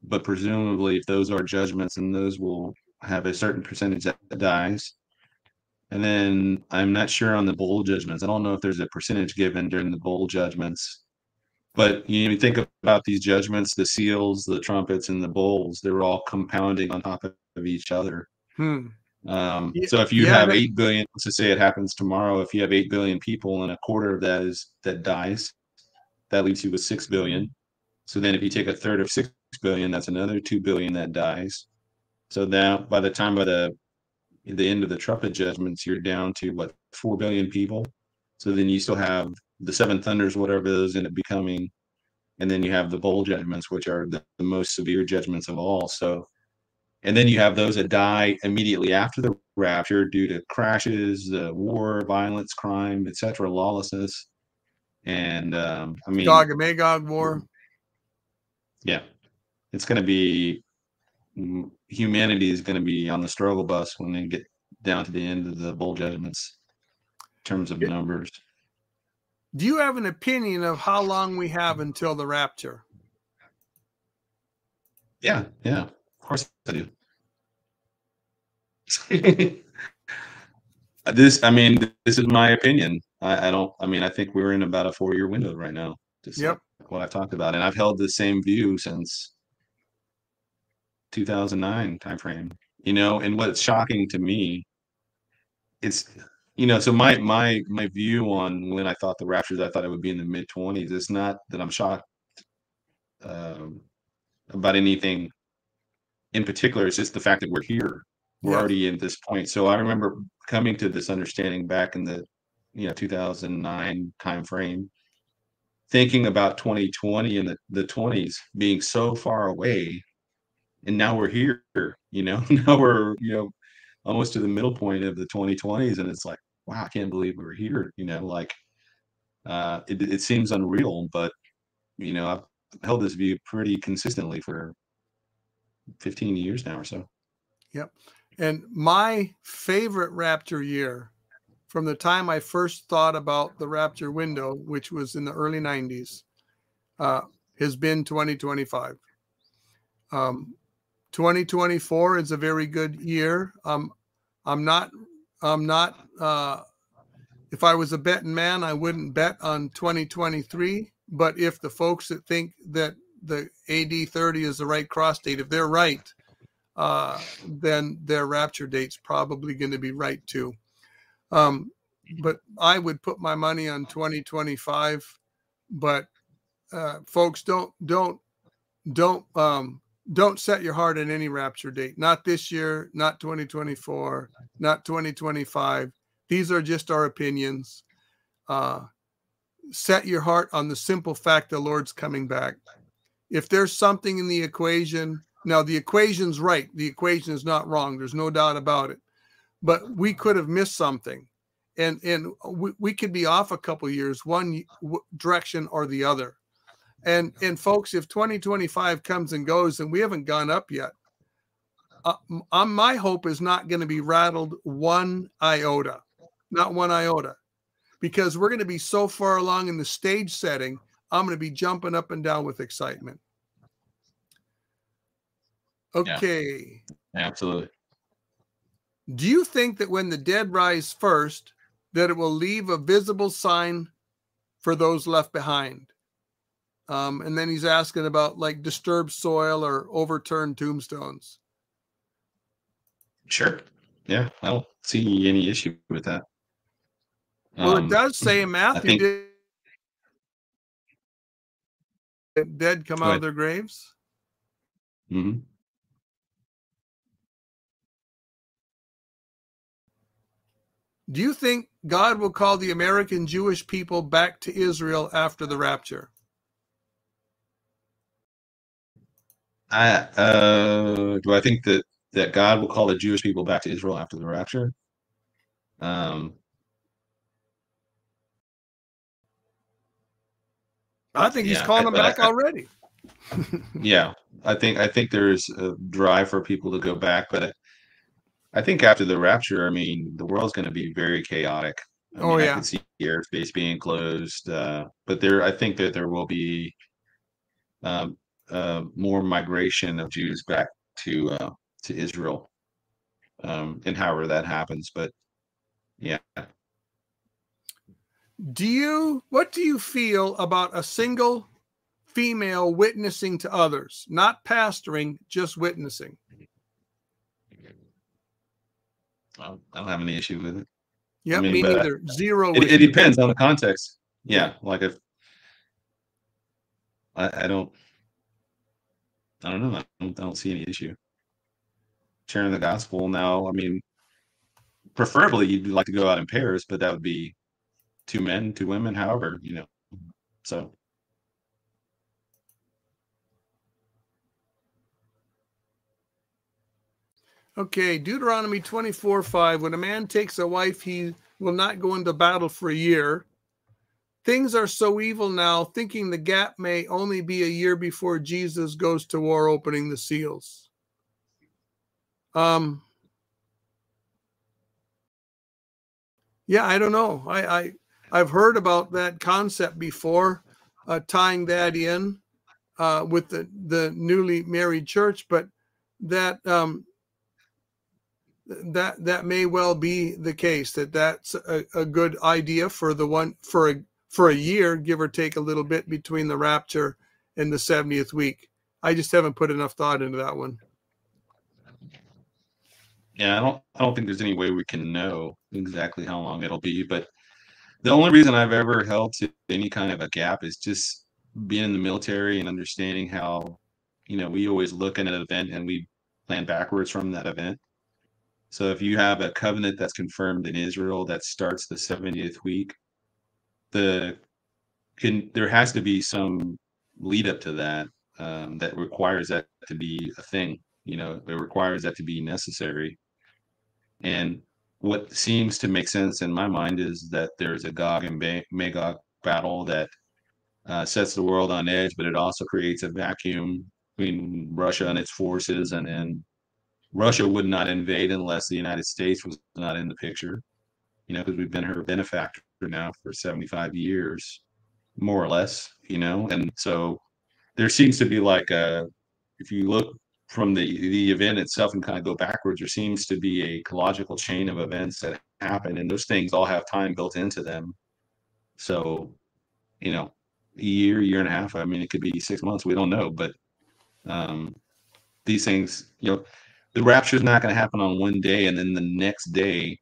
but presumably, if those are judgments, and those will have a certain percentage that dies. And then I'm not sure on the bowl judgments. I don't know if there's a percentage given during the bowl judgments. But you think about these judgments, the seals, the trumpets, and the bowls, they're all compounding on top of each other. Hmm. Um, yeah, so if you yeah, have eight billion, let's just say it happens tomorrow, if you have eight billion people and a quarter of that is that dies, that leaves you with six billion. So then if you take a third of six billion, that's another two billion that dies. So now by the time by the the end of the trumpet judgments, you're down to what four billion people. So then you still have the seven thunders, whatever those end up becoming, and then you have the bowl judgments, which are the, the most severe judgments of all. So and then you have those that die immediately after the rapture due to crashes, uh, war, violence, crime, etc., lawlessness, and um, I mean, Gog and Magog war. Yeah, it's going to be humanity is going to be on the struggle bus when they get down to the end of the bowl judgments in terms of numbers. Do you have an opinion of how long we have until the rapture? Yeah, yeah, of course I do. this, I mean, this is my opinion. I, I, don't. I mean, I think we're in about a four-year window right now. Just yep. Like what I've talked about, and I've held the same view since 2009 timeframe. You know, and what's shocking to me, it's you know, so my my my view on when I thought the Raptors, I thought it would be in the mid 20s. It's not that I'm shocked um, about anything in particular. It's just the fact that we're here. We're already in this point. So I remember coming to this understanding back in the you know 2009 time frame thinking about 2020 and the, the 20s being so far away and now we're here you know now we're you know almost to the middle point of the 2020s and it's like wow i can't believe we're here you know like uh it, it seems unreal but you know i've held this view pretty consistently for 15 years now or so yep and my favorite rapture year from the time I first thought about the Rapture window, which was in the early 90s, uh, has been 2025. Um, 2024 is a very good year. Um, I'm not, I'm not, uh, if I was a betting man, I wouldn't bet on 2023. But if the folks that think that the AD 30 is the right cross date, if they're right, uh, then their rapture date's probably going to be right too. Um, but I would put my money on 2025. But uh, folks, don't don't don't um, don't set your heart on any rapture date. Not this year, not 2024, not 2025. These are just our opinions. Uh, set your heart on the simple fact the Lord's coming back. If there's something in the equation, now the equation's right. The equation is not wrong. There's no doubt about it but we could have missed something and and we, we could be off a couple years one direction or the other and and folks if 2025 comes and goes and we haven't gone up yet uh, uh my hope is not going to be rattled one iota not one iota because we're going to be so far along in the stage setting i'm going to be jumping up and down with excitement okay yeah, absolutely do you think that when the dead rise first, that it will leave a visible sign for those left behind? Um, and then he's asking about like disturbed soil or overturned tombstones. Sure. Yeah, I don't see any issue with that. Well, um, it does say in Matthew, think, did dead come out of their graves? Mm-hmm. Do you think God will call the American Jewish people back to Israel after the rapture? I uh, do I think that that God will call the Jewish people back to Israel after the rapture? Um, I think he's calling them back I, already. yeah, I think I think there's a drive for people to go back, but I think after the rapture, I mean, the world's going to be very chaotic. I oh yeah, I can see the airspace being closed, uh, but there, I think that there will be um, uh, more migration of Jews back to uh, to Israel, um, and however that happens. But yeah, do you what do you feel about a single female witnessing to others, not pastoring, just witnessing? I don't have any issue with it. Yeah, I mean, me neither. Zero. It, it depends on the context. Yeah, like if I, I don't, I don't know. I don't, I don't see any issue sharing the gospel now. I mean, preferably you'd like to go out in pairs, but that would be two men, two women, however, you know. So Okay, Deuteronomy 24 5. When a man takes a wife, he will not go into battle for a year. things are so evil now, thinking the gap may only be a year before Jesus goes to war opening the seals. Um, yeah, I don't know. I, I I've heard about that concept before, uh, tying that in uh, with the the newly married church, but that um, that that may well be the case. That that's a, a good idea for the one for a for a year, give or take a little bit between the rapture and the 70th week. I just haven't put enough thought into that one. Yeah, I don't I don't think there's any way we can know exactly how long it'll be, but the only reason I've ever held to any kind of a gap is just being in the military and understanding how, you know, we always look at an event and we plan backwards from that event. So if you have a covenant that's confirmed in Israel that starts the 70th week, the can there has to be some lead up to that um, that requires that to be a thing. You know, it requires that to be necessary. And what seems to make sense in my mind is that there's a Gog and Magog battle that uh, sets the world on edge, but it also creates a vacuum between Russia and its forces. And then Russia would not invade unless the United States was not in the picture, you know, because we've been her benefactor now for 75 years, more or less, you know? And so there seems to be like a, if you look from the, the event itself and kind of go backwards, there seems to be a ecological chain of events that happen, and those things all have time built into them. So, you know, a year, year and a half, I mean, it could be six months, we don't know, but um, these things, you know, the rapture is not going to happen on one day, and then the next day,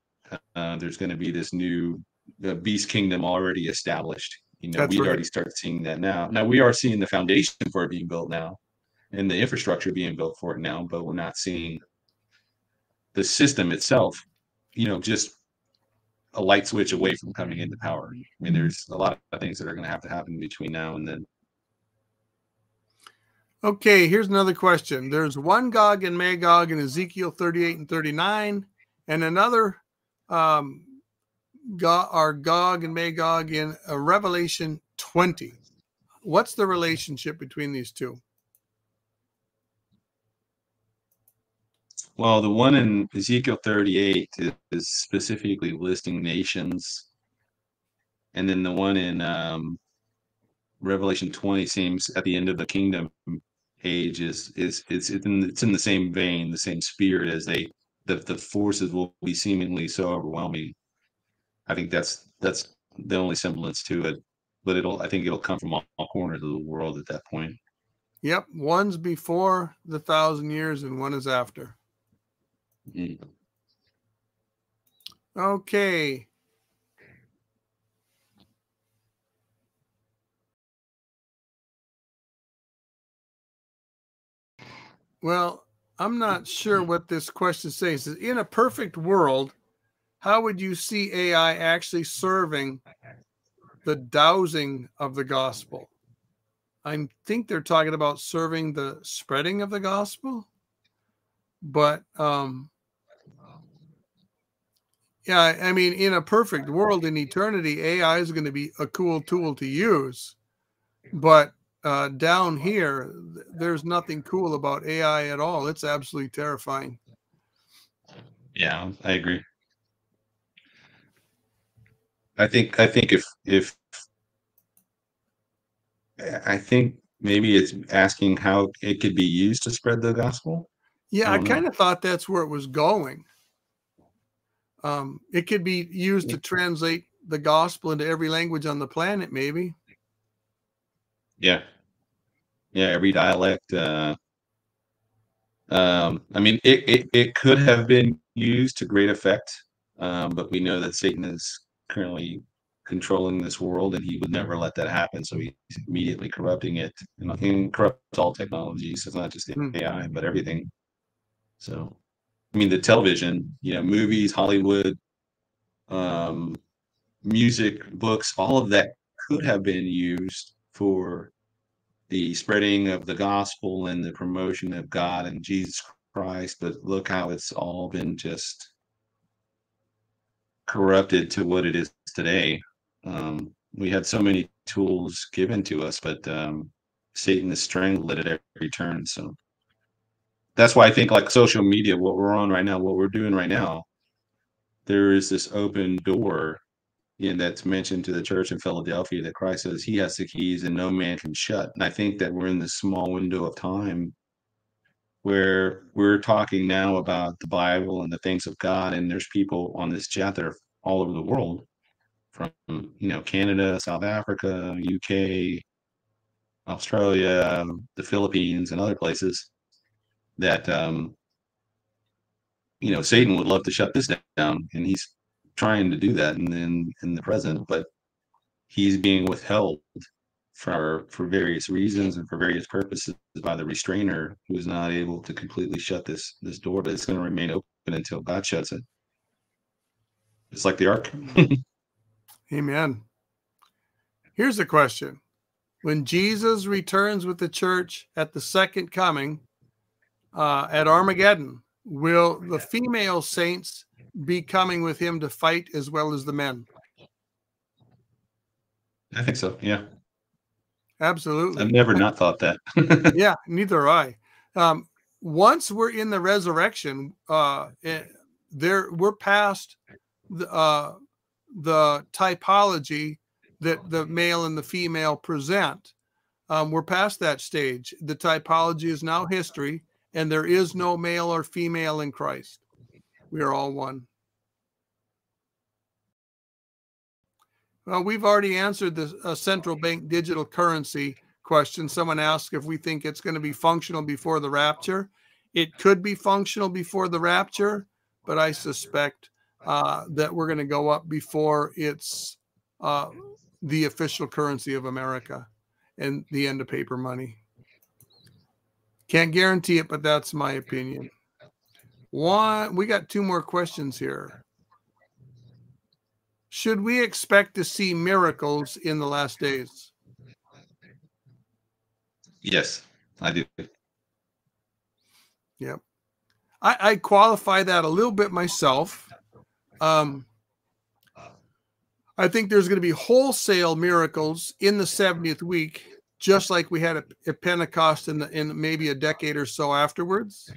uh, there's going to be this new the beast kingdom already established. You know, we right. already start seeing that now. Now we are seeing the foundation for it being built now, and the infrastructure being built for it now, but we're not seeing the system itself. You know, just a light switch away from coming into power. I mean, there's a lot of things that are going to have to happen between now and then. Okay, here's another question. There's one Gog and Magog in Ezekiel 38 and 39, and another um, Gog, are Gog and Magog in uh, Revelation 20. What's the relationship between these two? Well, the one in Ezekiel 38 is specifically listing nations. And then the one in um, Revelation 20 seems at the end of the kingdom age is is it's it's in, it's in the same vein, the same spirit as they the, the forces will be seemingly so overwhelming I think that's that's the only semblance to it. But it'll I think it'll come from all, all corners of the world at that point. Yep, one's before the thousand years and one is after. Mm. Okay. Well, I'm not sure what this question says. In a perfect world, how would you see AI actually serving the dowsing of the gospel? I think they're talking about serving the spreading of the gospel, but um, yeah, I mean, in a perfect world in eternity, AI is going to be a cool tool to use, but uh, down here, there's nothing cool about AI at all. It's absolutely terrifying. Yeah, I agree. I think I think if if I think maybe it's asking how it could be used to spread the gospel. Yeah, I, I kind of thought that's where it was going. Um, it could be used to translate the gospel into every language on the planet, maybe. Yeah, yeah, every dialect. Uh, um, I mean, it, it it could have been used to great effect, um, but we know that Satan is currently controlling this world, and he would never let that happen. So he's immediately corrupting it, and he corrupts all technologies. It's not just the mm. AI, but everything. So, I mean, the television, you know, movies, Hollywood, um, music, books, all of that could have been used for the spreading of the gospel and the promotion of God and Jesus Christ. But look how it's all been just corrupted to what it is today. Um, we had so many tools given to us, but um, Satan is strangled at every turn. So that's why I think like social media, what we're on right now, what we're doing right now, there is this open door and that's mentioned to the church in Philadelphia that Christ says he has the keys and no man can shut. And I think that we're in this small window of time where we're talking now about the Bible and the things of God, and there's people on this chat that are all over the world from you know Canada, South Africa, UK, Australia, the Philippines, and other places that um, you know Satan would love to shut this down, and he's trying to do that in in, in the present, but he's being withheld for for various reasons and for various purposes by the restrainer who is not able to completely shut this this door, but it's going to remain open until God shuts it. It's like the ark. Amen. Here's the question. When Jesus returns with the church at the second coming uh, at Armageddon, will the female saints be coming with him to fight as well as the men? I think so. Yeah. Absolutely. I've never not thought that. yeah, neither I. Um, once we're in the resurrection, uh, it, eh, there we're past the uh, the typology that the male and the female present. Um, we're past that stage. The typology is now history, and there is no male or female in Christ. We are all one. Well, we've already answered the uh, central bank digital currency question. Someone asked if we think it's going to be functional before the rapture. It could be functional before the rapture, but I suspect uh, that we're going to go up before it's uh, the official currency of America and the end of paper money. Can't guarantee it, but that's my opinion. One, we got two more questions here. Should we expect to see miracles in the last days? Yes, I do. Yep. I, I qualify that a little bit myself. Um, I think there's going to be wholesale miracles in the 70th week, just like we had at, Pentecost in, the, in maybe a decade or so afterwards.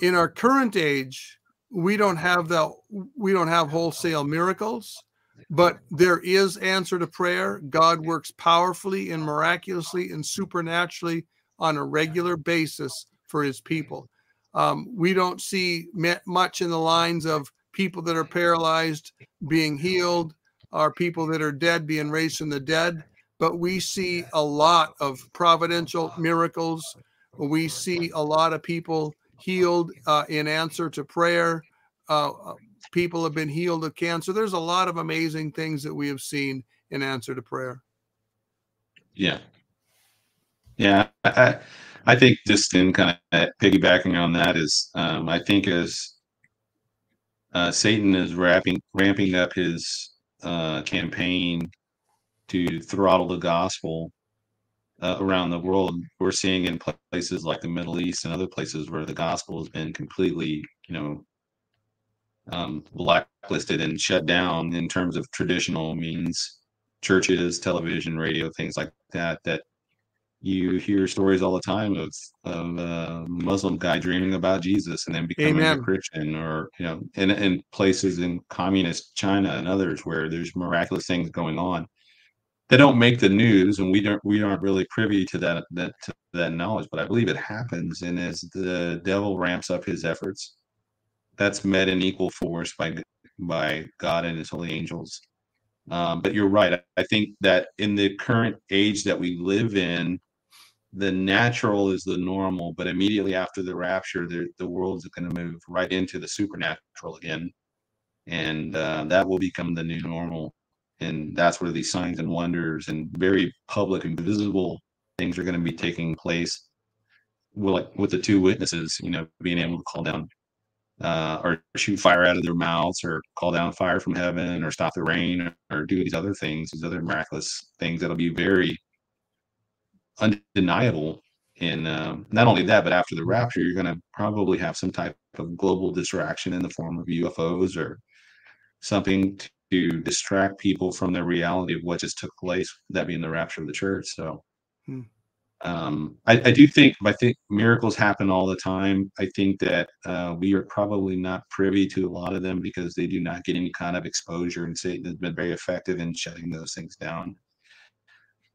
In our current age, we don't have the we don't have wholesale miracles but there is answer to prayer. God works powerfully and miraculously and supernaturally on a regular basis for his people. Um, we don't see much in the lines of people that are paralyzed being healed or people that are dead being raised from the dead but we see a lot of providential miracles. We see a lot of people healed uh, in answer to prayer. Uh, uh, people have been healed of cancer. There's a lot of amazing things that we have seen in answer to prayer. Yeah. Yeah. I, I think just in kind of piggybacking on that is, um, I think as uh, Satan is wrapping, ramping up his uh, campaign to throttle the gospel, uh, around the world. We're seeing in places like the Middle East and other places where the gospel has been completely, you know, um, blacklisted and shut down in terms of traditional means, churches, television, radio, things like that. That you hear stories all the time of of a Muslim guy dreaming about Jesus and then becoming Amen. a Christian, or you know, in in places in communist China and others where there's miraculous things going on they don't make the news and we don't we aren't really privy to that that to that knowledge but i believe it happens and as the devil ramps up his efforts that's met in equal force by by god and his holy angels. Um, but you're right I, think that in the current age that we live in the natural is the normal but immediately after the rapture the, the world is going to move right into the supernatural again. And uh, that will become the new normal and that's where these signs and wonders and very public and visible things are going to be taking place. With, like with the two witnesses you know being able to call down uh, or shoot fire out of their mouths or call down fire from heaven or stop the rain or, or do these other things these other miraculous things that'll be very undeniable and um, not only that but after the rapture you're going to probably have some type of global distraction in the form of ufos or something to distract people from the reality of what just took place, that being the rapture of the church. So, hmm. um, I, I, do think, I think miracles happen all the time. I think that uh, we are probably not privy to a lot of them because they do not get any kind of exposure, and Satan has been very effective in shutting those things down.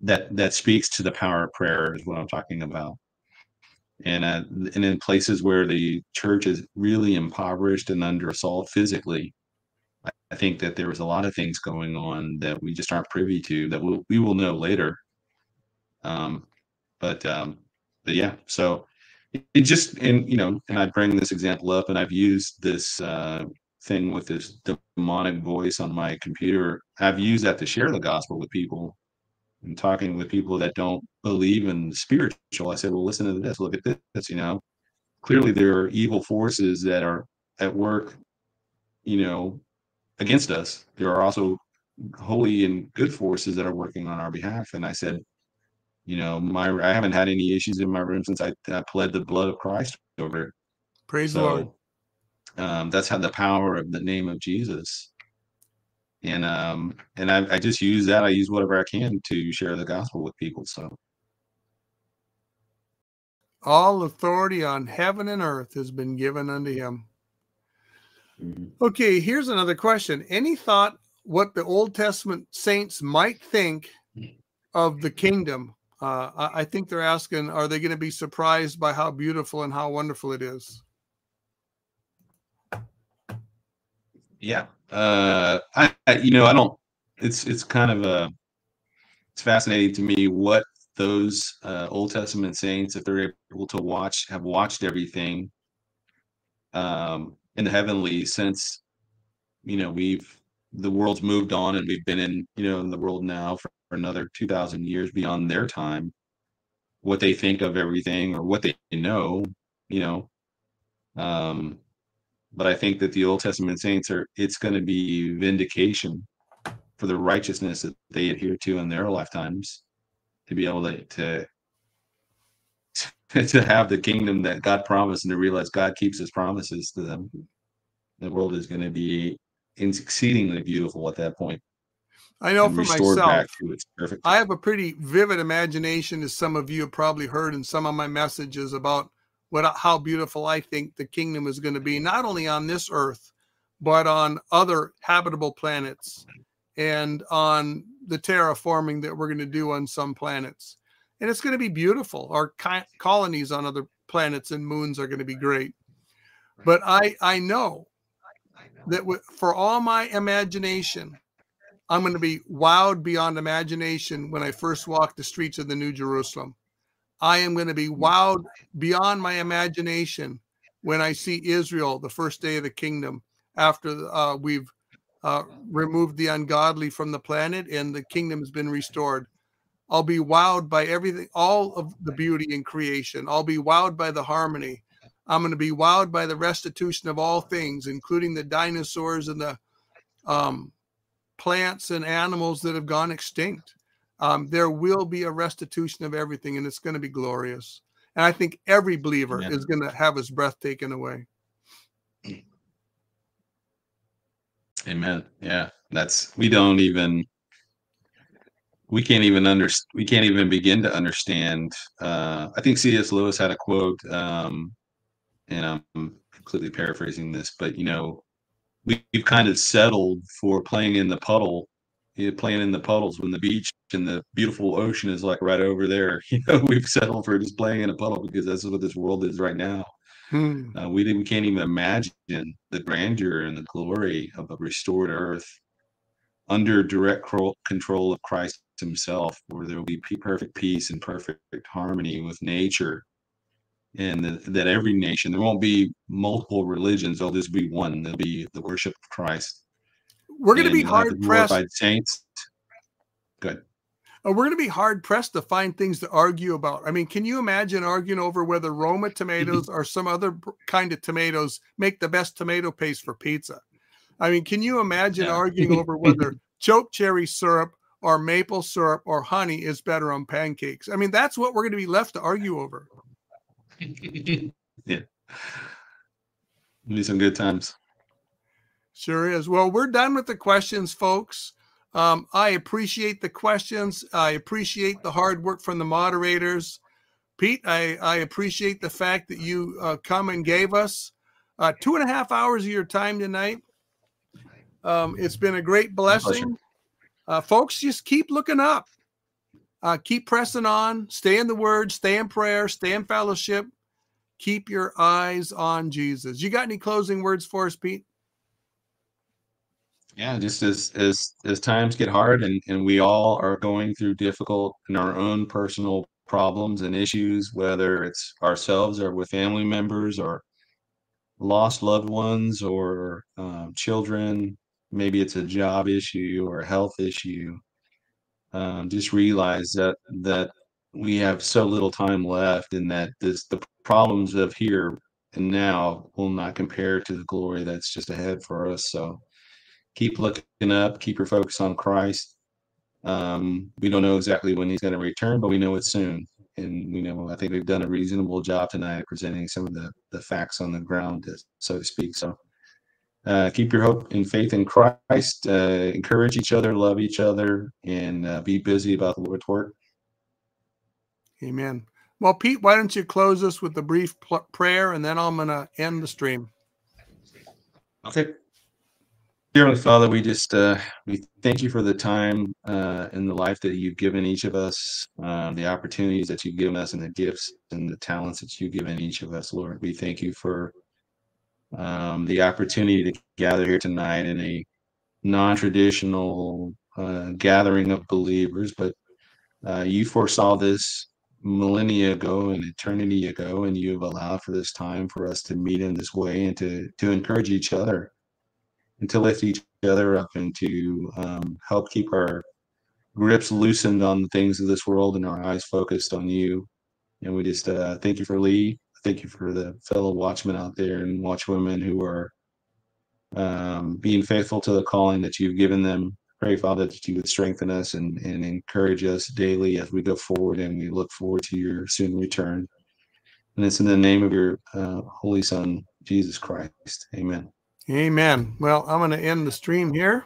That that speaks to the power of prayer, is what I'm talking about and uh, and in places where the church is really impoverished and under assault physically I think that there was a lot of things going on that we just aren't privy to that we'll, we will know later. Um, but um, but yeah, so it just and you know, and I bring this example up, and I've used this uh, thing with this demonic voice on my computer. I've used that to share the gospel with people and talking with people that don't believe in spiritual. I said, well, listen to this, look at this. You know, clearly there are evil forces that are at work. You know, against us. There are also holy and good forces that are working on our behalf. And I said, you know, my I haven't had any issues in my room since I, I pled the blood of Christ over it. Praise so, the Lord. Um, that's how the power of the name of Jesus. And um, and I, I just use that. I use whatever I can to share the gospel with people. So all authority on heaven and earth has been given unto him. Mm-hmm. Okay, here's another question. Any thought what the Old Testament saints might think of the kingdom? Uh, I think they're asking, are they going to be surprised by how beautiful and how wonderful it is? Yeah, uh, I, I you know I don't. It's it's kind of a it's fascinating to me what those uh, Old Testament saints, if they're able to watch, have watched everything, um, in the heavenly since you know we've the world's moved on and we've been in you know in the world now for another 2000 years beyond their time. What they think of everything or what they know you know um but i think that the old testament saints are it's going to be vindication for the righteousness that they adhere to in their lifetimes to be able to to to have the kingdom that God promised and to realize God keeps his promises to them. The world is going to be exceedingly beautiful at that point. I know for myself, I have a pretty vivid imagination, as some of you have probably heard in some of my messages about what how beautiful I think the kingdom is going to be, not only on this earth, but on other habitable planets and on the terraforming that we're going to do on some planets and it's going to be beautiful. Our colonies on other planets and moons are going to be great. But I I know that for all my imagination, I'm going to be wowed beyond imagination when I first walk the streets of the New Jerusalem. I am going to be wowed beyond my imagination when I see Israel the first day of the kingdom after uh, we've uh, removed the ungodly from the planet and the kingdom has been restored. I'll be wowed by everything, all of the beauty in creation. I'll be wowed by the harmony. I'm going to be wowed by the restitution of all things, including the dinosaurs and the um, plants and animals that have gone extinct. Um, there will be a restitution of everything, and it's going to be glorious. And I think every believer is going to have his breath taken away. Amen. Yeah, that's we don't even we can't even under we can't even begin to understand. Uh, I think C.S. Lewis had a quote, um, and I'm completely paraphrasing this, but you know, we, have kind of settled for playing in the puddle, you know, playing in the puddles when the beach and the beautiful ocean is like right over there. You know, we've settled for just playing in a puddle because that's what this world is right now. Hmm. Uh, we we can't even imagine the grandeur and the glory of a restored earth under direct control of Christ himself, where there will be perfect peace and perfect harmony with nature. And the, that every nation, there won't be multiple religions, there'll just be one. There'll be the worship of Christ. We're going to be hard pressed. Saints. Good. Uh, we're going to be hard pressed to find things to argue about. I mean, can you imagine arguing over whether Roma tomatoes or some other kind of tomatoes make the best tomato paste for pizza? I mean, can you imagine yeah. arguing over whether choke cherry syrup or maple syrup or honey is better on pancakes. I mean, that's what we're going to be left to argue over. yeah. Be some good times. Sure is. Well, we're done with the questions, folks. Um, I appreciate the questions. I appreciate the hard work from the moderators. Pete, I, I appreciate the fact that you uh, come and gave us uh, two and a half hours of your time tonight. Um, it's been a great blessing. Uh, folks, just keep looking up. Uh, keep pressing on. Stay in the word. Stay in prayer. Stay in fellowship. Keep your eyes on Jesus. You got any closing words for us, Pete? Yeah, just as as as times get hard and and we all are going through difficult in our own personal problems and issues, whether it's ourselves or with family members or lost loved ones or um, children, maybe it's a job issue or a health issue. Um, just realize that that we have so little time left, and that this the problems of here and now will not compare to the glory that's just ahead for us. So keep looking up, keep your focus on Christ. Um, we don't know exactly when he's going to return, but we know it's soon. And we know I think we've done a reasonable job tonight presenting some of the the facts on the ground, so to speak. So uh, keep your hope and faith in Christ. Uh, encourage each other, love each other, and uh, be busy about the Lord's work. Amen. Well, Pete, why don't you close us with a brief prayer, and then I'm going to end the stream. Okay. Dearly Father, we just uh, we thank you for the time uh, and the life that you've given each of us, uh, the opportunities that you've given us, and the gifts and the talents that you've given each of us, Lord. We thank you for um, the opportunity to gather here tonight in a non-traditional uh, gathering of believers, but uh, you foresaw this millennia ago and eternity ago, and you have allowed for this time for us to meet in this way and to to encourage each other and to lift each other up and to um, help keep our grips loosened on the things of this world and our eyes focused on you. And we just uh, thank you for Lee. Thank you for the fellow watchmen out there and watchwomen who are um, being faithful to the calling that you've given them. Pray, Father, that you would strengthen us and, and encourage us daily as we go forward and we look forward to your soon return. And it's in the name of your uh, Holy Son, Jesus Christ. Amen. Amen. Well, I'm going to end the stream here.